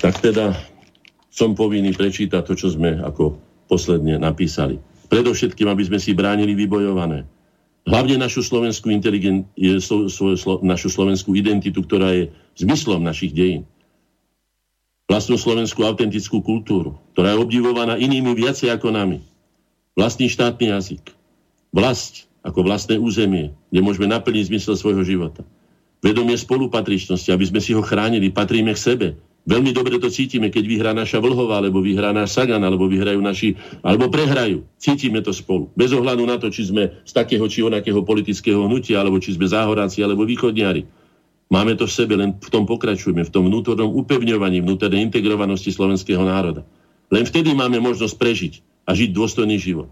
Tak teda som povinný prečítať to, čo sme ako posledne napísali. Predovšetkým, aby sme si bránili vybojované. Hlavne našu slovenskú, inteligen- slo, slo, našu slovenskú identitu, ktorá je zmyslom našich dejín. Vlastnú slovenskú autentickú kultúru, ktorá je obdivovaná inými viacej ako nami vlastný štátny jazyk, vlast ako vlastné územie, kde môžeme naplniť zmysel svojho života. Vedomie spolupatričnosti, aby sme si ho chránili, patríme k sebe. Veľmi dobre to cítime, keď vyhrá naša Vlhová, alebo vyhrá náš Sagan, alebo vyhrajú naši, alebo prehrajú. Cítime to spolu. Bez ohľadu na to, či sme z takého či onakého politického hnutia, alebo či sme záhoráci, alebo východniari. Máme to v sebe, len v tom pokračujeme, v tom vnútornom upevňovaní, vnútornej integrovanosti slovenského národa. Len vtedy máme možnosť prežiť a žiť dôstojný život.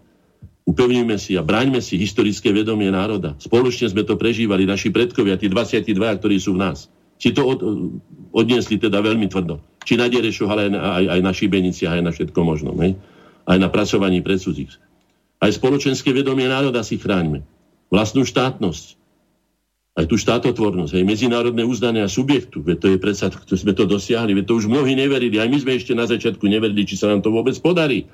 Upevníme si a bráňme si historické vedomie národa. Spoločne sme to prežívali, naši predkovia, tí 22, ktorí sú v nás. Si to od, odniesli teda veľmi tvrdo. Či na Derešoch, ale aj na, aj, aj na Šibeniciach, aj na všetko možno. Ne? Aj na pracovaní pre cudzích. Aj spoločenské vedomie národa si chráňme. Vlastnú štátnosť. Aj tú štátotvornosť, aj medzinárodné uznania subjektu. Veď to je predsa, sme to dosiahli, veď to už mnohí neverili. Aj my sme ešte na začiatku neverili, či sa nám to vôbec podarí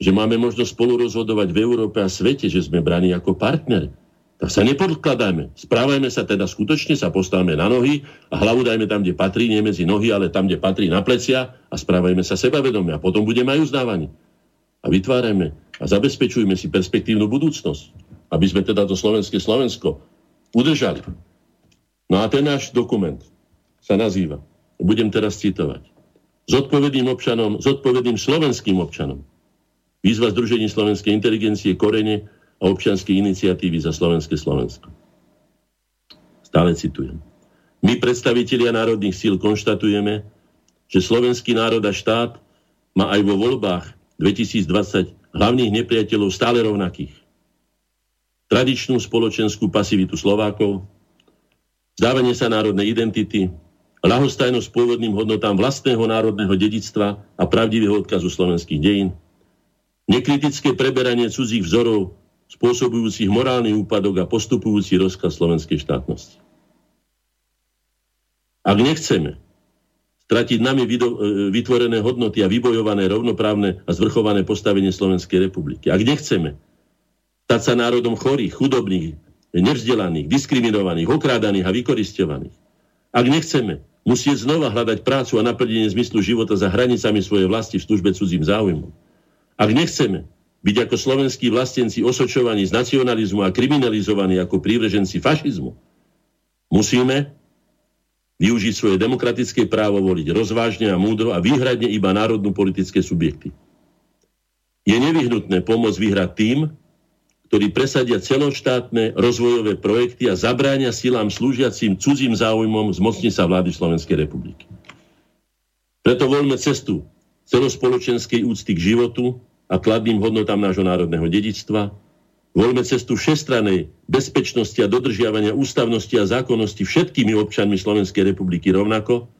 že máme možnosť spolu rozhodovať v Európe a svete, že sme braní ako partner. Tak sa nepodkladajme. Správajme sa teda skutočne, sa postavme na nohy a hlavu dajme tam, kde patrí, nie medzi nohy, ale tam, kde patrí na plecia a správajme sa sebavedomne. A potom budeme aj uznávaní. A vytvárajme a zabezpečujme si perspektívnu budúcnosť. aby sme teda to slovenské Slovensko udržali. No a ten náš dokument sa nazýva, budem teraz citovať, zodpovedným občanom, zodpovedným slovenským občanom. Výzva Združení slovenskej inteligencie, korene a občianskej iniciatívy za slovenské Slovensko. Stále citujem. My, predstavitelia národných síl, konštatujeme, že slovenský národ a štát má aj vo voľbách 2020 hlavných nepriateľov stále rovnakých. Tradičnú spoločenskú pasivitu Slovákov, zdávanie sa národnej identity, ľahostajnosť pôvodným hodnotám vlastného národného dedictva a pravdivého odkazu slovenských dejín, nekritické preberanie cudzích vzorov, spôsobujúcich morálny úpadok a postupujúci rozkaz slovenskej štátnosti. Ak nechceme stratiť nami e, vytvorené hodnoty a vybojované rovnoprávne a zvrchované postavenie Slovenskej republiky, ak nechceme stať sa národom chorých, chudobných, nevzdelaných, diskriminovaných, okrádaných a vykoristovaných, ak nechceme musieť znova hľadať prácu a naplnenie zmyslu života za hranicami svojej vlasti v službe cudzím záujmom, ak nechceme byť ako slovenskí vlastenci osočovaní z nacionalizmu a kriminalizovaní ako prívrženci fašizmu, musíme využiť svoje demokratické právo voliť rozvážne a múdro a výhradne iba národnú politické subjekty. Je nevyhnutné pomôcť vyhrať tým, ktorí presadia celoštátne rozvojové projekty a zabránia silám slúžiacim cudzím záujmom zmocniť sa vlády Slovenskej republiky. Preto voľme cestu celospoločenskej úcty k životu, a kladným hodnotám nášho národného dedictva, voľme cestu všestranej bezpečnosti a dodržiavania ústavnosti a zákonnosti všetkými občanmi Slovenskej republiky rovnako,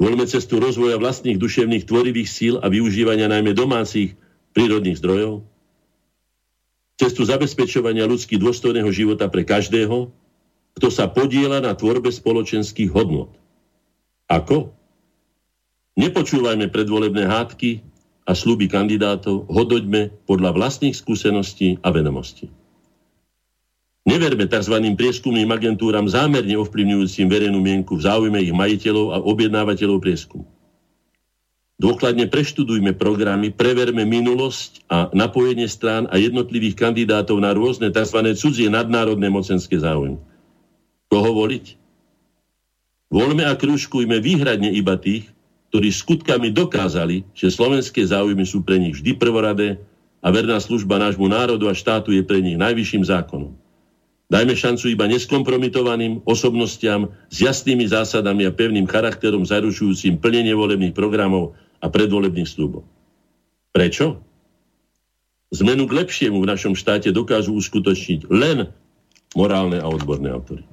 voľme cestu rozvoja vlastných duševných tvorivých síl a využívania najmä domácich prírodných zdrojov, cestu zabezpečovania ľudských dôstojného života pre každého, kto sa podiela na tvorbe spoločenských hodnot. Ako? Nepočúvajme predvolebné hádky, a slúby kandidátov hodoďme podľa vlastných skúseností a vedomostí. Neverme tzv. prieskumným agentúram zámerne ovplyvňujúcim verejnú mienku v záujme ich majiteľov a objednávateľov prieskumu. Dôkladne preštudujme programy, preverme minulosť a napojenie strán a jednotlivých kandidátov na rôzne tzv. cudzie nadnárodné mocenské záujmy. Koho voliť? Voľme a krúžkujme výhradne iba tých, ktorí skutkami dokázali, že slovenské záujmy sú pre nich vždy prvoradé a verná služba nášmu národu a štátu je pre nich najvyšším zákonom. Dajme šancu iba neskompromitovaným osobnostiam s jasnými zásadami a pevným charakterom zaručujúcim plnenie volebných programov a predvolebných slúbov. Prečo? Zmenu k lepšiemu v našom štáte dokážu uskutočniť len morálne a odborné autority.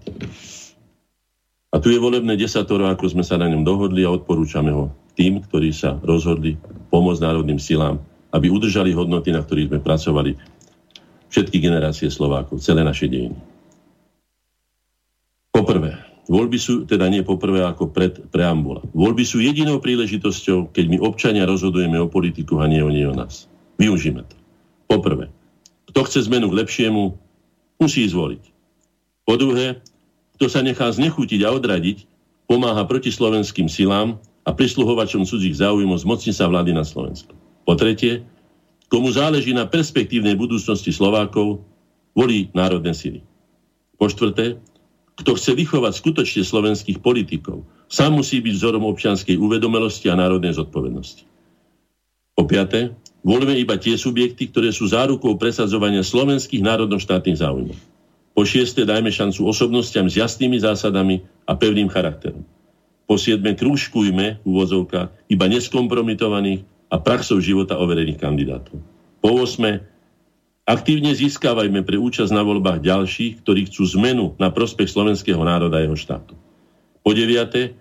A tu je volebné desatoro, ako sme sa na ňom dohodli a odporúčame ho tým, ktorí sa rozhodli pomôcť národným silám, aby udržali hodnoty, na ktorých sme pracovali všetky generácie Slovákov, celé naše dejiny. Poprvé, voľby sú, teda nie poprvé ako pred preambula, voľby sú jedinou príležitosťou, keď my občania rozhodujeme o politiku a nie o nie o nás. Využíme to. Poprvé, kto chce zmenu k lepšiemu, musí zvoliť. Po druhé, kto sa nechá znechutiť a odradiť, pomáha protislovenským silám a prisluhovačom cudzích záujmov zmocni sa vlády na Slovensku. Po tretie, komu záleží na perspektívnej budúcnosti Slovákov, volí národné sily. Po štvrté, kto chce vychovať skutočne slovenských politikov, sám musí byť vzorom občianskej uvedomelosti a národnej zodpovednosti. Po piaté, volíme iba tie subjekty, ktoré sú zárukou presadzovania slovenských národno-štátnych záujmov. Po šieste dajme šancu osobnostiam s jasnými zásadami a pevným charakterom. Po siedme krúžkujme úvozovka iba neskompromitovaných a praxou života overených kandidátov. Po osme aktívne získavajme pre účasť na voľbách ďalších, ktorí chcú zmenu na prospech slovenského národa a jeho štátu. Po deviate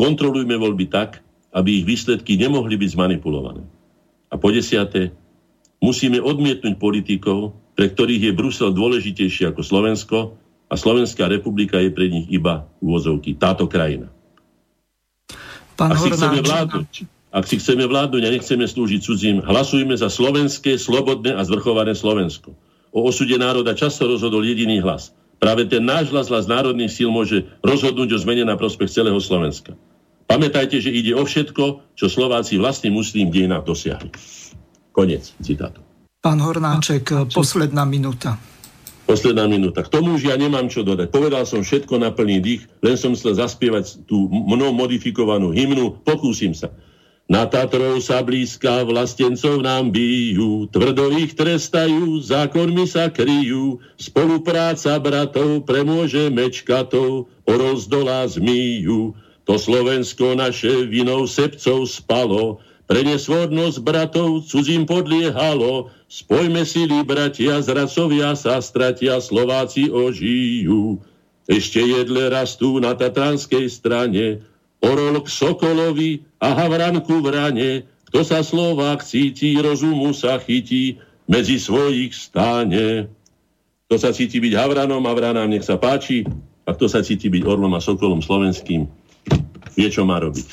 kontrolujme voľby tak, aby ich výsledky nemohli byť zmanipulované. A po desiate musíme odmietnúť politikov, pre ktorých je Brusel dôležitejší ako Slovensko a Slovenská republika je pre nich iba úvozovky. Táto krajina. Pán ak, si chceme vládnuť, ak si chceme vládnuť a nechceme slúžiť cudzím, hlasujme za slovenské, slobodné a zvrchované Slovensko. O osude národa často rozhodol jediný hlas. Práve ten náš hlas, hlas národných síl môže rozhodnúť o zmene na prospech celého Slovenska. Pamätajte, že ide o všetko, čo Slováci vlastným úsilím dejinách dosiahli. Konec citátu. Pán Hornáček, posledná minúta. Posledná minúta. K tomu už ja nemám čo dodať. Povedal som všetko na plný dých, len som chcel zaspievať tú mnou modifikovanú hymnu. Pokúsim sa. Na Tatrov sa blízka vlastencov nám bijú, tvrdo ich trestajú, zákonmi sa kryjú, spolupráca bratov premôže mečkatov, o rozdolá zmíju. To Slovensko naše vinou sebcov spalo, pre nesvodnosť bratov cudzím podliehalo, spojme sily bratia, zracovia sa stratia, Slováci ožijú. Ešte jedle rastú na tatranskej strane, orol k Sokolovi a Havranku v rane. Kto sa Slovák cíti, rozumu sa chytí, medzi svojich stáne. Kto sa cíti byť Havranom a Vranám, nech sa páči. A kto sa cíti byť Orlom a Sokolom slovenským, vie, čo má robiť.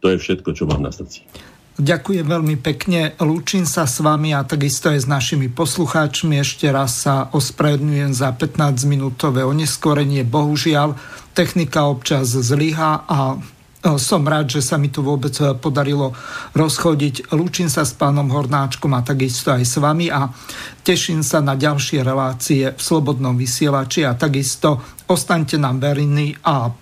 To je všetko, čo mám na srdci. Ďakujem veľmi pekne, lúčim sa s vami a takisto aj s našimi poslucháčmi. Ešte raz sa ospravedlňujem za 15-minútové oneskorenie. Bohužiaľ, technika občas zlyha a E, som rád, že sa mi tu vôbec e, podarilo rozchodiť. Lúčim sa s pánom Hornáčkom a takisto aj s vami a teším sa na ďalšie relácie v Slobodnom vysielači a takisto ostaňte nám verní a